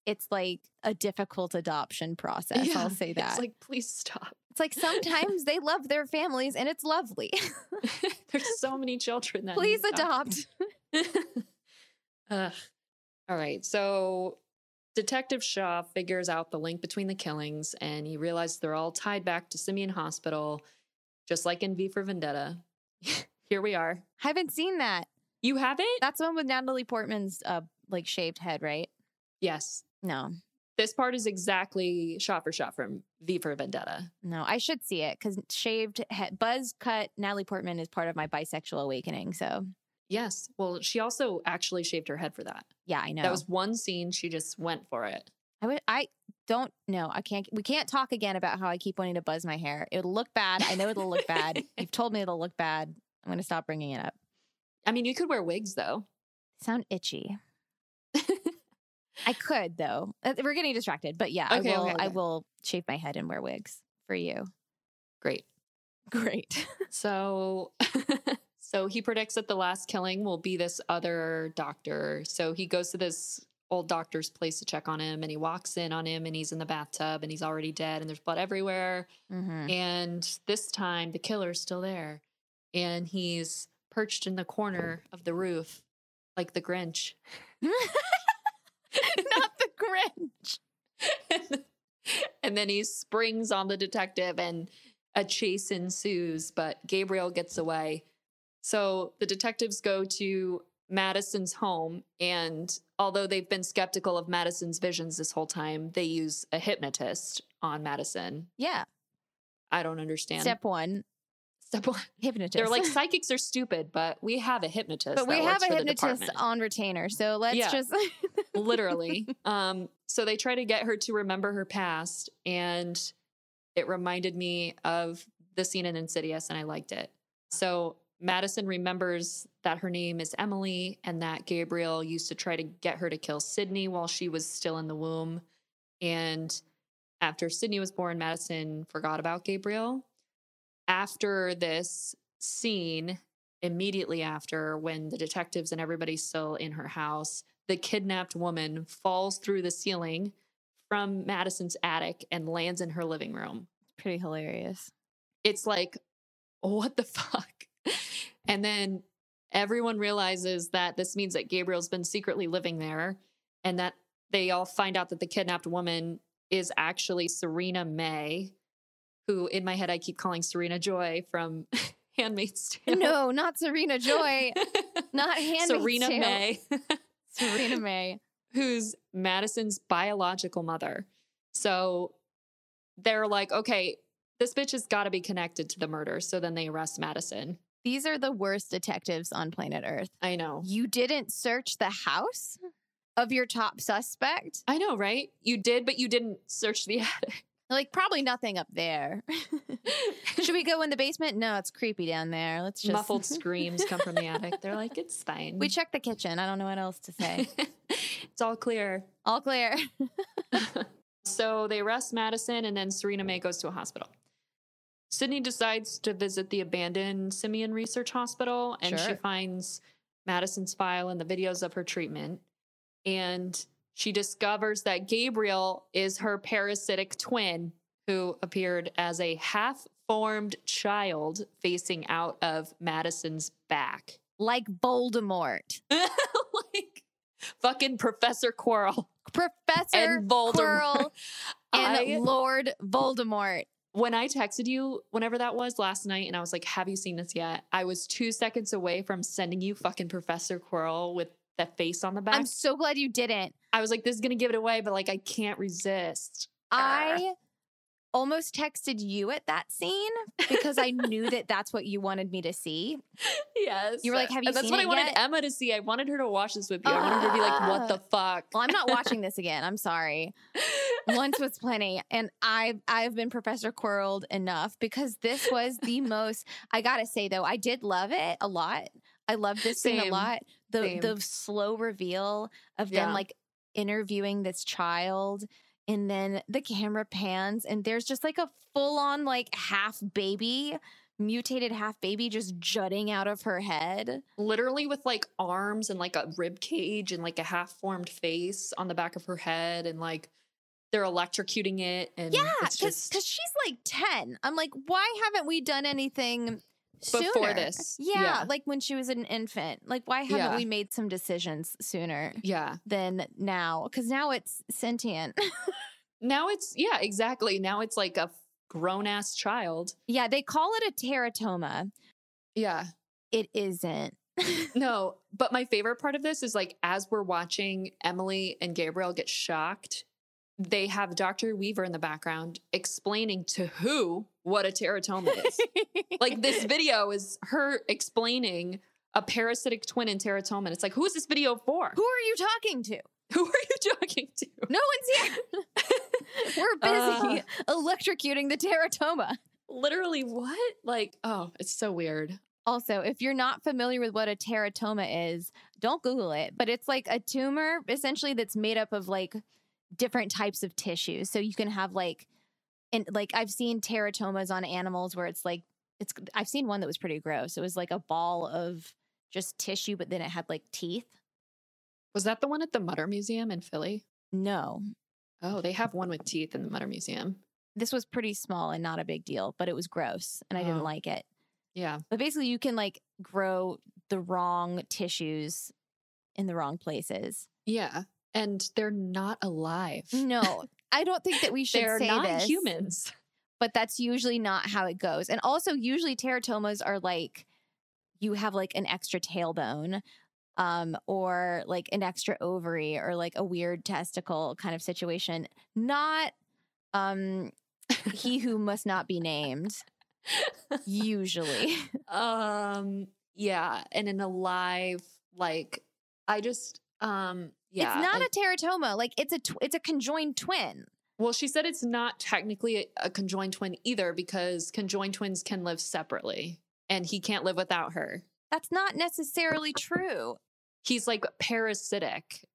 S3: it's like a difficult adoption process.
S4: Yeah,
S3: I'll say that.
S4: It's like, please stop.
S3: It's like sometimes they love their families and it's lovely. <laughs>
S4: There's so many children that
S3: Please adopt. <laughs>
S4: Ugh. All right. So Detective Shaw figures out the link between the killings and he realizes they're all tied back to Simion Hospital, just like in V for Vendetta. <laughs> Here we are.
S3: I haven't seen that.
S4: You haven't?
S3: That's the one with Natalie Portman's uh like shaved head, right?
S4: yes.
S3: No.
S4: This part is exactly shot for shot from V for Vendetta.
S3: No, I should see it because shaved head, buzz cut Natalie Portman is part of my bisexual awakening. So
S4: Yes. Well, she also actually shaved her head for that.
S3: yeah, I know.
S4: That was one scene. She just went for it.
S3: I would. I don't know. I can't. We can't talk again about how I keep wanting to buzz my hair. It'll look bad. I know it'll look bad. <laughs> You've told me it'll look bad. I'm going to stop bringing it up.
S4: I mean, you could wear wigs though.
S3: Sound itchy. I could though. Uh, We're getting distracted, but yeah,
S4: Okay,
S3: I will.
S4: okay,
S3: I will shave my head and wear wigs for you.
S4: Great.
S3: Great. <laughs>
S4: So <laughs> so he predicts that the last killing will be this other doctor. So he goes to this old doctor's place to check on him and he walks in on him and he's in the bathtub and he's already dead and there's blood everywhere.
S3: hmm
S4: And this time the killer's still there and he's perched in the corner of the roof like the Grinch. <laughs>
S3: Grinch. <laughs>
S4: and then he springs on the detective and a chase ensues, but Gabriel gets away. So the detectives go to Madison's home, and although they've been skeptical of Madison's visions this whole time, they use a hypnotist on Madison.
S3: Yeah.
S4: I don't understand.
S3: Step one, <laughs> Hypnotist.
S4: They're like psychics are stupid, but we have a hypnotist.
S3: but we have a hypnotist on retainer. So let's
S4: Yeah.
S3: just. <laughs>
S4: literally. Um, so they try to get her to remember her past, and it reminded me of the scene in Insidious, and I liked it. So Madison remembers that her name is Emily, and that Gabriel used to try to get her to kill Sydney while she was still in the womb. And after Sydney was born, Madison forgot about Gabriel. After this scene, immediately after, when the detectives and everybody's still in her house, the kidnapped woman falls through the ceiling from Madison's attic and lands in her living room.
S3: Pretty hilarious.
S4: It's like, what the <laughs> fuck? And then everyone realizes that this means that Gabriel's been secretly living there and that they all find out that the kidnapped woman is actually Serena May, who in my head I keep calling Serena Joy from <laughs> Handmaid's Tale.
S3: No, not Serena Joy. <laughs> not Handmaid's
S4: Serena
S3: Tale.
S4: May. <laughs>
S3: Serena May.
S4: who's Madison's biological mother. So they're like, okay, this bitch has got to be connected to the murder. So then they arrest Madison.
S3: These are the worst detectives on planet Earth.
S4: I know.
S3: You didn't search the house of your top suspect?
S4: I know, right? You did, but you didn't search the attic.
S3: Like, probably nothing up there. <laughs> Should we go in the basement? No, it's creepy down there. Let's just.
S4: Muffled <laughs> screams come from the attic. They're like, it's fine.
S3: We checked the kitchen. I don't know what else to say. <laughs>
S4: it's all clear.
S3: All clear.
S4: So they arrest Madison, and then Serena May goes to a hospital. Sydney decides to visit the abandoned Simion Research Hospital, and she finds Madison's file and the videos of her treatment. And she discovers that Gabriel is her parasitic twin, who appeared as a half formed child facing out of Madison's back.
S3: like Voldemort. <laughs>
S4: like fucking Professor Quirrell.
S3: Professor
S4: And Voldemort.
S3: Quirrell <laughs> and
S4: I-
S3: Lord Voldemort.
S4: when I texted you, whenever that was last night, and I was like, Have you seen this yet? I was two seconds away from sending you fucking Professor Quirrell with that face on the back.
S3: I'm so glad you didn't.
S4: I was like, This is to give it away, but like, I can't resist.
S3: I almost texted you at that scene because I knew that that's what you wanted me to see. <laughs>
S4: Yes.
S3: You were like, "Have you
S4: And that's what I wanted
S3: yet?"
S4: Emma to see. I wanted her to watch this with you. I wanted her to be like, What ah. the fuck?
S3: Well, I'm not watching <laughs> this again. I'm sorry. Once was <laughs> plenty, and I've I've been Professor Quirrelled enough because this was the most. I gotta say though, I did love it a lot. I love this scene a lot. The
S4: Same.
S3: the slow reveal of
S4: Yeah.
S3: them like interviewing this child and then the camera pans and there's just like a full on like half baby mutated half baby just jutting out of her head.
S4: Literally with like arms and like a rib cage and like a half formed face on the back of her head and like they're electrocuting it and
S3: Yeah, because
S4: just
S3: she's like 10. I'm like, why haven't we done anything
S4: Before this,
S3: Yeah,
S4: yeah.
S3: like when she was an infant. Like, why haven't
S4: Yeah.
S3: we made some decisions sooner
S4: yeah.
S3: than now? Because now it's sentient. <laughs>
S4: Now it's yeah, exactly. Now it's like a grown ass child.
S3: yeah, they call it a teratoma.
S4: Yeah.
S3: It isn't. <laughs>
S4: No, but my favorite part of this is like as we're watching Emily and Gabriel get shocked, they have Dr. Weaver in the background explaining to who what a teratoma is. like this <laughs> video is her explaining a parasitic twin and teratoma. And it's like, who is this video for?
S3: Who are you talking to? <laughs>
S4: Who are you talking to?
S3: No one's here. <laughs> We're busy uh, electrocuting the teratoma.
S4: Literally, what? Like, oh, it's so weird.
S3: Also, if you're not familiar with what a teratoma is, don't Google it. But it's like a tumor essentially that's made up of like different types of tissues. So you can have like, and like I've seen teratomas on animals where it's like, it's, I've seen one that was pretty gross. It was like a ball of just tissue, but then it had like teeth.
S4: Was that the one at the Mutter Museum in Philly?
S3: No,
S4: Oh, they have one with teeth in the Mutter Museum.
S3: this was pretty small and not a big deal, but it was gross and I didn't
S4: Oh.
S3: like it.
S4: Yeah.
S3: But basically, you can like grow the wrong tissues in the wrong places.
S4: Yeah. And they're not alive.
S3: No, I don't think that we should
S4: They're
S3: say
S4: not
S3: this,
S4: humans.
S3: but that's usually not how it goes. And also, usually teratomas are like you have like an extra tailbone, um, or like an extra ovary, or like a weird testicle kind of situation. Not um, he who must not be named. Usually, <laughs>
S4: um yeah, and in a live like I just um yeah.
S3: it's not a teratoma. Like it's a tw- it's a conjoined twin.
S4: well, she said it's not technically a, a conjoined twin either because conjoined twins can live separately and he can't live without her.
S3: That's not necessarily true.
S4: He's like parasitic.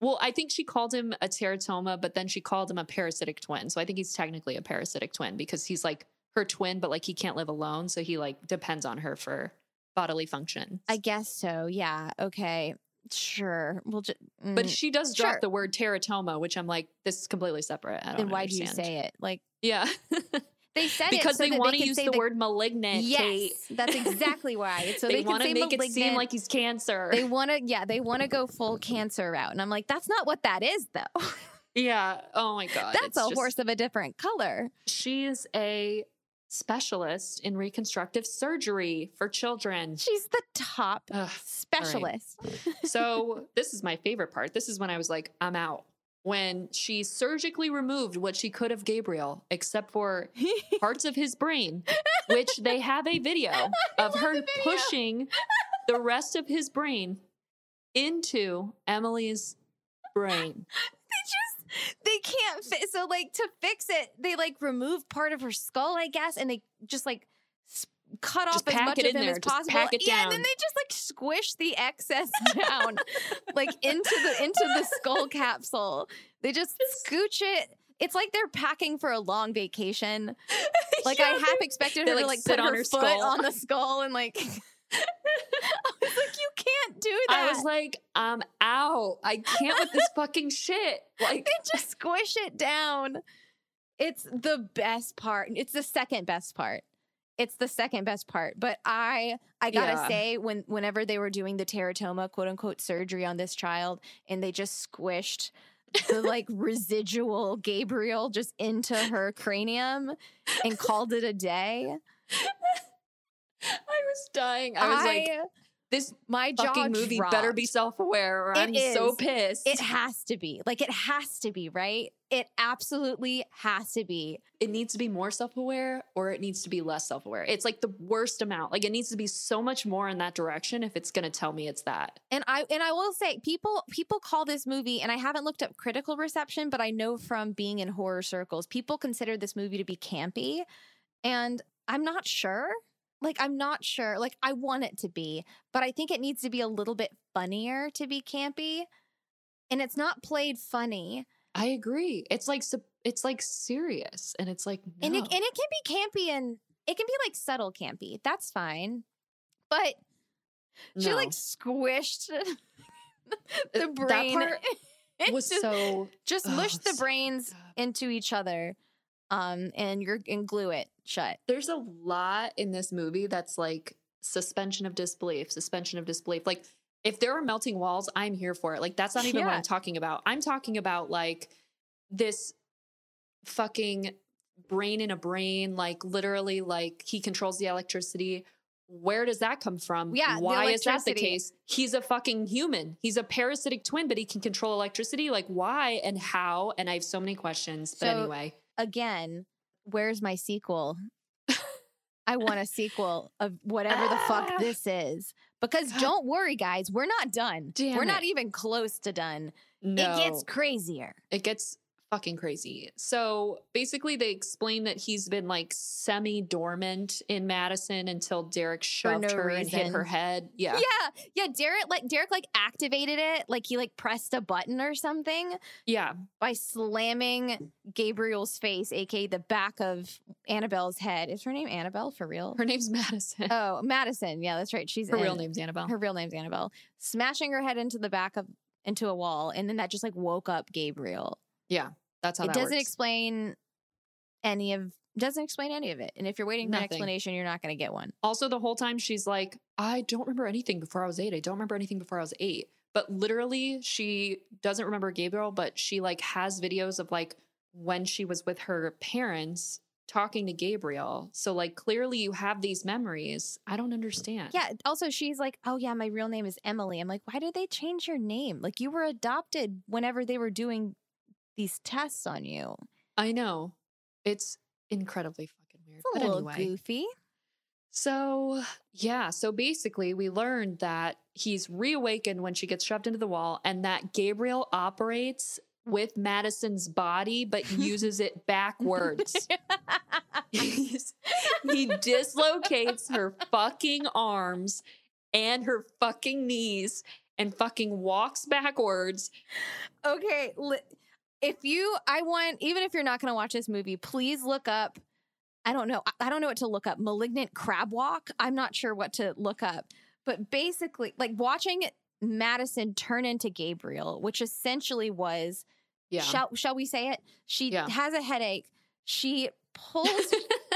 S4: Well, I think she called him a teratoma, but then she called him a parasitic twin. So I think he's technically a parasitic twin because he's like her twin, but like he can't live alone. So he like depends on her for bodily function.
S3: I guess so. Yeah. Okay. Sure. We'll just.
S4: But mm, she does drop
S3: sure.
S4: the word teratoma, which I'm like, this is completely separate. I
S3: then why do you say it? Like
S4: Yeah. <laughs>
S3: they said
S4: because
S3: it so
S4: they want to use
S3: say
S4: the, word malignant.
S3: Yes,
S4: Kate.
S3: that's exactly why. It's so <laughs>
S4: they,
S3: they,
S4: want to make it seem like he's cancer.
S3: they want to. Yeah, they want to go full cancer route, and I'm like, that's not what that is, though. <laughs>
S4: yeah. Oh my god.
S3: that's a
S4: just-
S3: horse of a different color.
S4: She's a specialist in reconstructive surgery for children.
S3: She's the top
S4: Ugh,
S3: specialist.
S4: so <laughs> this is my favorite part. This is when I was like, I'm out. When she surgically removed what she could of Gabriel, except for parts of his brain, which they have a video <laughs> of her pushing the rest of his brain into Emily's brain. <laughs>
S3: they can't fit. So like to fix it, they like remove part of her skull, I guess, and they just like cut
S4: Just
S3: off as much of
S4: in
S3: him
S4: there,
S3: as
S4: just
S3: possible. yeah, and then they just like squish the excess <laughs> down, like into the into the skull capsule. They just <laughs> scooch it. It's like they're packing for a long vacation. <laughs> Like I half expected her to
S4: like,
S3: like
S4: sit
S3: put
S4: on
S3: her,
S4: her
S3: foot
S4: skull.
S3: on the skull and like. I was like, you can't do that.
S4: I was like, I'm out. I can't with this fucking shit. <laughs> Like,
S3: they just squish it down. It's the best part. It's the second best part. It's the second best part. But I I gotta
S4: Yeah.
S3: say, when whenever they were doing the teratoma quote unquote surgery on this child and they just squished the like <laughs> residual Gabriel just into her cranium and called it a day.
S4: I was dying. I was like, this
S3: my
S4: fucking movie better be self aware or
S3: It
S4: I'm so pissed.
S3: It has to be. Like it has to be, right? It absolutely has to be.
S4: it needs to be more self aware or it needs to be less self aware. It's like the worst amount. Like, it needs to be so much more in that direction if it's going to tell me it's that.
S3: And I and I will say people people call this movie and I haven't looked up critical reception but I know from being in horror circles people consider this movie to be campy and I'm not sure. Like I'm not sure. Like I want it to be, but I think it needs to be a little bit funnier to be campy. And it's not played funny.
S4: I agree. It's like it's like serious, and it's like no.
S3: And it and it can be campy and it can be like subtle campy. That's fine. But she like squished <laughs> the brain.
S4: That part <laughs> was
S3: just,
S4: so
S3: just
S4: Ugh,
S3: mush the brains into each other. Um, and you're and glue it shut.
S4: there's a lot in this movie that's like suspension of disbelief, suspension of disbelief. Like if there are melting walls, I'm here for it. Like that's not even what I'm talking about. I'm talking about like this fucking brain in a brain, like literally like he controls the electricity. Where does that come from?
S3: Yeah,
S4: Why is that the case? He's a fucking human. He's a parasitic twin, but he can control electricity. Like why and how? And I have so many questions. But
S3: So-
S4: anyway.
S3: Again, where's my sequel? <laughs> I want a sequel of whatever the fuck
S4: Ah.
S3: this is. Because don't worry, guys, we're not done.
S4: Damn
S3: we're not even close to done.
S4: No.
S3: It gets crazier.
S4: it gets fucking crazy. So basically, they explain that he's been like semi dormant in Madison until Derek shoved
S3: no
S4: her and hit her head. Yeah.
S3: Yeah. Yeah. Derek like Derek like activated it, like he like pressed a button or something
S4: Yeah.
S3: by slamming Gabriel's face, aka the back of Annabelle's head. Is her name Annabelle for real?
S4: Her name's Madison.
S3: oh, Madison. Yeah, that's right. She's
S4: Her real name's Annabelle.
S3: Her real name's Annabelle. Smashing her head into the back of into a wall, and then that just like woke up Gabriel.
S4: yeah. That's how
S3: it
S4: that
S3: doesn't
S4: works.
S3: explain any of doesn't explain any of it. And if you're waiting for an explanation, you're not going to get one.
S4: also, the whole time she's like, I don't remember anything before I was eight. I don't remember anything before I was eight. But literally, she doesn't remember Gabriel, but she like has videos of like when she was with her parents talking to Gabriel. So like clearly you have these memories. I don't understand.
S3: Yeah. Also, she's like, "Oh yeah, my real name is Emily." I'm like, "Why did they change your name? Like you were adopted whenever they were doing these tests on you.
S4: I know. It's incredibly fucking weird.
S3: It's a
S4: but
S3: little
S4: anyway.
S3: goofy."
S4: So, yeah. So basically, we learned that he's reawakened when she gets shoved into the wall and that Gabriel operates with Madison's body, but uses it backwards. <laughs> He dislocates her fucking arms and her fucking knees and fucking walks backwards.
S3: okay, li- if you, I want, even if you're not going to watch this movie, please look up. I don't know. I- don't know what to look up. Malignant crab walk. I'm not sure what to look up. But basically, like watching Madison turn into Gabriel, which essentially was,
S4: Yeah.
S3: shall shall we say it? She
S4: Yeah.
S3: has a headache. She pulls.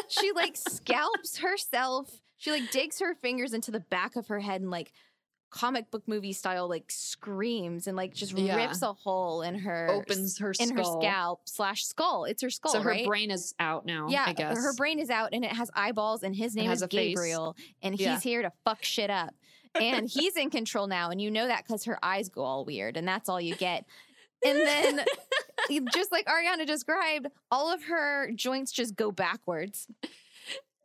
S3: she like <laughs> scalps herself. She like digs her fingers into the back of her head and like comic book movie style like screams and like just
S4: Yeah.
S3: rips a hole in her
S4: Opens her
S3: in her scalp slash skull. It's her skull,
S4: so her
S3: right?
S4: brain is out now,
S3: yeah,
S4: I guess.
S3: her brain is out and it has eyeballs and his name is
S4: a face.
S3: Gabriel and he's
S4: Yeah.
S3: here to fuck shit up. And he's in control now and you know that cuz her eyes go all weird and that's all you get. And then <laughs> just like Ariana described, all of her joints just go backwards.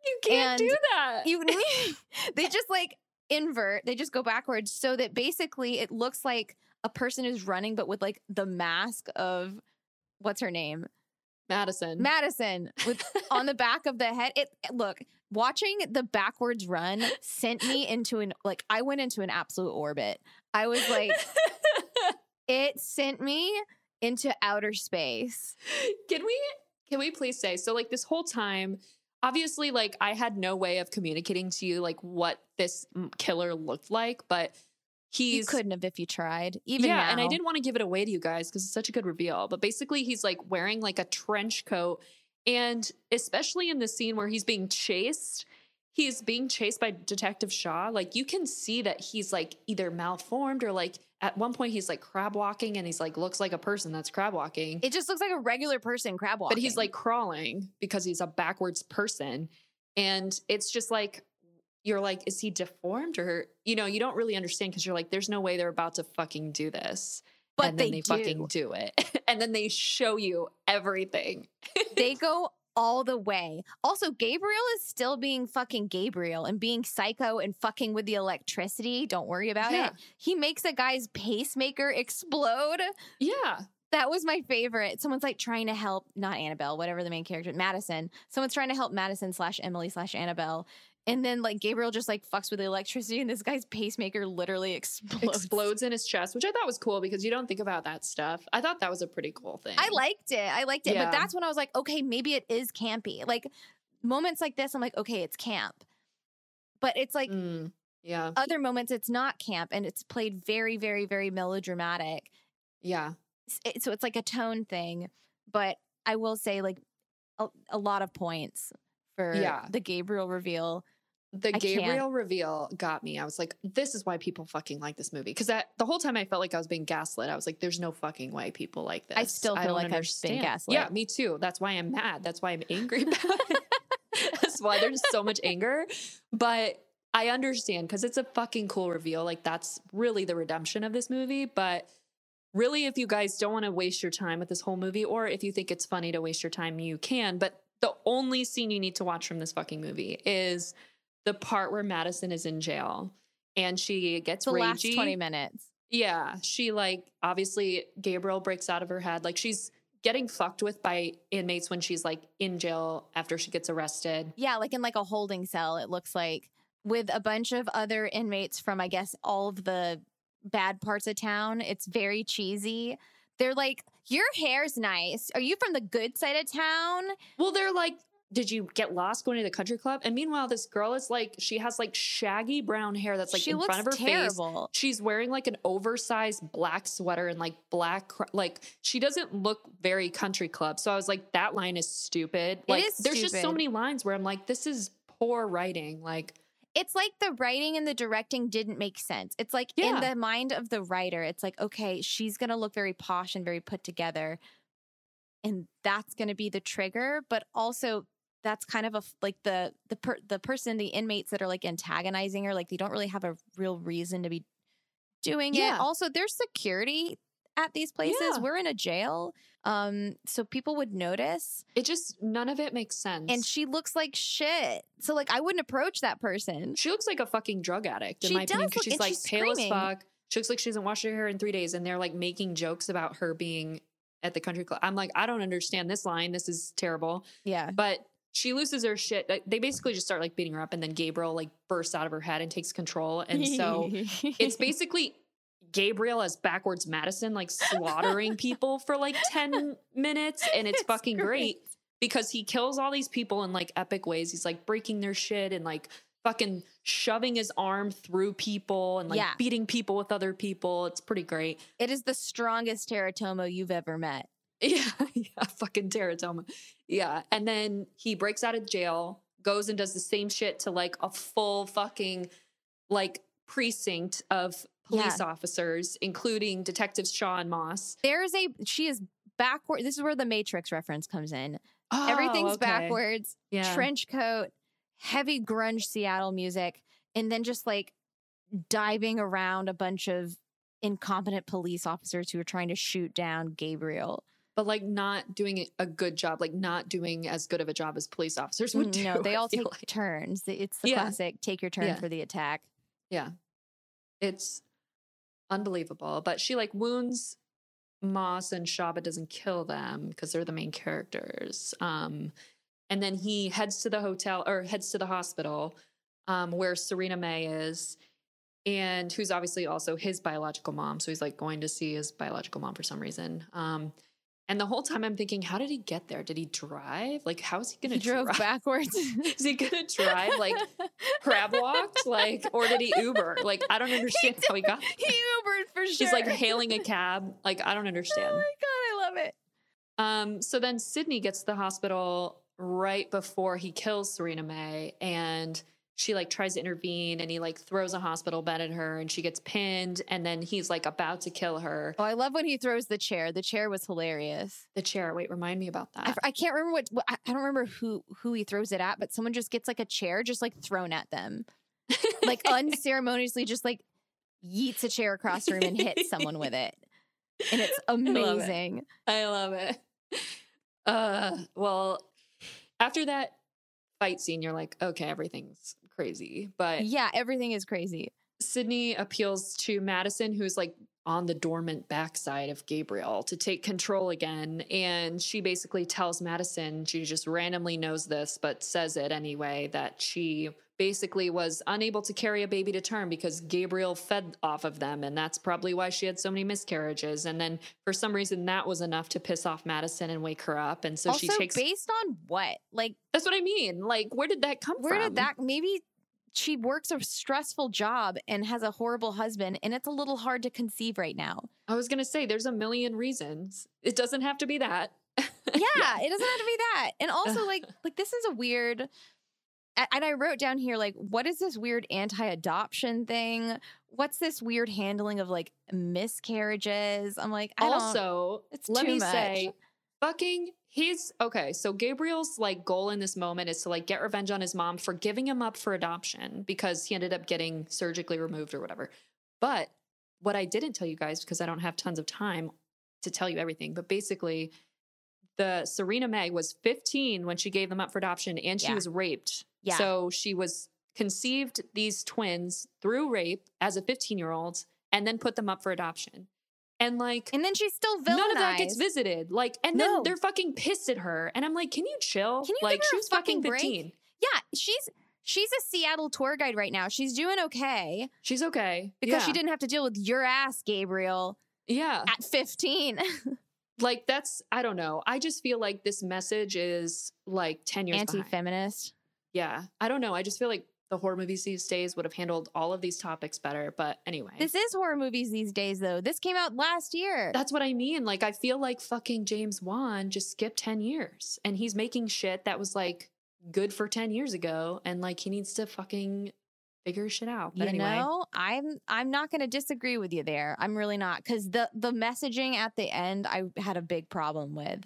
S4: You can't
S3: And
S4: do that.
S3: You <laughs> they just like invert, they just go backwards so that basically it looks like a person is running but with like the mask of what's her name?
S4: Madison.
S3: Madison with <laughs> on the back of the head. It look, watching the backwards run sent me into an like I went into an absolute orbit. I was like <laughs> it sent me into outer space.
S4: can we can we please say so like this whole time obviously like i had no way of communicating to you like what this killer looked like but he's
S3: you couldn't have if you tried. Even
S4: yeah and i didn't want to give it away to you guys because it's such a good reveal but basically he's like wearing like a trench coat and especially in the scene where he's being chased he's being chased by detective shaw like you can see that he's like either malformed or like at one point he's like crab walking and he's like looks like a person that's crab walking.
S3: It just looks like a regular person crab walking.
S4: but he's like crawling because he's a backwards person. And it's just like you're like is he deformed or you know you don't really understand because you're like there's no way they're about to fucking do this.
S3: But
S4: and then
S3: they,
S4: they,
S3: do.
S4: fucking do it. <laughs> And then they show you everything.
S3: They go all the way. Also, Gabriel is still being fucking Gabriel and being psycho and fucking with the electricity. Don't worry about
S4: Yeah.
S3: it. He makes a guy's pacemaker explode.
S4: yeah
S3: That was my favorite. Someone's like trying to help, not Annabelle, whatever the main character, Madison. Someone's trying to help Madison slash Emily slash Annabelle. And then like Gabriel just like fucks with the electricity and this guy's pacemaker literally explodes.
S4: Explodes in his chest, which I thought was cool because you don't think about that stuff. I thought that was a pretty cool thing.
S3: I liked it. I liked it.
S4: Yeah.
S3: But that's when I was like, okay, maybe it is campy. Like moments like this, I'm like, okay, it's camp. But it's like
S4: Mm, yeah,
S3: other moments, it's not camp and it's played very, very, very melodramatic.
S4: yeah.
S3: So it's like a tone thing. But I will say, like, a, a lot of points for
S4: Yeah.
S3: the Gabriel reveal.
S4: The
S3: I can't.
S4: Gabriel reveal got me. I was like, this is why people fucking like this movie. Because the whole time I felt like I was being gaslit. I was like, there's no fucking way people like this.
S3: I still feel
S4: don't
S3: like I've been gaslit.
S4: Yeah, me too. That's why I'm mad. That's why I'm angry about <laughs> it. <laughs> That's why there's so much anger. But I understand because it's a fucking cool reveal. Like, that's really the redemption of this movie. But really, if you guys don't want to waste your time with this whole movie, or if you think it's funny to waste your time, you can. But the only scene you need to watch from this fucking movie is the part where Madison is in jail and she gets
S3: The
S4: ragey.
S3: last 20 minutes.
S4: Yeah, she like obviously Gabriel breaks out of her head. Like she's getting fucked with by inmates when she's like in jail after she gets arrested.
S3: Yeah, like in like a holding cell, it looks like with a bunch of other inmates from I guess all of the bad parts of town. It's very cheesy. They're like, "Your hair's nice. Are you from the good side of town?"
S4: Well, they're like, did you get lost going to the country club? And meanwhile, this girl is like, she has like shaggy brown hair that's like
S3: she
S4: in front of her face.
S3: terrible.
S4: She's wearing like an oversized black sweater and like black, like she doesn't look very country club. So I was like, that line is stupid.
S3: It
S4: Like,
S3: is
S4: there's just so many lines where I'm like, this is poor writing. Like,
S3: It's like the writing and the directing didn't make sense. It's like in the mind of the writer, it's like, okay, she's going to look very posh and very put together. And that's going to be the trigger, but also that's kind of a like the the per, the person the inmates that are like antagonizing her like they don't really have a real reason to be doing
S4: Yeah.
S3: it. Also, there's security at these places.
S4: Yeah.
S3: We're in a jail. Um so people would notice
S4: it just, none of it makes sense.
S3: and she looks like shit. So like I wouldn't approach that person.
S4: She looks like a fucking drug addict in
S3: She
S4: my opinion.
S3: look-
S4: she's like
S3: she's
S4: pale
S3: screaming.
S4: as fuck. She looks like she hasn't washed her hair in three days, and they're like making jokes about her being at the country club. I'm like, I don't understand this line. This is terrible.
S3: Yeah.
S4: But she loses her shit. They basically just start like beating her up, and then Gabriel like bursts out of her head and takes control. And so <laughs> it's basically Gabriel as backwards Madison, like slaughtering people for like 10 minutes. And it's, <laughs>
S3: It's
S4: fucking great
S3: great.
S4: because he kills all these people in like epic ways. He's like breaking their shit and like fucking shoving his arm through people and like
S3: Yeah.
S4: beating people with other people. It's pretty great.
S3: It is the strongest Teratoma you've ever met.
S4: Yeah, <laughs> yeah, fucking teratoma. Yeah. And then he breaks out of jail, goes and does the same shit to like a full fucking like precinct of police officers, including detectives Shaw and Moss.
S3: There's a she is backward. This is where the Matrix reference comes in. Oh, Everything's
S4: Oh, okay.
S3: backwards.
S4: Yeah.
S3: Trench coat, heavy grunge Seattle music, and then just like diving around a bunch of incompetent police officers who are trying to shoot down Gabriel.
S4: But like not doing a good job, like not doing as good of a job as police officers would do.
S3: Mm, no, they <laughs> all take
S4: like.
S3: turns. It's the
S4: Yeah.
S3: classic take your turn
S4: Yeah.
S3: for the attack.
S4: Yeah. It's unbelievable. But she like wounds Moss and Shaw, but doesn't kill them because they're the main characters. Um, and then he heads to the hotel or heads to the hospital um, where Serena May is, and who's obviously also his biological mom. So he's like going to see his biological mom for some reason. Um, and the whole time I'm thinking, how did he get there? Did he drive? Like, how is he going
S3: He
S4: to
S3: drove
S4: drive?
S3: backwards. <laughs>
S4: Is he going <laughs> to drive like crab walked? Like, or did he Uber? Like, I don't <laughs> understand how he got there.
S3: he Ubered for sure.
S4: She's like hailing a cab. Like, I don't understand.
S3: Oh my god, I love it.
S4: Um, so then Sydney gets to the hospital right before he kills Serena May and she like tries to intervene and he like throws a hospital bed at her and she gets pinned and then he's like about to kill her.
S3: Oh, I love when he throws the chair. The chair was hilarious.
S4: The chair, wait, remind me about
S3: I,
S4: that.
S3: f- I can't remember what, what I I don't remember who who he throws it at, but someone just gets like a chair just like thrown at them, <laughs> like unceremoniously, just like yeets a chair across the room and hits someone with it, and it's <laughs>
S4: love it.
S3: amazing.
S4: I love it. Uh, well, after that fight scene, you're like, okay, everything's crazy. But
S3: Yeah, everything is crazy.
S4: Sydney appeals to Madison, who's like on the dormant backside of Gabriel, to take control again. And she basically tells Madison, she just randomly knows this, but says it anyway, that she basically was unable to carry a baby to term because Gabriel fed off of them. And that's probably why she had so many miscarriages. And then for some reason, that was enough to piss off Madison and wake her up. And so
S3: also,
S4: she takes.
S3: based on what? Like,
S4: that's what I mean. Like, where did that come
S3: where
S4: from?
S3: Where did that? Maybe she works a stressful job and has a horrible husband, and it's a little hard to conceive right now.
S4: I was going to say, there's a million reasons. It doesn't have to be that. <laughs>
S3: Yeah, it doesn't have to be that. And also, <laughs> like, like this is a weird. And I wrote down here, like, what is this weird anti-adoption thing? What's this weird handling of like miscarriages? I'm like, I don't.
S4: also,
S3: it's
S4: let me
S3: much.
S4: say, fucking he's okay. So Gabriel's like goal in this moment is to like get revenge on his mom for giving him up for adoption because he ended up getting surgically removed or whatever. But what I didn't tell you guys because I don't have tons of time to tell you everything, but basically the Serena May was 15 when she gave them up for adoption and she
S3: Yeah.
S4: was raped.
S3: Yeah.
S4: So she was conceived these twins through rape as a 15 year old and then put them up for adoption. And like
S3: and then she's still villainized.
S4: None of that gets visited. Like, and then
S3: No.
S4: they're fucking pissed at her. And I'm like, can you chill?
S3: Can you
S4: like, she was fucking
S3: fucking break?
S4: 15.
S3: Yeah, she's she's a Seattle tour guide right now. She's doing okay
S4: She's okay.
S3: because she didn't have to deal with your ass, Gabriel,
S4: Yeah.
S3: at 15. <laughs>
S4: Like, that's, I don't know. I just feel like this message is like 10 years
S3: anti-feminist. behind.
S4: Yeah. I don't know. I just feel like the horror movies these days would have handled all of these topics better. But anyway.
S3: This is horror movies these days, though. This came out last year.
S4: That's what I mean. Like, I feel like fucking James Wan just skipped 10 years and he's making shit that was like good for 10 years ago. And like, he needs to fucking figure shit out. But
S3: you
S4: anyway.
S3: know, I'm I'm not going to disagree with you there. I'm really not because the the messaging at the end I had a big problem with.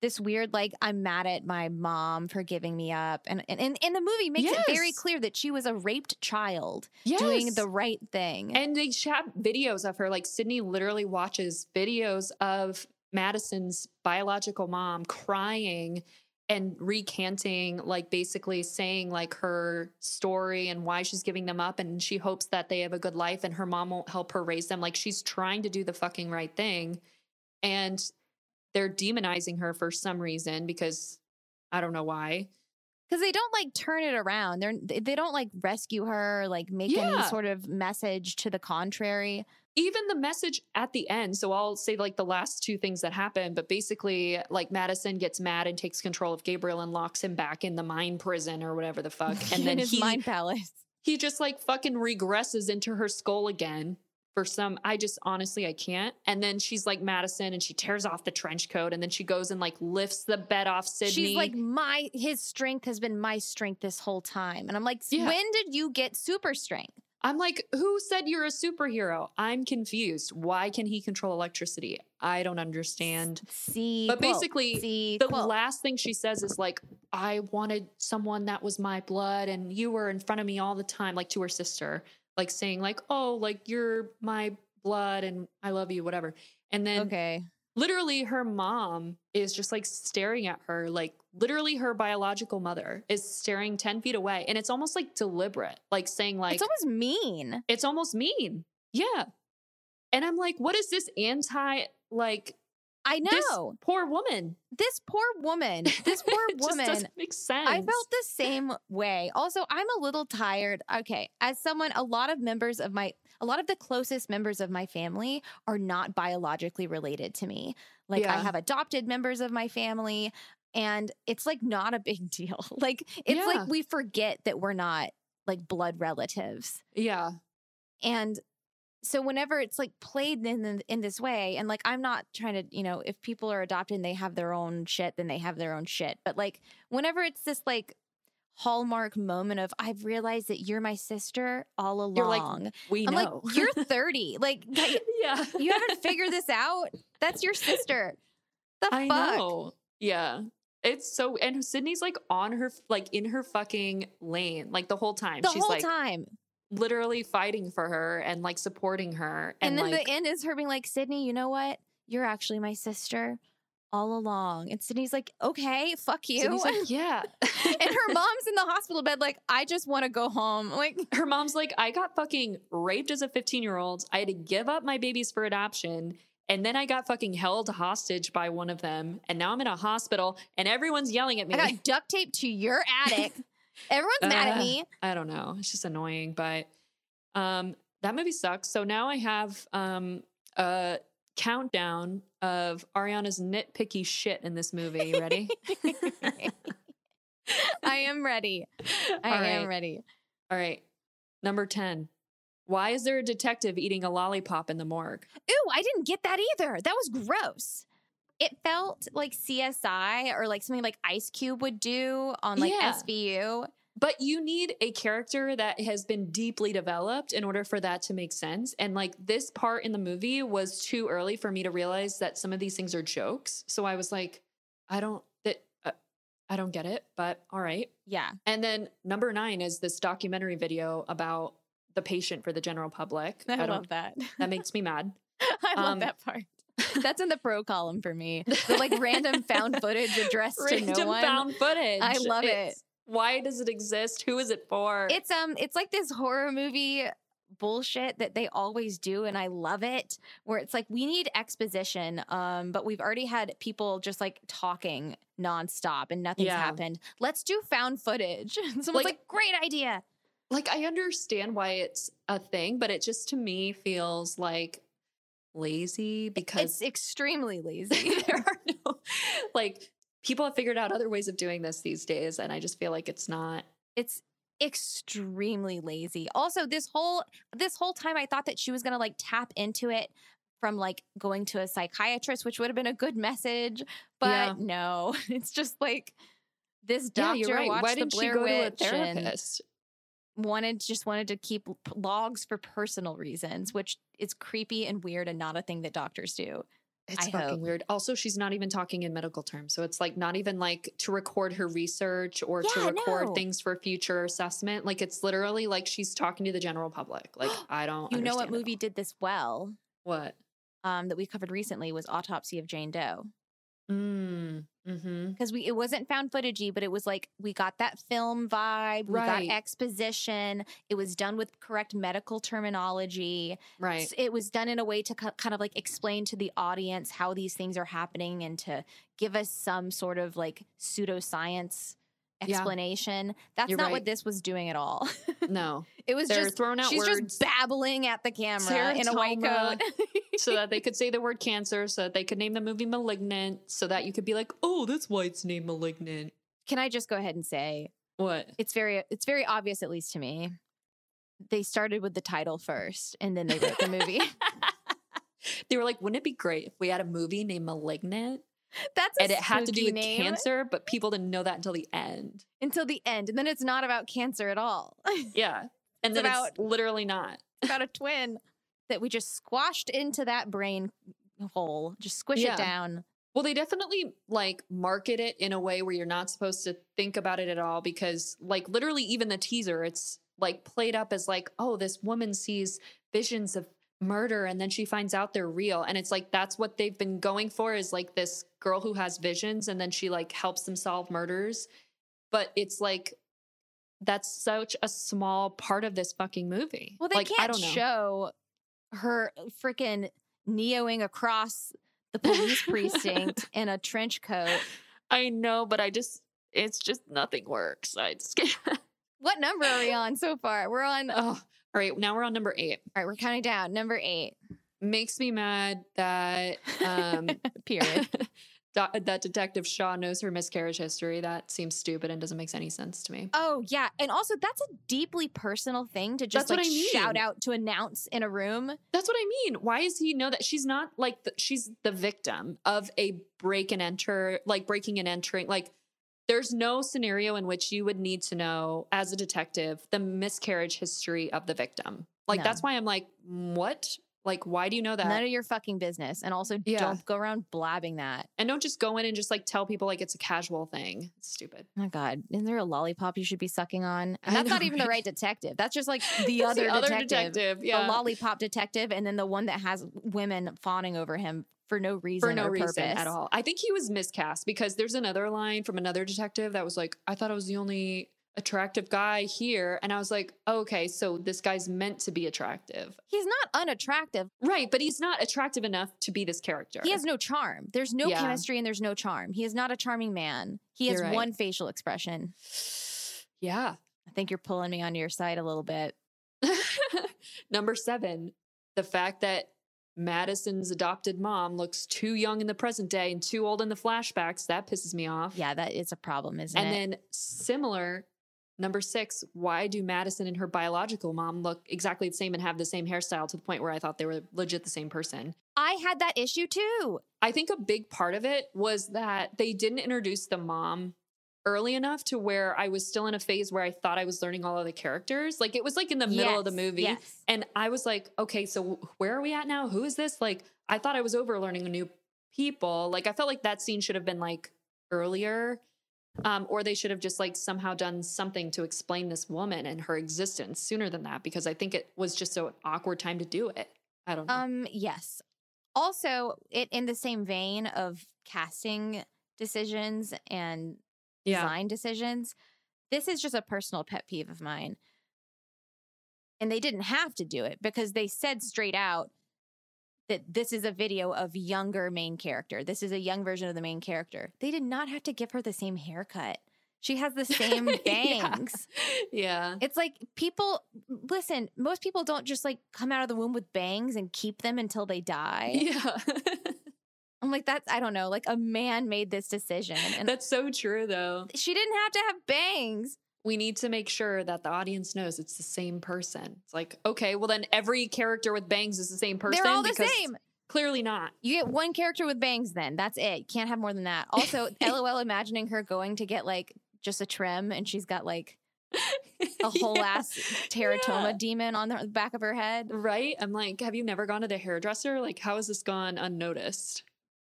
S3: This weird, like I'm mad at my mom for giving me up, and and, and, and the movie makes it very clear that she was a raped child
S4: yes.
S3: doing the right thing.
S4: And they have videos of her. Like Sydney literally watches videos of Madison's biological mom crying and recanting, like basically saying like her story and why she's giving them up. And she hopes that they have a good life and her mom won't help her raise them. Like she's trying to do the fucking right thing. And they're demonizing her for some reason because I don't know why.
S3: because they don't like turn it around. They're they don't like rescue her, like make any sort of message to the contrary.
S4: even the message at the end so i'll say like the last two things that happen but basically like madison gets mad and takes control of gabriel and locks him back in the mine prison or whatever the fuck <laughs> and then
S3: his
S4: he
S3: mind palace.
S4: he just like fucking regresses into her skull again for some i just honestly i can't. And then she's like madison and she tears off the trench coat and then she goes and like lifts the bed off sydney.
S3: She's like, my his strength has been my strength this whole time, and I'm like,
S4: Yeah.
S3: when did you get super strength?
S4: i'm like who said you're a superhero? I'm confused. Why can he control electricity? I don't understand.
S3: See,
S4: But basically,
S3: see,
S4: the last thing she says is like i wanted someone that was my blood and you were in front of me all the time like to her sister like saying like oh like you're my blood and i love you whatever. And then
S3: okay,
S4: literally her mom is just like staring at her like literally her biological mother is staring 10 feet away. And it's almost like deliberate like saying like
S3: it's almost mean.
S4: it's almost mean. Yeah. And i'm like what is this anti like
S3: I
S4: this
S3: know
S4: poor woman
S3: this, poor woman. <laughs> This poor
S4: it just
S3: woman.
S4: doesn't make sense
S3: I felt the same way. Also, I'm a little tired. Okay, as someone, a lot of members of my, a lot of the closest members of my family are not biologically related to me. Like I have adopted members of my family, and it's like not a big <laughs> deal. Like it's
S4: Yeah.
S3: like we forget that we're not like blood relatives,
S4: yeah
S3: and so whenever it's like played in in, in this way and like i'm not trying to you know if people are adopted and they have their own shit then they have their own shit but like whenever it's this like hallmark moment of i've realized that you're my sister all along
S4: like, we
S3: i'm
S4: know.
S3: Like you're <laughs> 30 like
S4: yeah. <laughs>
S3: you haven't figured this out? That's your sister. The
S4: i
S3: fuck?
S4: know. Yeah. It's so and sydney's like on her like in her fucking lane like the whole time.
S3: The
S4: she's
S3: whole
S4: like
S3: time
S4: literally fighting for her and like supporting her
S3: and,
S4: and,
S3: then
S4: like
S3: the end is her being like sydney you know what you're actually my sister all along and sydney's like okay fuck you
S4: Sydney's like <laughs> yeah
S3: and her <laughs> mom's in the hospital bed like i just want to go home <laughs> like
S4: her mom's like, I got fucking raped as a 15 year old. I had to give up my babies for adoption. And then I got fucking held hostage by one of them. And now I'm in a hospital and everyone's yelling at me.
S3: i got duct taped to your attic Everyone's mad at
S4: Uh,
S3: me.
S4: I don't know. It's just annoying, but um that movie sucks. So now I have um a countdown of Ariana's nitpicky shit in this movie. Ready? <laughs>
S3: I am ready. I
S4: All
S3: am
S4: right.
S3: ready.
S4: All right. Number 10. Why is there a detective eating a lollipop in the morgue?
S3: Ooh, I didn't get that either. That was gross. It felt like CSI or like something like Ice Cube would do on like
S4: Yeah.
S3: SVU.
S4: But you need a character that has been deeply developed in order for that to make sense. And like this part in the movie was too early for me to realize that some of these things are jokes. So I was like, I don't that uh, I don't get it, but all right.
S3: Yeah.
S4: And then number 9 is this documentary video about the patient for the general public. <laughs>
S3: I,
S4: don't
S3: love that.
S4: that makes me mad. <laughs>
S3: I love
S4: Um,
S3: that part. That's in the pro column for me. The like <laughs> random found footage addressed to
S4: Random
S3: no one.
S4: found footage.
S3: I love it.
S4: Why does it exist? Who is it for?
S3: It's um it's like this horror movie bullshit that they always do and I love it where it's like we need exposition um but we've already had people just like talking nonstop and nothing's
S4: Yeah.
S3: happened. Let's do found footage. <laughs> Someone's like,
S4: Like-
S3: great idea.
S4: like I understand why it's a thing, but it just to me feels like lazy because
S3: It's extremely <laughs> lazy.
S4: there are no like people have figured out other ways of doing this these days, and I just feel like it's not.
S3: it's extremely lazy. Also, this whole this whole time I thought that she was going to like tap into it from like going to a psychiatrist, which would have been a good message, but
S4: Yeah.
S3: no. <laughs> It's just like this
S4: Yeah,
S3: doctor
S4: you're right.
S3: watched
S4: Why didn't she
S3: Blair
S4: go to a
S3: Witch
S4: therapist?
S3: Wanted just wanted to keep logs for personal reasons, which is creepy and weird and not a thing that doctors do.
S4: It's
S3: I
S4: fucking
S3: hope.
S4: weird. Also, she's not even talking in medical terms. So it's like not even like to record her research or to record
S3: no.
S4: things for future assessment. Like it's literally like she's talking to the general public. Like <gasps> I don't
S3: You know what movie
S4: all.
S3: did this well?
S4: What?
S3: Um, that we covered recently was Autopsy of Jane Doe.
S4: Mm, mm-hmm.
S3: because we it wasn't found footagey, but it was like we got that film vibe,
S4: right.
S3: we got exposition. It was done with correct medical terminology.
S4: Right.
S3: It was done in a way to ki- kind of like explain to the audience how these things are happening and to give us some sort of like pseudoscience
S4: Yeah.
S3: explanation. That's
S4: You're
S3: not
S4: right.
S3: what this was doing at all. <laughs>
S4: No.
S3: it was
S4: They're
S3: just
S4: thrown out
S3: she's
S4: words
S3: just babbling at the camera in a white coat. <laughs>
S4: so that they could <laughs> say the word cancer, so that they could name the movie Malignant, so that you could be like, oh, that's why it's named Malignant.
S3: Can I just go ahead and say
S4: What?
S3: it's very it's very obvious at least to me they started with the title first and then they wrote the movie
S4: they were like, wouldn't it be great if we had a movie named Malignant <laughs>
S3: that's a
S4: and it had to do with
S3: name
S4: cancer, but people didn't know that until the end?
S3: until the end and then it's not about cancer at all <laughs>
S4: Yeah. And
S3: It's
S4: then
S3: about-
S4: it's literally not.
S3: about a <laughs> twin that we just squashed into that brain hole just squish
S4: Yeah.
S3: it down
S4: Well, they definitely like market it in a way where you're not supposed to think about it at all because, like, literally, even the teaser, it's like played up as like, oh, this woman sees visions of murder and then she finds out they're real. And it's like, that's what they've been going for is like this girl who has visions and then she like helps them solve murders. But it's like, that's such a small part of this fucking movie.
S3: well they
S4: like,
S3: can't
S4: don't know.
S3: show her uh, freaking neoing across the police precinct <laughs> in a trench coat
S4: I know, but I just, it's just nothing works. I just <laughs>
S3: what number are we on so far we're on
S4: Oh, all right. Now we're on number eight.
S3: All right, we're counting down number eight
S4: Makes me mad that um, <laughs>
S3: period <laughs>
S4: doc- that Detective Shaw knows her miscarriage history. That seems stupid and doesn't make any sense to me.
S3: Oh yeah, and also that's a deeply personal thing to just
S4: That's what
S3: like
S4: I mean.
S3: shout out to announce in a room.
S4: That's what I mean. Why does he know that she's not like the, she's the victim of a break and enter, like breaking and entering? Like, there's no scenario in which you would need to know as a detective the miscarriage history of the victim. Like,
S3: No.
S4: that's why I'm like, what? Like, why do you know that?
S3: None of your fucking business, and also
S4: Yeah.
S3: don't go around blabbing that.
S4: and don't just go in and just like tell people like it's a casual thing. It's stupid.
S3: Oh my god, isn't there a lollipop you should be sucking on? And that's not even the
S4: right?
S3: detective. That's just like <laughs> the other,
S4: the other
S3: detective,
S4: detective. Yeah.
S3: the lollipop detective, and then the one that has women fawning over him for no reason
S4: for no
S3: or
S4: reason
S3: purpose
S4: at all. I think he was miscast because there's another line from another detective that was like, I thought I was the only attractive guy here. And I was like, okay, so this guy's meant to be attractive.
S3: He's not unattractive.
S4: Right, but he's not attractive enough to be this character.
S3: He has no charm. There's no
S4: Yeah.
S3: chemistry and there's no charm. He is not a charming man. He has
S4: right.
S3: one facial expression. <sighs>
S4: Yeah.
S3: I think you're pulling me onto your side a little bit. <laughs>
S4: Number seven, the fact that Madison's adopted mom looks too young in the present day and too old in the flashbacks. That pisses me off.
S3: Yeah, that is a problem, isn't
S4: And
S3: it?
S4: And then similar, number six, why do Madison and her biological mom look exactly the same and have the same hairstyle to the point where I thought they were legit the same person?
S3: I had that issue too.
S4: I think a big part of it was that they didn't introduce the mom early enough to where I was still in a phase where I thought I was learning all of the characters. Like it was like in the middle of the movie.
S3: yes.
S4: And I was like, okay, so where are we at now? Who is this? Like, I thought I was over learning new people. Like, I felt like that scene should have been like earlier. Um, or they should have just like somehow done something to explain this woman and her existence sooner than that because I think it was just so an awkward time to do it. I don't know.
S3: Um, yes. Also, it in the same vein of casting decisions and
S4: yeah.
S3: design decisions, this is just a personal pet peeve of mine. And they didn't have to do it because they said straight out that this is a video of younger main character. This is a young version of the main character. They did not have to give her the same haircut. She has the same <laughs>
S4: Yeah.
S3: bangs.
S4: yeah.
S3: It's like people listen, most people don't just like come out of the womb with bangs and keep them until they die.
S4: Yeah. <laughs>
S3: I'm like, that's I don't know, like a man made this decision. And
S4: That's so true, though.
S3: she didn't have to have bangs.
S4: We need to make sure that the audience knows it's the same person. It's like, okay, well, then every character with bangs is the same person.
S3: They're all the same.
S4: Clearly not.
S3: You get one character with bangs, then that's it. You can't have more than that. Also, <laughs> LOL imagining her going to get like just a trim and she's got like <laughs> a whole
S4: Yeah.
S3: ass teratoma
S4: Yeah.
S3: demon on the back of her head.
S4: Right? I'm like, have you never gone to the hairdresser? Like, how has this gone unnoticed?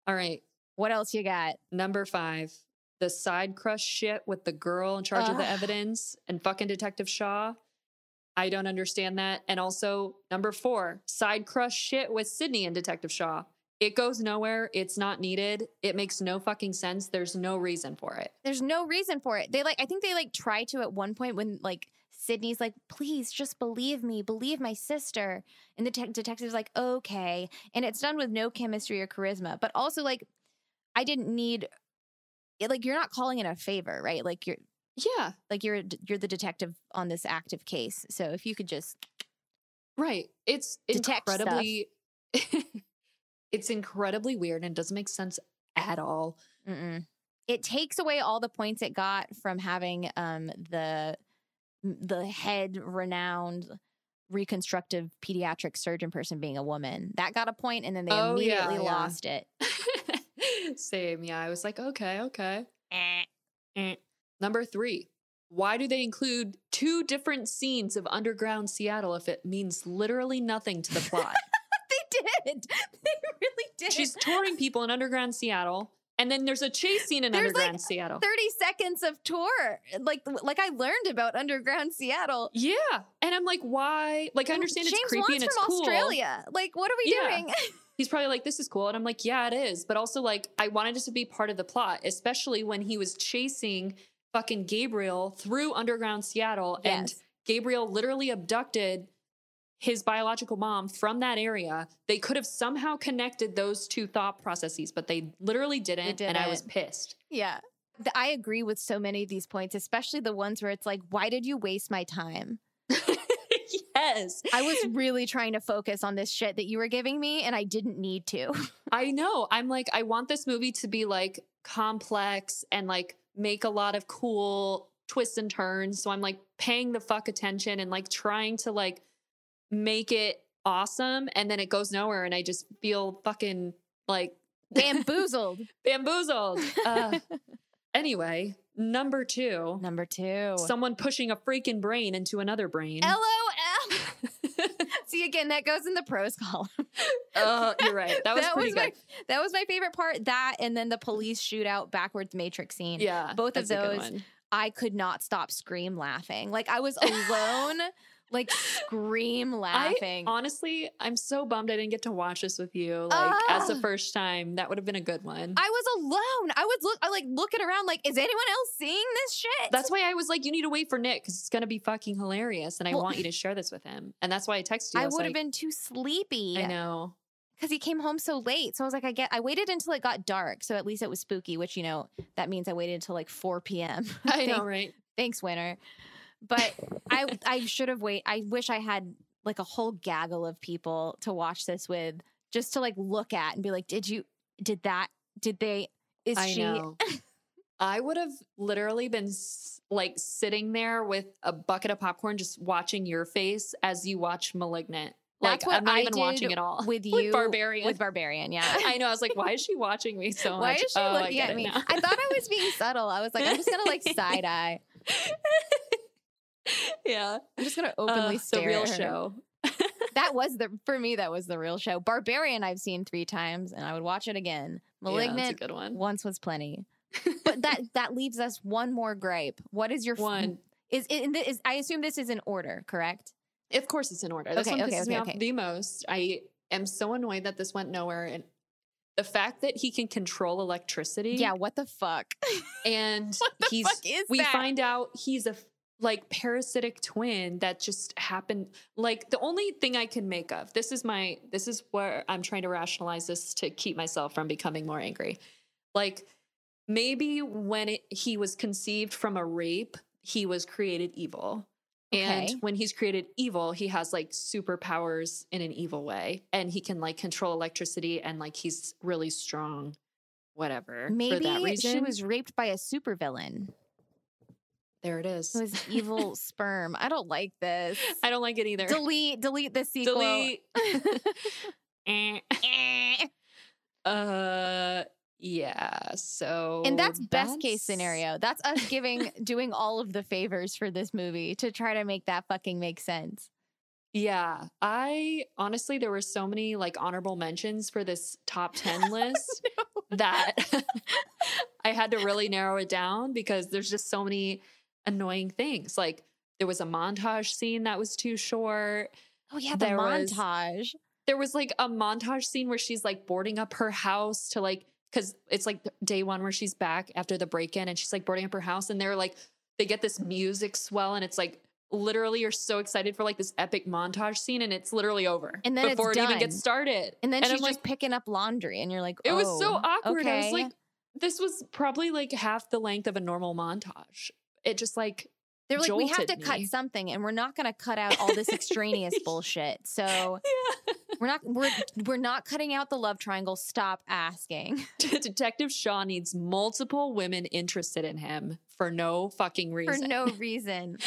S4: All right.
S3: What else you got?
S4: Number five, the side crush shit with the girl in charge of the evidence and fucking Detective Shaw. I don't understand that. And also, number four, side crush shit with Sydney and Detective Shaw. It goes nowhere. It's not needed. It makes no fucking sense. There's no reason for it.
S3: There's no reason for it. They like I think they like try to at one point when like Sydney's like, please just believe me, believe my sister. And the te- detective's like, okay. And it's done with no chemistry or charisma. But also like I didn't need like you're not calling it a favor, right? Like you're
S4: Yeah,
S3: like you're you're the detective on this active case. So if you could just
S4: right. It's incredibly, <laughs> it's incredibly weird and doesn't make sense at all.
S3: Mm-mm. It takes away all the points it got from having um the the head renowned reconstructive pediatric surgeon person being a woman. That got a point and then they
S4: Oh, yeah,
S3: immediately
S4: yeah.
S3: lost it. <laughs> <laughs>
S4: Same. Yeah, I was like, okay, okay.
S3: Eh.
S4: Eh. Number three, why do they include two different scenes of underground Seattle if it means literally nothing to the plot? <laughs>
S3: They did. <laughs> They really did.
S4: She's touring people in underground Seattle, and then there's a chase scene in
S3: There's, like,
S4: underground Seattle.
S3: 30 seconds of tour. Like like I learned about underground Seattle.
S4: yeah, and I'm like, why? Like, I understand
S3: James
S4: it's creepy and
S3: Wan's
S4: it's
S3: from
S4: cool.
S3: Australia. Like what are we
S4: Yeah.
S3: doing?
S4: He's probably like, this is cool, and I'm like, yeah, it is. But also, like, I wanted it to be part of the plot, especially when he was chasing fucking Gabriel through underground Seattle, and Gabriel literally abducted his biological mom from that area. They could have somehow connected those two thought processes, but they literally didn't, and I was pissed.
S3: Yeah. I agree with so many of these points, especially the ones where it's like, why did you waste my time? <laughs>
S4: yes.
S3: I was <laughs> really trying to focus on this shit that you were giving me, and I didn't need to. <laughs>
S4: I know. I'm like, I want this movie to be like complex and like make a lot of cool twists and turns. So I'm like paying the fuck attention and like trying to like make it awesome. And then it goes nowhere. And I just feel fucking like <laughs>
S3: Bamboozled.
S4: bamboozled. Uh, anyway, number two
S3: Number two.
S4: someone pushing a freaking brain into another brain.
S3: LOL. See again, that goes in the pros <laughs> column.
S4: uh, you're right. That was pretty
S3: my
S4: good.
S3: that was my favorite part. That and then the police shootout backwards matrix scene.
S4: Yeah.
S3: both of
S4: that's a good
S3: those. I could not stop scream laughing. Like I was <laughs> alone, like scream laughing.
S4: I honestly, I'm so bummed I didn't get to watch this with you. Like as the
S3: Ah.
S4: first time, that would have been a good one.
S3: I was alone. I was look I like looking around like, is anyone else seeing this shit?
S4: that's why I was like, you need to wait for Nick because it's gonna be fucking hilarious, and I
S3: Well-
S4: want you to share this with him. And that's why I texted you.
S3: I
S4: was
S3: would have
S4: like,
S3: been too sleepy.
S4: I know.
S3: because he came home so late. So I was like, I get. I waited until it got dark, so at least it was spooky. Which you know that means I waited until like 4 p.m. <laughs>
S4: I know, right?
S3: Thanks, winner. But <laughs> I I should have wait. I wish I had like a whole gaggle of people to watch this with, just to like look at and be like, did you did that? Did they? Is
S4: I
S3: she?
S4: know. <laughs> I would have literally been s- like sitting there with a bucket of popcorn, just watching your face as you watch *Malignant*.
S3: That's
S4: like
S3: what
S4: I'm not
S3: I
S4: even watching it all
S3: with <laughs> you
S4: *Barbarian*.
S3: With Barbarian, yeah.
S4: I know. I was like, why is she watching me so
S3: Why
S4: much?
S3: Why is she
S4: Oh,
S3: looking at me? I thought I was being subtle. I was like, I'm just gonna like side eye. <laughs>
S4: yeah,
S3: I'm just gonna openly
S4: Uh, the
S3: stare
S4: real
S3: at her.
S4: show. <laughs>
S3: That was the for me. That was the real show. Barbarian, I've seen three times, and I would watch it again.
S4: Yeah,
S3: Malignant,
S4: that's a good one.
S3: once was plenty. But that <laughs> that leaves us one more gripe. What is your f-
S4: One.
S3: Is in is I assume this is in order, correct?
S4: Of course, it's in order. This
S3: Okay,
S4: one
S3: okay,
S4: pisses
S3: okay,
S4: me off the most. I am so annoyed that this went nowhere, and the fact that he can control electricity.
S3: Yeah. What the fuck?
S4: and
S3: What the
S4: he's
S3: fuck is
S4: we
S3: that?
S4: find out he's a f- like parasitic twin that just happened like the only thing i can make of this is my this is where i'm trying to rationalize this to keep myself from becoming more angry. Like maybe when it, he was conceived from a rape he was created evil.
S3: Okay.
S4: and when he's created evil he has like superpowers in an evil way. And he can like control electricity and like he's really strong whatever for that
S3: Maybe
S4: reason.
S3: she was raped by a supervillain
S4: there it is
S3: It was evil <laughs> sperm. I don't like this.
S4: I don't like it either.
S3: delete, delete the sequel.
S4: Delete. <laughs> Eh. uh, yeah. So,
S3: and that's best case scenario. That's us giving doing all of the favors for this movie to try to make that fucking make sense.
S4: Yeah, I honestly there were so many like honorable mentions for this top <laughs> ten list that I had to really narrow it down because there's just so many annoying things. Like there was a montage scene that was too short.
S3: Oh yeah, the
S4: There was-
S3: montage.
S4: there was like a montage scene where she's like boarding up her house to like because it's like day one where she's back after the break-in and she's like boarding up her house and they're like they get this music swell and it's like literally you're so excited for like this epic montage scene and it's literally over
S3: And then
S4: before it even gets started
S3: And then
S4: I'm
S3: she's
S4: like
S3: just picking up laundry, and you're like,
S4: it was so
S3: "Oh,
S4: awkward i was like this was probably like half the length of a normal montage it just like
S3: They're like, we have to
S4: jolted
S3: cut something, and we're not going to cut out all this <laughs> extraneous bullshit. So we're not we're we're not cutting out the love triangle. Stop asking. <laughs>
S4: detective shaw needs multiple women interested in him for no fucking reason.
S3: for no <laughs> reason.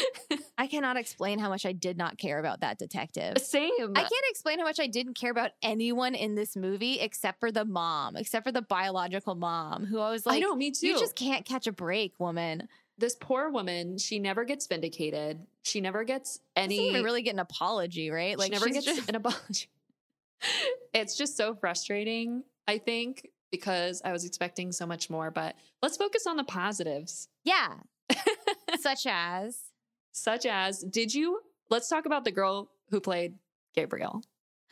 S3: I cannot explain how much I did not care about that detective.
S4: Uh, same
S3: I can't explain how much I didn't care about anyone in this movie except for the mom, except for the biological mom, who I was like,
S4: I know, me too.
S3: You just can't catch a break, woman.
S4: This poor woman, she never gets vindicated. She never gets
S3: Any, really get an apology, right? Like
S4: she
S3: never
S4: gets
S3: just-
S4: an apology. <laughs> it's just so frustrating. I think because I was expecting so much more. But let's focus on the positives,
S3: yeah, <laughs> such as
S4: such as did you? Let's talk about the girl who played Gabriel.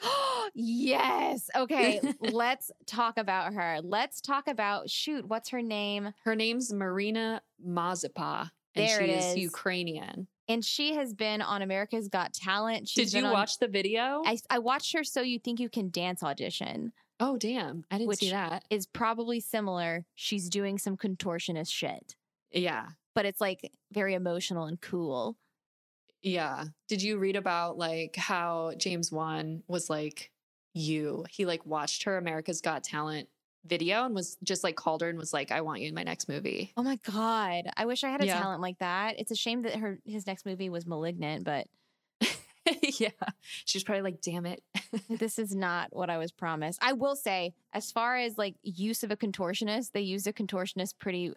S4: <gasps>
S3: yes. Okay, <laughs> let's talk about her. Let's talk about shoot. What's her name?
S4: Her name's Marina Mazepa, and
S3: There
S4: she is
S3: is.
S4: Ukrainian.
S3: And she has been on America's Got Talent. She's
S4: Did you
S3: on-
S4: watch the video?
S3: I, I watched her So You Think You Can Dance audition.
S4: oh, damn! I didn't see that.
S3: Is probably similar. She's doing some contortionist shit,
S4: Yeah,
S3: but it's like very emotional and cool.
S4: Yeah. Did you read about like how James Wan was like you? He like watched her America's Got Talent video and was just like called her and was like, I want you in my next movie.
S3: Oh my god! I wish I had a
S4: Yeah.
S3: talent like that. It's a shame that her his next movie was *Malignant*, but <laughs>
S4: yeah. She's probably like, damn it. <laughs>
S3: this is not what I was promised. I will say, as far as like use of a contortionist, they use a contortionist pretty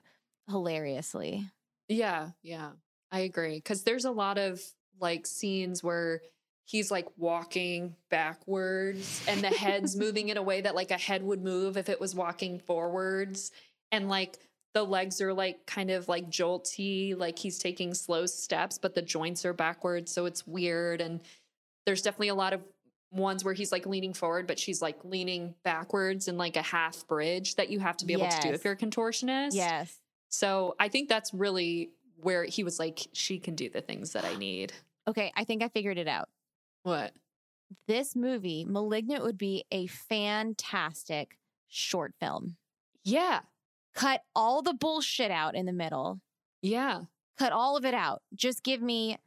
S3: hilariously.
S4: yeah. Yeah. I agree. Cause there's a lot of like scenes where he's like walking backwards and the head's <laughs> moving in a way that like a head would move if it was walking forwards. And like the legs are like kind of like jolty, like he's taking slow steps, but the joints are backwards. So it's weird. And there's definitely a lot of ones where he's like leaning forward, but she's like leaning backwards in like a half bridge that you have to be able to do if you're a contortionist.
S3: Yes.
S4: So I think that's really where he was like, she can do the things that I need.
S3: Okay, I think I figured it out.
S4: What?
S3: This movie, *Malignant*, would be a fantastic short film.
S4: Yeah.
S3: Cut all the bullshit out in the middle.
S4: Yeah.
S3: Cut all of it out. Just give me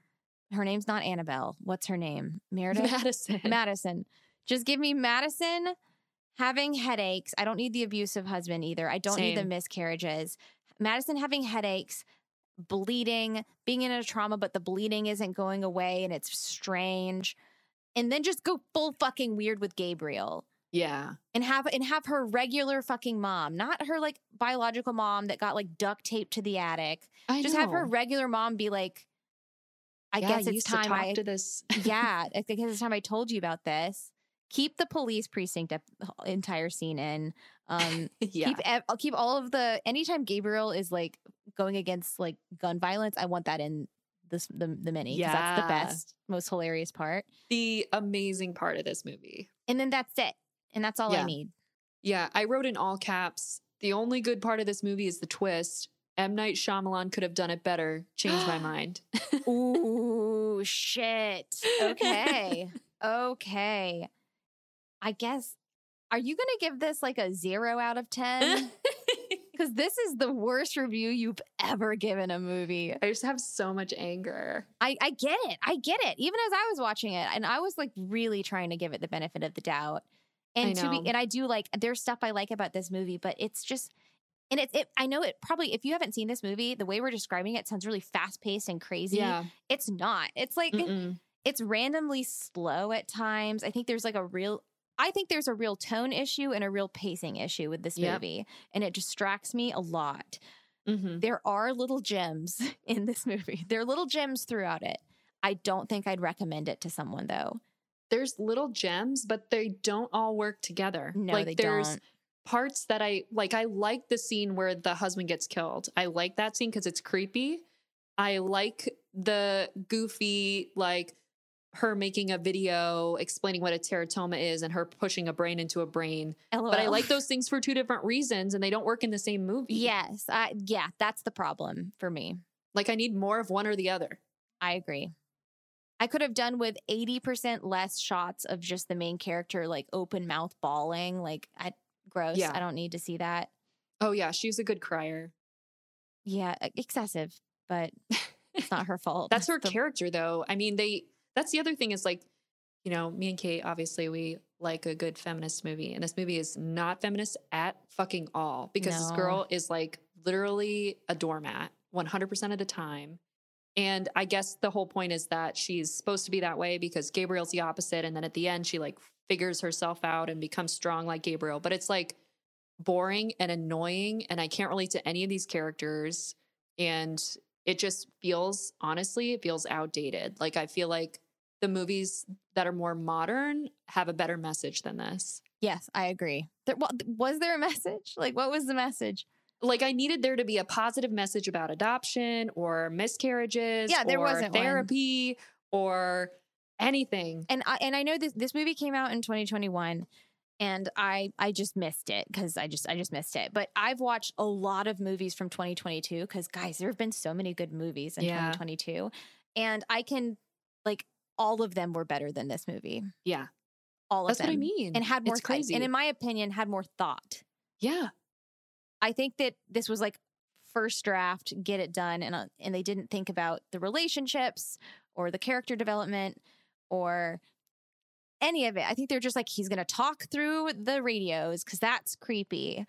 S3: her name's not Annabelle. What's her name? Meredith?
S4: Madison.
S3: Madison. Just give me Madison having headaches. I don't need the abusive husband either. I don't need the miscarriages. Madison having headaches, bleeding, being in a trauma, but the bleeding isn't going away and it's strange. And then just go full fucking weird with Gabriel
S4: yeah.
S3: and have and have her regular fucking mom, not her like biological mom that got like duct taped to the attic.
S4: I
S3: Just have her regular mom be like, I
S4: Yeah,
S3: guess it's time
S4: to
S3: I
S4: to this.
S3: yeah, <laughs> I think it's time I told you about this. Keep the police precinct entire scene in. Um, <laughs>
S4: yeah.
S3: keep I'll keep all of the anytime Gabriel is like going against like gun violence. I want that in this the the mini. Yeah, that's the best, most hilarious part.
S4: the amazing part of this movie.
S3: And then that's it, and that's all I need.
S4: Yeah, I wrote in all caps. The only good part of this movie is the twist. M. Night Shyamalan could have done it better. Changed my mind. <gasps>
S3: Ooh, shit. <laughs> Okay, okay. I guess. Are you gonna give this like a zero out of ten? <laughs> <laughs> Because this is the worst review you've ever given a movie.
S4: I just have so much anger.
S3: I, I get it. I get it. Even as I was watching it, and I was like really trying to give it the benefit of the doubt. And to be, and I do like there's stuff I like about this movie, but it's just, and it, it I know it probably if you haven't seen this movie, the way we're describing it sounds really fast paced and crazy.
S4: Yeah.
S3: It's not. It's like
S4: Mm-mm.
S3: it's randomly slow at times. I think there's like a real I think there's a real tone issue and a real pacing issue with this
S4: Yep.
S3: movie, and it distracts me a lot.
S4: Mhm.
S3: There are little gems <laughs> in this movie. There are little gems throughout it. I don't think I'd recommend it to someone though.
S4: There's little gems, but they don't all work together.
S3: No,
S4: like
S3: they
S4: there's
S3: don't.
S4: parts that I like. I like the scene where the husband gets killed. I like that scene because it's creepy. I like the goofy, like her making a video explaining what a teratoma is and her pushing a brain into a brain. But I like those things for two different reasons and they don't work in the same movie.
S3: Yes, I, yeah, that's the problem for me.
S4: Like I need more of one or the other.
S3: I agree. I could have done with 80% less shots of just the main character like open mouth bawling. Like I gross.
S4: Yeah.
S3: I don't need to see that.
S4: Oh yeah, she's a good crier.
S3: Yeah, excessive, but <laughs> it's not her fault.
S4: That's her <laughs>
S3: The-
S4: character though. I mean, they that's the other thing is like, you know, me and Kate obviously we like a good feminist movie and this movie is not feminist at fucking all because this girl is like literally a doormat 100% of the time. And I guess the whole point is that she's supposed to be that way because Gabriel's the opposite and then at the end she like figures herself out and becomes strong like Gabriel, but it's like boring and annoying and I can't relate to any of these characters and it just feels honestly it feels outdated like i feel like the movies that are more modern have a better message than this
S3: Yes, I agree. There, well, was there a <laughs> message? Like, what was the message?
S4: like i needed there to be a positive message about adoption or miscarriages
S3: Yeah, there
S4: or
S3: wasn't one.
S4: therapy or anything
S3: And I, and I know this this movie came out in 2021 and I I just missed it cuz I just I just missed it. But I've watched a lot of movies from 2022 cuz guys, there have been so many good movies in
S4: Yeah.
S3: 2022 and I can like all of them were better than this movie.
S4: yeah
S3: All of
S4: that's
S3: them.
S4: what i mean
S3: And had more
S4: it's crazy
S3: and in my opinion had more thought.
S4: yeah
S3: I think that this was like first draft, get it done, and uh, and they didn't think about the relationships or the character development or any of it. I think they're just like he's gonna talk through the radios because that's creepy,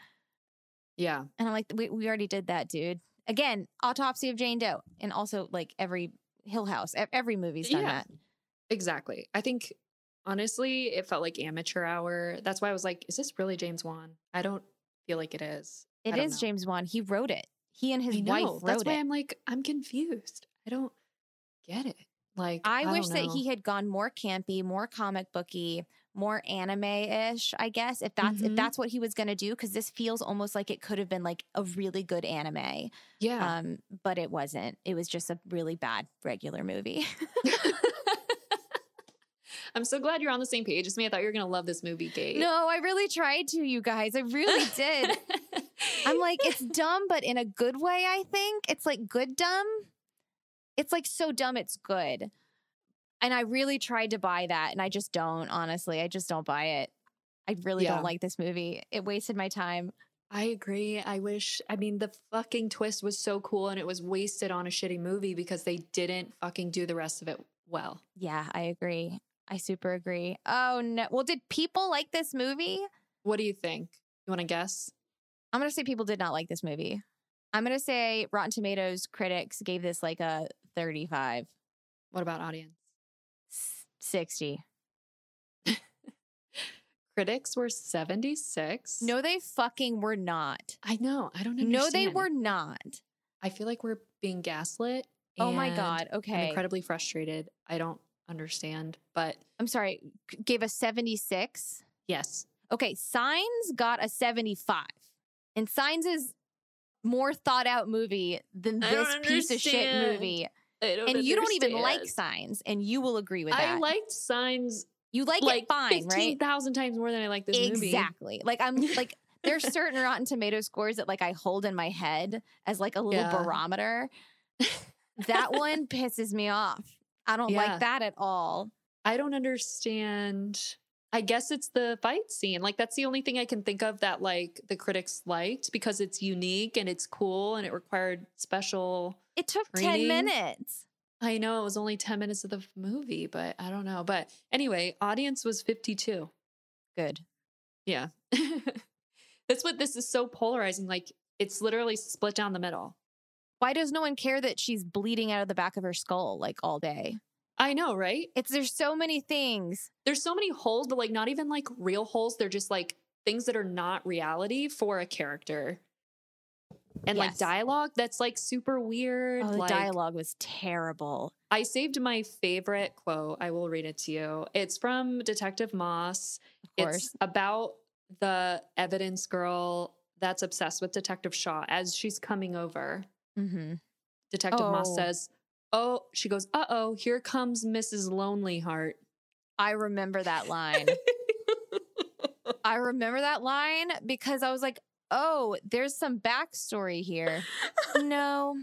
S4: yeah
S3: and I'm like, we we already did that, dude. Again, autopsy of Jane Doe, and also like every Hill House, every movie's done
S4: Yeah.
S3: that.
S4: exactly i think honestly it felt like amateur hour that's why i was like is this really james wan i don't feel like it is
S3: It is
S4: know.
S3: James Wan. He wrote it. He and his wife wrote
S4: That's why
S3: it.
S4: I'm like, I'm confused. I don't get it. Like,
S3: I, wish that he had gone more campy, more comic booky, more anime-ish, I guess. If that's if
S4: Mhm.
S3: that's what he was gonna do, because this feels almost like it could have been like a really good anime.
S4: yeah.
S3: Um, but it wasn't. It was just a really bad regular movie. <laughs>
S4: I'm so glad you're on the same page as me. I thought you were gonna love this movie, Kate.
S3: no, I really tried to, you guys. I really did. <laughs> I'm like, it's dumb, but in a good way, I think. It's like good dumb. It's like so dumb it's good. And I really tried to buy that, and I just don't, honestly. I just don't buy it. I really
S4: Yeah.
S3: don't like this movie. It wasted my time.
S4: I agree. I wish, I mean, the fucking twist was so cool and it was wasted on a shitty movie because they didn't fucking do the rest of it well.
S3: Yeah, I agree. I super agree. Oh no. Well, did people like this movie?
S4: What do you think? You want to guess?
S3: I'm going to say people did not like this movie. I'm going to say Rotten Tomatoes critics gave this like a 35,
S4: What about audience?
S3: 60. <laughs>
S4: Critics were 76.
S3: No, they fucking were not.
S4: I know. I don't understand.
S3: No, they were not.
S4: I feel like we're being gaslit.
S3: Oh my
S4: and
S3: God.
S4: I'm
S3: Okay.
S4: incredibly frustrated. I don't understand, but
S3: I'm sorry. Gave a 76.
S4: yes.
S3: Okay. Signs got a 75. And Signs is more thought out movie than this piece of shit movie. And you don't even like. Signs, and you will agree with that.
S4: I liked Signs
S3: you like,
S4: like
S3: it fine, right?
S4: 15,000 times more than I like this movie.
S3: Exactly. Like I'm <laughs> like there's certain Rotten Tomato scores that like I hold in my head as like a little
S4: Yeah.
S3: barometer. that <laughs> one pisses me off. I don't
S4: Yeah.
S3: like that at all.
S4: I don't understand. I guess it's the fight scene. Like that's the only thing I can think of that like the critics liked because it's unique and it's cool and it required special
S3: It took
S4: Training?
S3: 10 minutes.
S4: I know it was only 10 minutes of the movie, but I don't know. But anyway, audience was 52.
S3: Good.
S4: Yeah. <laughs> That's what this is so polarizing. Like it's literally split down the middle.
S3: Why does no one care that she's bleeding out of the back of her skull like all day?
S4: I know, right?
S3: It's there's so many things.
S4: There's so many holes, but like not even like real holes. They're just like things that are not reality for a character. And like dialogue that's like super weird.
S3: Oh, the
S4: like,
S3: dialogue was terrible.
S4: I saved my favorite quote. I will read it to you. It's from Detective Moss.
S3: Of course.
S4: It's about the evidence girl that's obsessed with Detective Shaw as she's coming over.
S3: hmm
S4: Detective Moss
S3: Oh.
S4: says, Oh, she goes, Uh oh, here comes Mrs. Lonely Heart.
S3: I remember that line. <laughs> I remember that line because I was like, oh, there's some backstory here. no.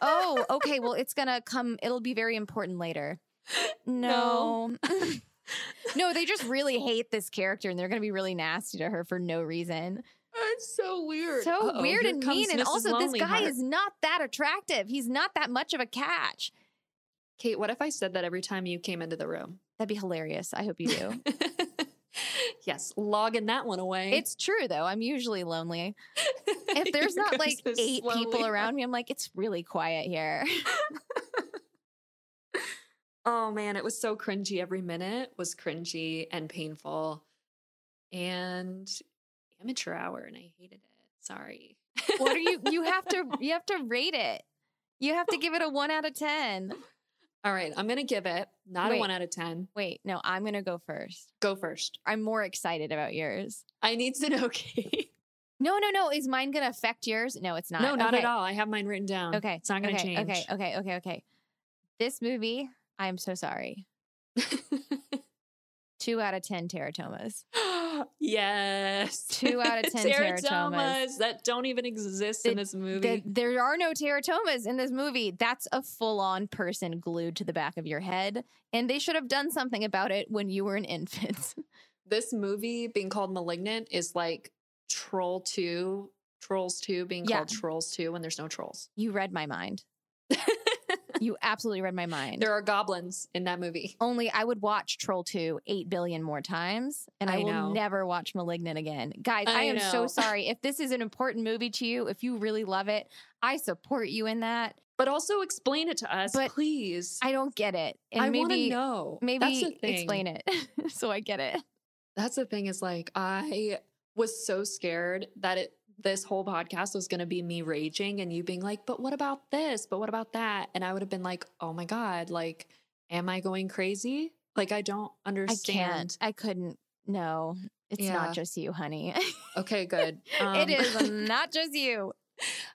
S3: Oh, okay. Well, it's going to come, it'll be very important later. No. <laughs> No. they just really hate this character and they're going to be really nasty to her for no reason.
S4: It's so weird.
S3: So
S4: Uh-oh,
S3: weird and mean. And
S4: Mrs.
S3: also, this guy
S4: Heart.
S3: is not that attractive. He's not that much of a catch.
S4: Kate, what if I said that every time you came into the room?
S3: That'd be hilarious. I hope you do. <laughs>
S4: yes, logging that one away.
S3: it's true, though. I'm usually lonely. <laughs> If there's not like
S4: Mrs.
S3: eight people
S4: Lonely
S3: around me, I'm like, it's really quiet here. <laughs>
S4: Oh man, it was so cringy. Every minute was cringy and painful and amateur hour, and I hated it. Sorry.
S3: what are you you have to <laughs> you have to rate it you have to give it a one out of ten
S4: All right, I'm gonna give it not
S3: Wait.
S4: a one out of ten.
S3: wait no i'm gonna go first
S4: Go first.
S3: i'm more excited about yours
S4: I need to know, <laughs> Kate.
S3: no no no is mine gonna affect yours no it's not
S4: no, not
S3: Okay.
S4: at all. I have mine written down.
S3: okay
S4: it's not gonna
S3: okay,
S4: change.
S3: okay okay okay okay this movie i'm so sorry <laughs> two out of ten teratomas
S4: yes. <laughs>
S3: Two out of <laughs> 10 teratomas.
S4: that don't even exist in this movie.
S3: The- there are no teratomas in this movie that's a full-on person glued to the back of your head and they should have done something about it when you were an infant <laughs>
S4: this movie being called Malignant is like Troll 2, Trolls 2 being
S3: Yeah.
S4: called Trolls 2 when there's no trolls.
S3: you read my mind You absolutely read my mind.
S4: there are goblins in that movie.
S3: Only I would watch Troll 2 8 billion more times and I,
S4: I
S3: will
S4: know.
S3: never watch Malignant again. Guys, I,
S4: I
S3: am so sorry. If this is an important movie to you, if you really love it, I support you in that.
S4: But also explain it to us,
S3: But
S4: please.
S3: I don't get it. And
S4: I want to know.
S3: maybe explain it <laughs> so I get it.
S4: That's the thing is like I was so scared that it this whole podcast was going to be me raging and you being like, "But what about this? But what about that?" And I would have been like, "Oh my god, like am I going crazy? Like I don't
S3: I
S4: understand."
S3: can't. I couldn't. No, it's
S4: Yeah.
S3: not just you, honey.
S4: Okay, <laughs> good.
S3: it
S4: Um,
S3: is <laughs> not just you.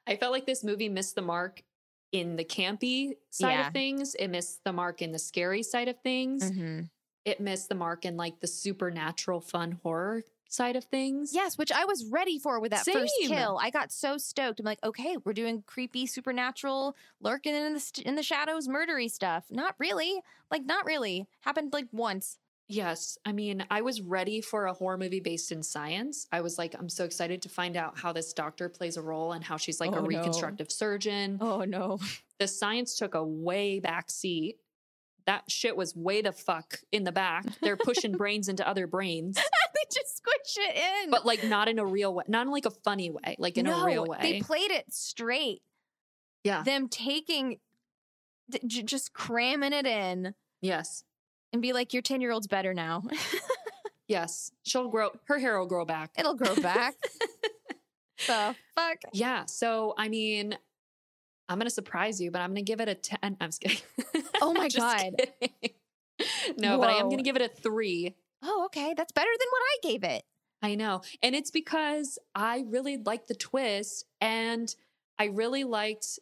S4: I felt like this movie missed the mark in the campy side
S3: Yeah.
S4: of things. It missed the mark in the scary side of things.
S3: Mhm.
S4: It missed the mark in like the supernatural fun horror side of things.
S3: Yes, which I was ready for with that first kill. I got so stoked. I'm like, okay, we're doing creepy, supernatural, lurking in the st- in the shadows, murdery stuff. Not really. Like, not really. Happened like once.
S4: Yes. I mean, I was ready for a horror movie based in science. I was like, I'm so excited to find out how this doctor plays a role and how she's like
S3: Oh,
S4: a
S3: no.
S4: reconstructive surgeon.
S3: Oh no.
S4: The science took a way back seat. That shit was way the fuck in the back. They're pushing <laughs> brains into other brains,
S3: they <laughs> just squish it in.
S4: but like not in a real way, not in like a funny way, like in
S3: no,
S4: a real way.
S3: They played it straight.
S4: yeah.
S3: Them taking j- just cramming it in
S4: yes.
S3: and be like, your 10 year old's better now. <laughs>
S4: Yes. She'll grow, her hair will grow back.
S3: It'll grow back. <laughs> the fuck?
S4: Yeah. So, I mean, I'm going to surprise you, but I'm going to give it a 10. I'm just kidding.
S3: Oh my God.
S4: kidding. No, but I am going to give it a three.
S3: Okay. That's better than what I gave it.
S4: I know. And it's because I really liked the twist and I really liked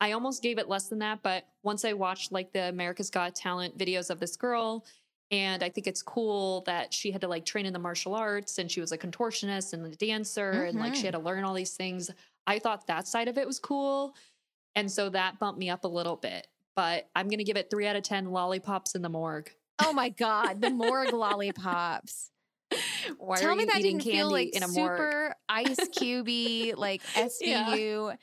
S4: I almost gave it less than that, but once I watched like the America's Got Talent videos of this girl and I think it's cool that she had to like train in the martial arts and she was a contortionist and a dancer and like she had mm-hmm. to learn all these things. I thought that side of it was cool. And so that bumped me up a little bit. But I'm going to give it 3 out of 10 lollipops in the morgue.
S3: Oh my God. The morgue lollipops.
S4: Why
S3: Tell
S4: are
S3: me
S4: you
S3: that didn't feel like
S4: in a morgue?
S3: super ice cubey, like <laughs>
S4: Yeah.
S3: SVU.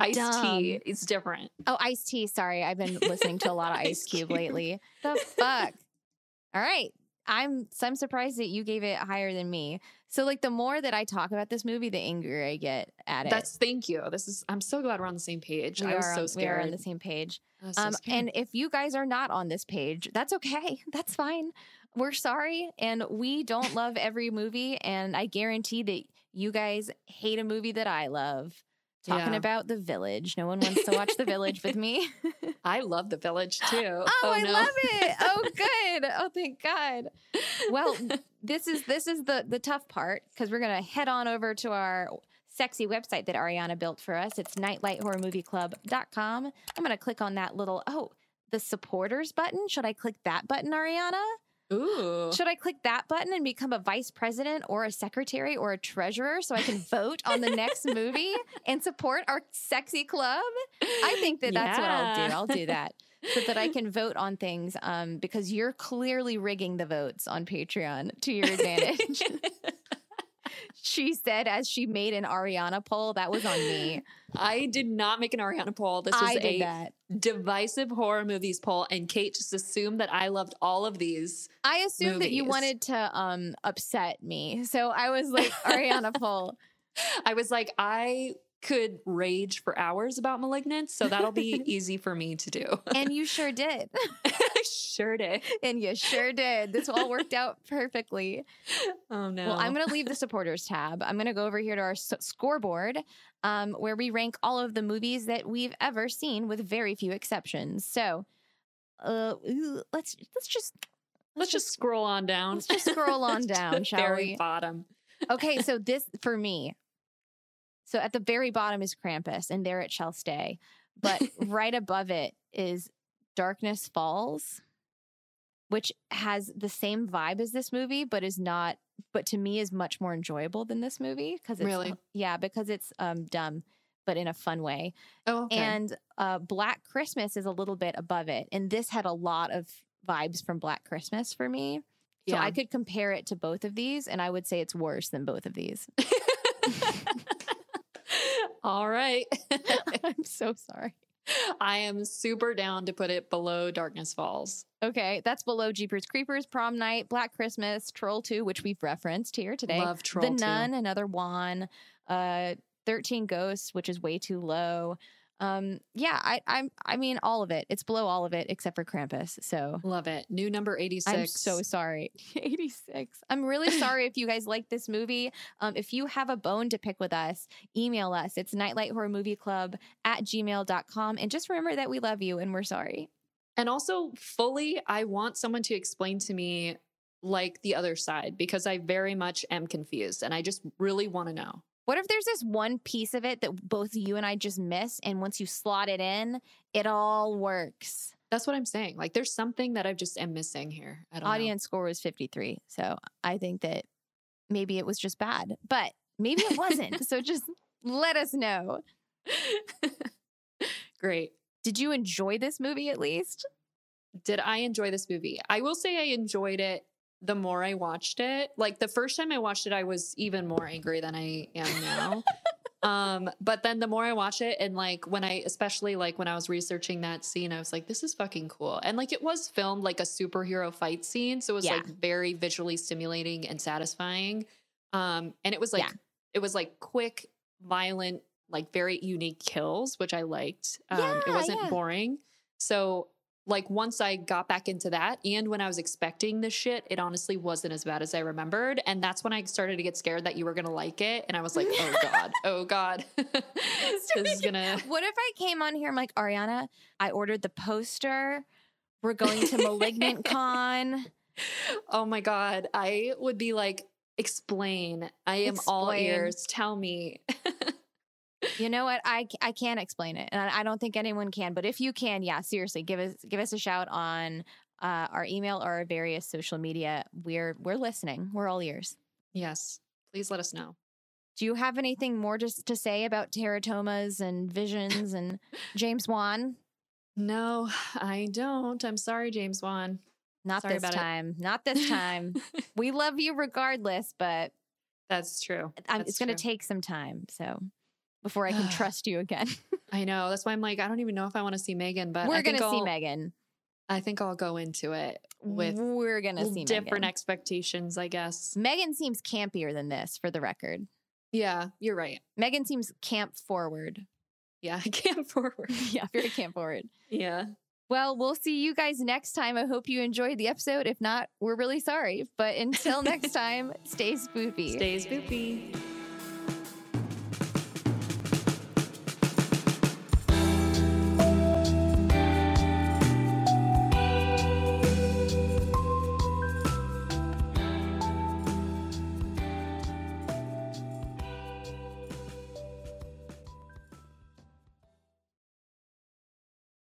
S3: Ice-T
S4: is different.
S3: Oh, Ice-T. Sorry. I've been listening to a lot of Ice
S4: Ice
S3: Cube. <laughs> lately. The fuck? All right. I'm I'm surprised that you gave it higher than me. So like the more that I talk about this movie, the angrier I get at it.
S4: That's thank you. This is I'm so glad we're on the same page.
S3: we
S4: I was
S3: are
S4: so
S3: on, we
S4: scared.
S3: are on the same page.
S4: So
S3: Um, and if you guys are not on this page, that's okay. <laughs> That's fine. We're sorry. And we don't love every movie. And I guarantee that you guys hate a movie that I love. Talking
S4: Yeah.
S3: about The Village. No one wants to watch The Village with me. <laughs>
S4: I love the village too.
S3: Oh, oh I
S4: no.
S3: love it. <laughs> Oh, good. Oh, thank God. Well, <laughs> this is this is the the tough part because we're gonna head on over to our sexy website that Ariana built for us. It's nightlighthorrormovieclub.com. I'm gonna click on that little oh the supporters button. Should I click that button, Ariana?
S4: Ooh.
S3: Should I click that button and become a vice president or a secretary or a treasurer so I can <laughs> vote on the next movie and support our sexy club? I think that that's what I'll do. I'll do that so that I can <laughs> vote on things um, because you're clearly rigging the votes on Patreon to your advantage. <laughs> she said as she made an Ariana poll, that was on me.
S4: I did not make an Ariana poll. This was a
S3: that.
S4: divisive horror movies poll, and Kate just assumed that I loved all of these.
S3: I assumed that you wanted to um, upset me. So I was like, <laughs> Ariana poll.
S4: I was like, I could rage for hours about Malignant, so that'll be <laughs> easy for me to do.
S3: And you <laughs> sure did.
S4: Sure did.
S3: And you sure did. This all worked out perfectly. <laughs>
S4: Oh no.
S3: Well, I'm going to leave the supporters tab. I'm going to go over here to our s- scoreboard um, where we rank all of the movies that we've ever seen with very few exceptions. So uh, let's let's just
S4: let's just scroll on down.
S3: let's just scroll on down, shall
S4: very
S3: we?
S4: bottom.
S3: Okay, so this for me. So at the very bottom is Krampus, and there it shall stay. But <laughs> right above it is Darkness Falls, which has the same vibe as this movie, but is not. But to me, is much more enjoyable than this movie because it's
S4: Really?
S3: yeah, because it's um dumb, but in a fun way.
S4: Oh, okay.
S3: And uh, Black Christmas is a little bit above it, and this had a lot of vibes from Black Christmas for me. So
S4: Yeah.
S3: I could compare it to both of these, and I would say it's worse than both of these. <laughs> <laughs>
S4: All right. <laughs> <laughs>
S3: I'm so sorry.
S4: I am super down to put it below Darkness Falls.
S3: Okay, that's below Jeepers Creepers, Prom Night, Black Christmas, Troll 2, which we've referenced here today.
S4: Love Troll
S3: the
S4: 2.
S3: Nun, another one. Uh, 13 Ghosts, which is way too low. Um, yeah, I, I'm. I mean, all of it. It's below all of it except for Krampus. So
S4: Love it. New number 86.
S3: I'm so sorry. <laughs> 86. I'm really sorry if you guys like this movie. Um, if you have a bone to pick with us, email us. It's Nightlight Horror Movie Club at gmail.com. And just remember that we love you and we're sorry.
S4: And also, fully, I want someone to explain to me like the other side because I very much am confused and I just really want to know.
S3: What if there's this one piece of it that both you and I just miss? And once you slot it in, it all works.
S4: That's what I'm saying. Like, there's something that I just am missing here. Don't know.
S3: Audience score was 53. So I think that maybe it was just bad, but maybe it wasn't. <laughs> so just let us know. <laughs>
S4: Great.
S3: Did you enjoy this movie at least?
S4: did I enjoy this movie? I will say I enjoyed it the more I watched it. Like the first time I watched it, I was even more angry than I am now. <laughs> um, but then the more I watch it, and like when I, especially like when I was researching that scene, I was like, this is fucking cool. And like it was filmed like a superhero fight scene. So it was
S3: Yeah.
S4: like very visually stimulating and satisfying. Um, and it was like,
S3: Yeah.
S4: it was like quick, violent, like very unique kills, which I liked. Um, it wasn't
S3: yeah.
S4: boring. So like once I got back into that and when I was expecting this shit, it honestly wasn't as bad as I remembered. And that's when I started to get scared that you were gonna like it. And I was like, oh <laughs> God, oh God. <laughs> this is gonna
S3: What if I came on here? I'm like, Ariana, I ordered the poster. We're <laughs> going to Malignant Con.
S4: oh my God. I would be like, explain. I am all ears. Tell me.
S3: You know what? I I can't explain it, and I I don't think anyone can. But if you can, yeah, seriously, give us give us a shout on uh, our email or our various social media. We're we're listening. We're all ears.
S4: yes. Please let us know.
S3: Do you have anything more just to say about teratomas and visions and <laughs> James Wan?
S4: No, I don't. I'm sorry, James Wan.
S3: Not
S4: Sorry
S3: this
S4: about it.
S3: time. Not this time. <laughs> we love you regardless, but
S4: That's true. That's
S3: it's going to take some time. So before I can <sighs> trust you again, <laughs>
S4: I know. That's why I'm like, I don't even know if I want to see Megan, but
S3: we're going to see Megan.
S4: I think I'll go into it with
S3: we're going to see
S4: different
S3: Megan.
S4: expectations, I guess.
S3: Megan seems campier than this, for the record.
S4: Yeah, you're right.
S3: Megan seems camp forward.
S4: Yeah, <laughs> can't forward. <laughs>
S3: yeah, very camp forward.
S4: Yeah.
S3: Well, we'll see you guys next time. I hope you enjoyed the episode. If not, we're really sorry. But until next time, stay spoopy.
S4: Stay spoopy.